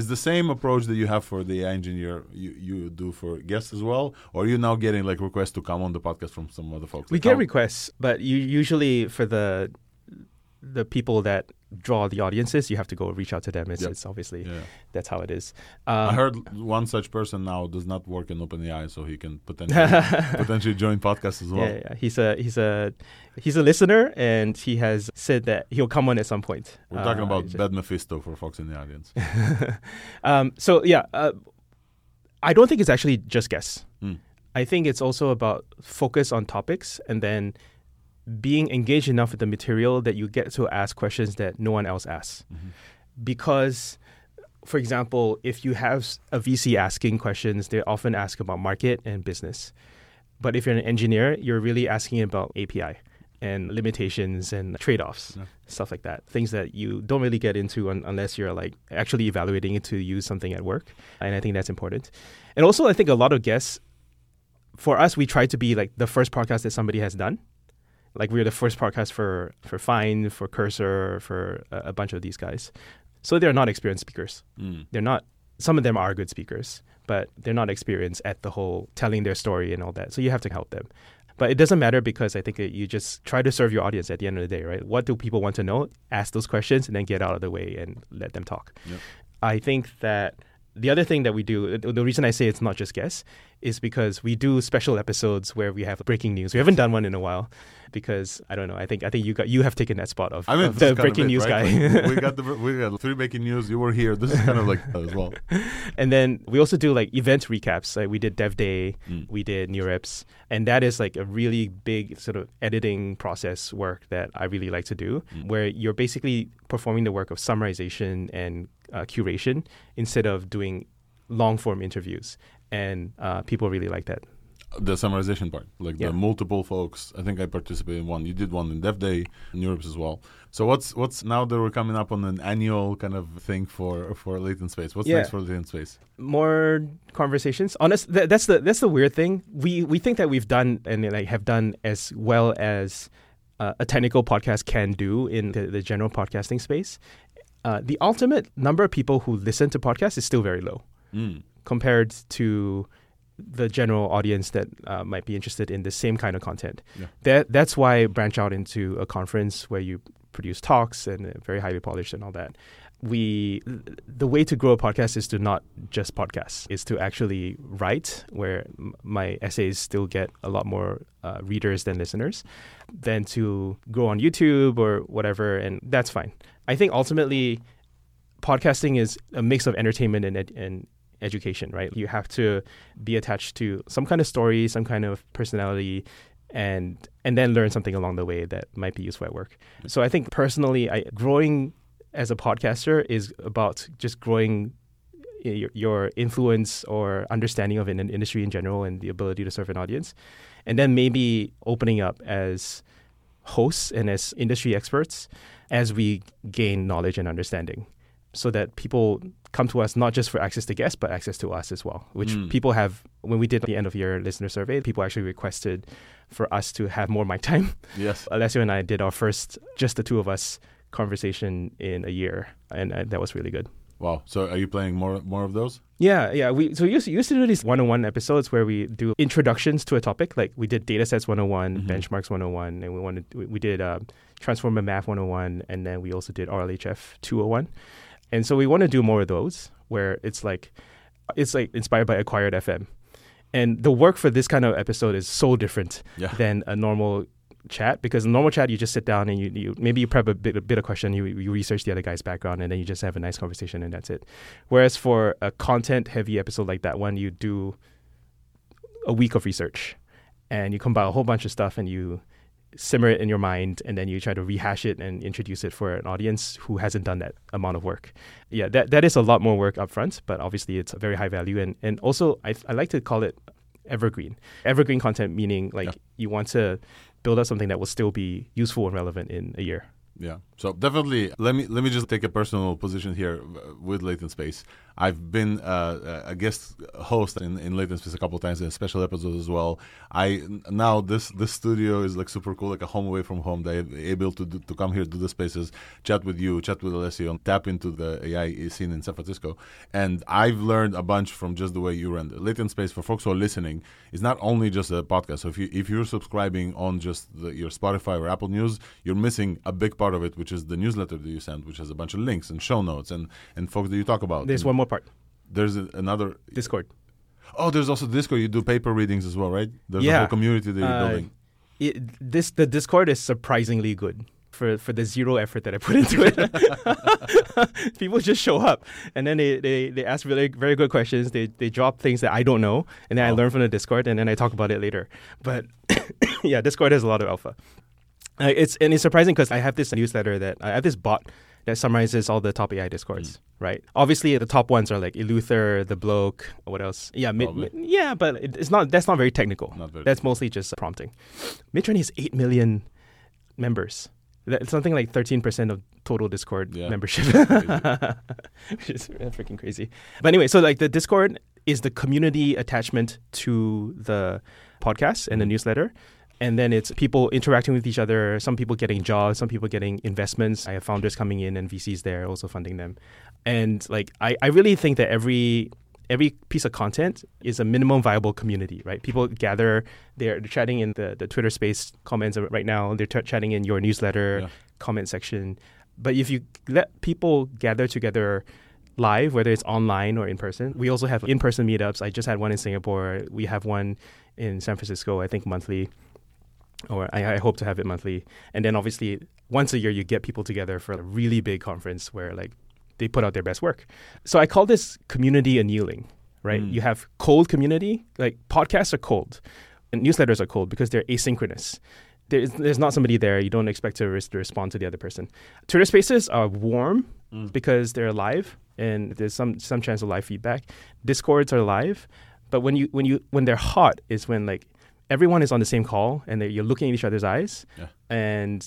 is the same approach that you have for the AI engineer you, you do for guests as well, or are you now getting like requests to come on the podcast from some other folks? We Like, get how- requests, but you usually for the the people that draw the audiences, you have to go reach out to them. It's, Yep. it's obviously Yeah. that's how it is. I Um, heard one such person now does not work in OpenAI, so he can potentially potentially join podcasts as well. Yeah, yeah, he's a he's a he's a listener, and he has said that he'll come on at some point. We're talking Uh, about just- Bad Mephisto for folks in the audience. um, so yeah, uh, I don't think it's actually just guess. Mm. I think it's also about focus on topics and then being engaged enough with the material that you get to ask questions that no one else asks. Mm-hmm. Because, for example, if you have a VC asking questions, they often ask about market and business. But if you're an engineer, you're really asking about API and limitations and trade-offs, Yeah. stuff like that. Things that you don't really get into un- unless you're like actually evaluating it to use something at work. And I think that's important. And also, I think a lot of guests, for us, we try to be like the first podcast that somebody has done. Like we're the first podcast for for Fine, for Cursor, for a, a bunch of these guys. So they're not experienced speakers. Mm. They're not. Some of them are good speakers, but they're not experienced at the whole telling their story and all that. So you have to help them. But it doesn't matter because I think that you just try to serve your audience at the end of the day, right? What do people want to know? Ask those questions and then get out of the way and let them talk. Yep. I think that the other thing that we do, the the reason I say it's not just guests, is because we do special episodes where we have breaking news. We haven't done one in a while because I don't know. I think I think you got you have taken that spot of, I mean, of the kind of breaking it, news right? guy. Like, we got the we got three breaking news. You were here. This is kind of like that as well. and then we also do like event recaps. Like we did Dev Day, Mm. we did Neurips, and that is like a really big sort of editing process work that I really like to do, Mm. where you're basically performing the work of summarization and uh, curation instead of doing long form interviews, and uh, people really like that. The summarization part, like Yeah. the multiple folks. I think I participated in one. You did one in Dev Day in Europe as well. So what's what's now that we're coming up on an annual kind of thing for for latent space? What's Yeah. next for latent space? more conversations. Honest, th- that's the that's the weird thing. We we think that we've done and like have done as well as uh, a technical podcast can do in the, the general podcasting space. Uh, the ultimate number of people who listen to podcasts is still very low Mm. compared to the general audience that uh, might be interested in the same kind of content. Yeah. That that's why I branch out into a conference where you produce talks and uh, very highly polished and all that. We the way to grow a podcast is to not just podcast, is to actually write. Where my essays still get a lot more uh, readers than listeners, than to grow on YouTube or whatever, and that's fine. I think ultimately podcasting is a mix of entertainment and, and education, right? You have to be attached to some kind of story, some kind of personality, and and then learn something along the way that might be useful at work. So I think personally, I, growing as a podcaster is about just growing your, your influence or understanding of an an industry in general and the ability to serve an audience, and then maybe opening up as hosts and as industry experts as we gain knowledge and understanding so that people come to us not just for access to guests but access to us as well which Mm. people have when we did the end of year listener survey people actually requested for us to have more mic time Yes. alessio and i did our first just the two of us conversation in a year and uh, that was really good Wow. So are you playing more more of those? yeah, yeah. We so we used, used to do these one-on-one episodes where we do introductions to a topic. Like we did datasets 101, Mhm. benchmarks 101, and we wanted we, we did uh, transformer math 101, and then we also did RLHF 201. And so we want to do more of those where it's like it's like inspired by acquired FM. And the work for this kind of episode is so different Yeah. than a normal chat because in normal chat you just sit down and you, you maybe you prep a bit, a bit of question you, you research the other guy's background and then you just have a nice conversation and that's it whereas for a content heavy episode like that one you do a week of research and you compile a whole bunch of stuff and you simmer it in your mind and then you try to rehash it and introduce it for an audience who hasn't done that amount of work yeah that, that is a lot more work up front but obviously it's a very high value and, and also I, I like to call it evergreen evergreen content meaning like Yeah. you want to build up something that will still be useful and relevant in a year Yeah. So definitely, let me let me just take a personal position here uh, with Latent Space. I've been uh, a guest host in, in Latent Space a couple of times in special episodes as well. I now this this studio is like super cool, like a home away from home. They're able to do, to come here, do the spaces, chat with you, chat with Alessio, and tap into the AI scene in San Francisco. And I've learned a bunch from just the way you run it. Latent Space for folks who are listening is not only just a podcast. So if you if you're subscribing on just the, your Spotify or Apple News, you're missing a big part of it, which is the newsletter that you send, which has a bunch of links and show notes and and folks that you talk about. there's And one more part There's a, another. discord Oh, there's also Discord. You do paper readings as well, right? There's a whole community that you're Uh, building. it, this the discord is surprisingly good for for the zero effort that i put into it people just show up and then they, they, they ask really very good questions they, they drop things that i don't know and then i Oh. learn from the discord and then i talk about it later but yeah discord has a lot of alpha uh, it's and it's surprising because i have this newsletter that i have this bot that summarizes all the top AI discords, mm. right? Obviously, the top ones are like Eleuther, the bloke, what else? Yeah, mid, mid- yeah, but it, it's not. That's not very technical. Not very That's mostly just prompting. Midjourney has eight million members. That's something like thirteen percent of total Discord Yeah. membership, which is freaking crazy. But anyway, so like the Discord is the community attachment to the podcast and the mm. newsletter. And then it's people interacting with each other, some people getting jobs, some people getting investments. I have founders coming in and VCs there also funding them. And like I, I really think that every every piece of content is a minimum viable community, right? People gather, they're chatting in the, the Twitter space comments right now, they're t- chatting in your newsletter Yeah. comment section. But if you let people gather together live, whether it's online or in person, we also have in person meetups. I just had one in Singapore. We have one in San Francisco, I think monthly, or I, I hope to have it monthly. And then obviously, once a year, you get people together for a really big conference where like they put out their best work. So I call this community annealing, right? Mm. You have cold community, like podcasts are cold, and newsletters are cold because they're asynchronous. There's, there's not somebody there. You don't expect to, res- to respond to the other person. Twitter Spaces are warm Mm. because they're live and there's some some chance of live feedback. Discords are live, But when you when you when they're hot is when like everyone is on the same call and you're looking at each other's eyes Yeah. and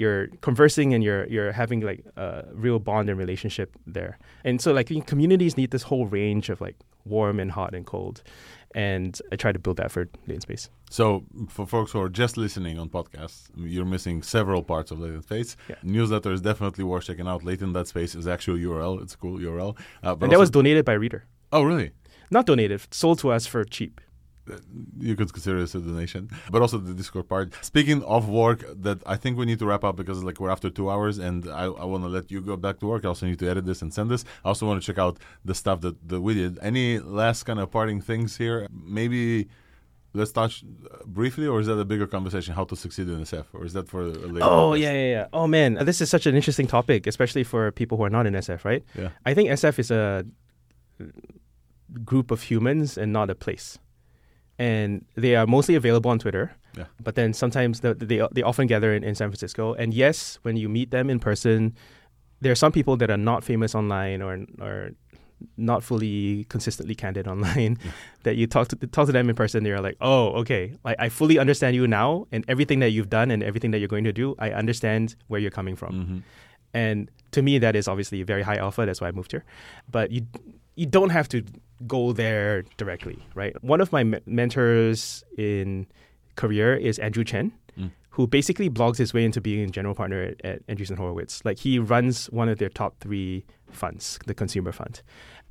you're conversing and you're you're having like a real bond and relationship there. And so like communities need this whole range of like warm and hot and cold. And I try to build that for Latent Space. So, for folks who are just listening on podcasts, you're missing several parts of Latent Space. Newsletter is definitely worth checking out. Latent That Space is actual URL. It's a cool URL. Uh, but and that was donated by a reader. Oh, really? Not donated, sold to us for cheap. You could consider this a donation, but also the Discord part. Speaking of work, that I think we need to wrap up because like we're after two hours, and I, I want to let you go back to work. I also need to edit this and send this. I also want to check out the stuff that, that we did. Any last kind of parting things here? Maybe let's touch uh, briefly, or is that a bigger conversation? How to succeed in SF, or is that for a later? Oh yeah, yeah, yeah. Oh man, this is such an interesting topic, especially for people who are not in SF, right? Yeah. I think SF is a group of humans and not a place, and they are mostly available on Twitter. Yeah. But then sometimes the, they they often gather in, in San Francisco, and yes, when you meet them in person, there are some people that are not famous online or or not fully consistently candid online that you talk to talk to them in person they're like oh okay like i fully understand you now and everything that you've done and everything that you're going to do i understand where you're coming from Mm-hmm. and to me that is obviously very high alpha that's why i moved here but you you don't have to go there directly right one of my me- mentors in career is andrew chen Mm. who basically blogs his way into being a general partner at, at Andreessen Horowitz. Like he runs one of their top three funds, the consumer fund.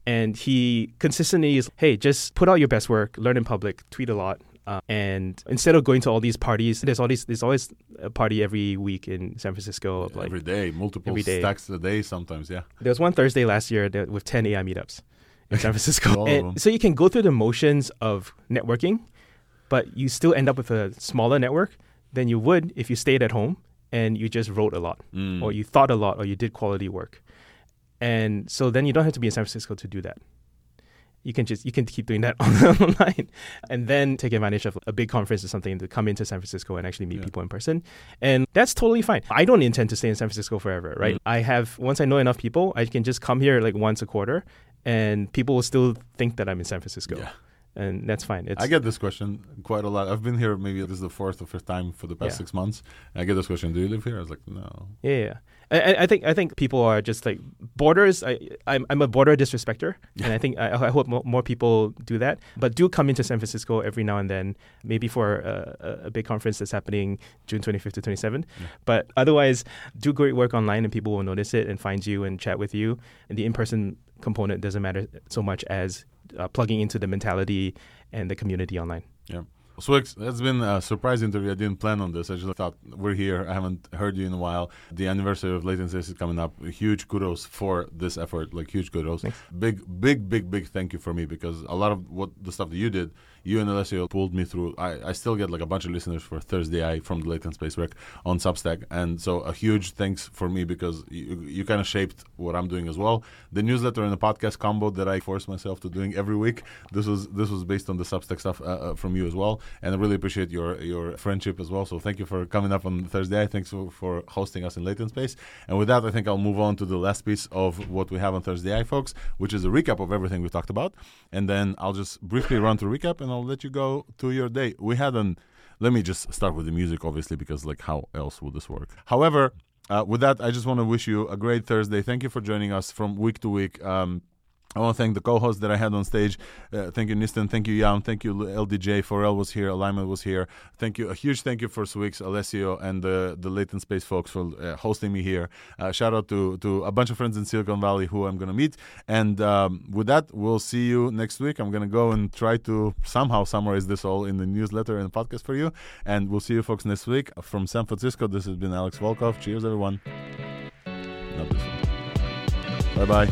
And he consistently is, hey, just put out your best work, learn in public, tweet a lot. Uh, and instead of going to all these parties, there's all these, there's always a party every week in San Francisco of like every day, multiple every day. stacks a day, sometimes. Yeah. There was one Thursday last year that, with 10 AI meetups in San Francisco. All of them. and so you can go through the motions of networking, but you still end up with a smaller network than you would if you stayed at home and you just wrote a lot, Mm. or you thought a lot, or you did quality work. And so then you don't have to be in San Francisco to do that. You can just you can keep doing that online, and then take advantage of a big conference or something to come into San Francisco and actually meet people in person, and that's totally fine. I don't intend to stay in San Francisco forever, right? Mm. I have once I know enough people, I can just come here like once a quarter, and people will still think that I'm in San Francisco, Yeah. and that's fine. It's, I get this question quite a lot. I've been here maybe this is the fourth or fifth time for the past Yeah. six months. I get this question: Do you live here? I was like, no. Yeah, yeah. I, I- think I think people are just like borders. I I'm, I'm a border disrespecter, and I think I, I hope more, more people do that. But do come into San Francisco every now and then, maybe for a, a- a big conference that's happening June 25th to 27th. But otherwise, do great work online, and people will notice it and find you and chat with you. And the in-person component doesn't matter so much as uh, plugging into the mentality and the community online. Yeah. So that's been a surprise interview. I didn't plan on this. I just thought we're here. I haven't heard you in a while. The anniversary of Latency is coming up. Huge kudos for this effort. Like huge kudos. Big, big, big, big thank you for me because a lot of what the stuff that you did, you and Alessio pulled me through. I, I still get like a bunch of listeners for ThursdAI from the Latent Space Rec on Substack, and so a huge thanks for me because you, you kind of shaped what I'm doing as well. The newsletter and the podcast combo that I force myself to doing every week. This was this was based on the Substack stuff uh, uh, from you as well, and I really appreciate your your friendship as well. So thank you for coming up on Thursday. Thanks for, for hosting us in Latent Space. And with that, I think I'll move on to the last piece of what we have on Thursday, I, folks, which is a recap of everything we talked about, and then I'll just briefly run through recap, and I'll let you go to your day. We had an let me just start with the music, obviously, because like how else would this work? However, uh, with that, I just want to wish you a great Thursday. Thank you for joining us from week to week. Um, I want to thank the co-hosts that I had on stage. Uh, thank you, Nisten. Thank you, Jan. Thank you, LDJ. Pharrell was here. Alignment was here. Thank you. A huge thank you for Swyx, Alessio, and the the Latent Space folks for uh, hosting me here. Uh, shout out to to a bunch of friends in Silicon Valley who I'm gonna meet. And um, with that, we'll see you next week. I'm gonna go and try to somehow summarize this all in the newsletter and podcast for you. And we'll see you folks next week from San Francisco. This has been Alex Volkov. Cheers, everyone. Bye bye.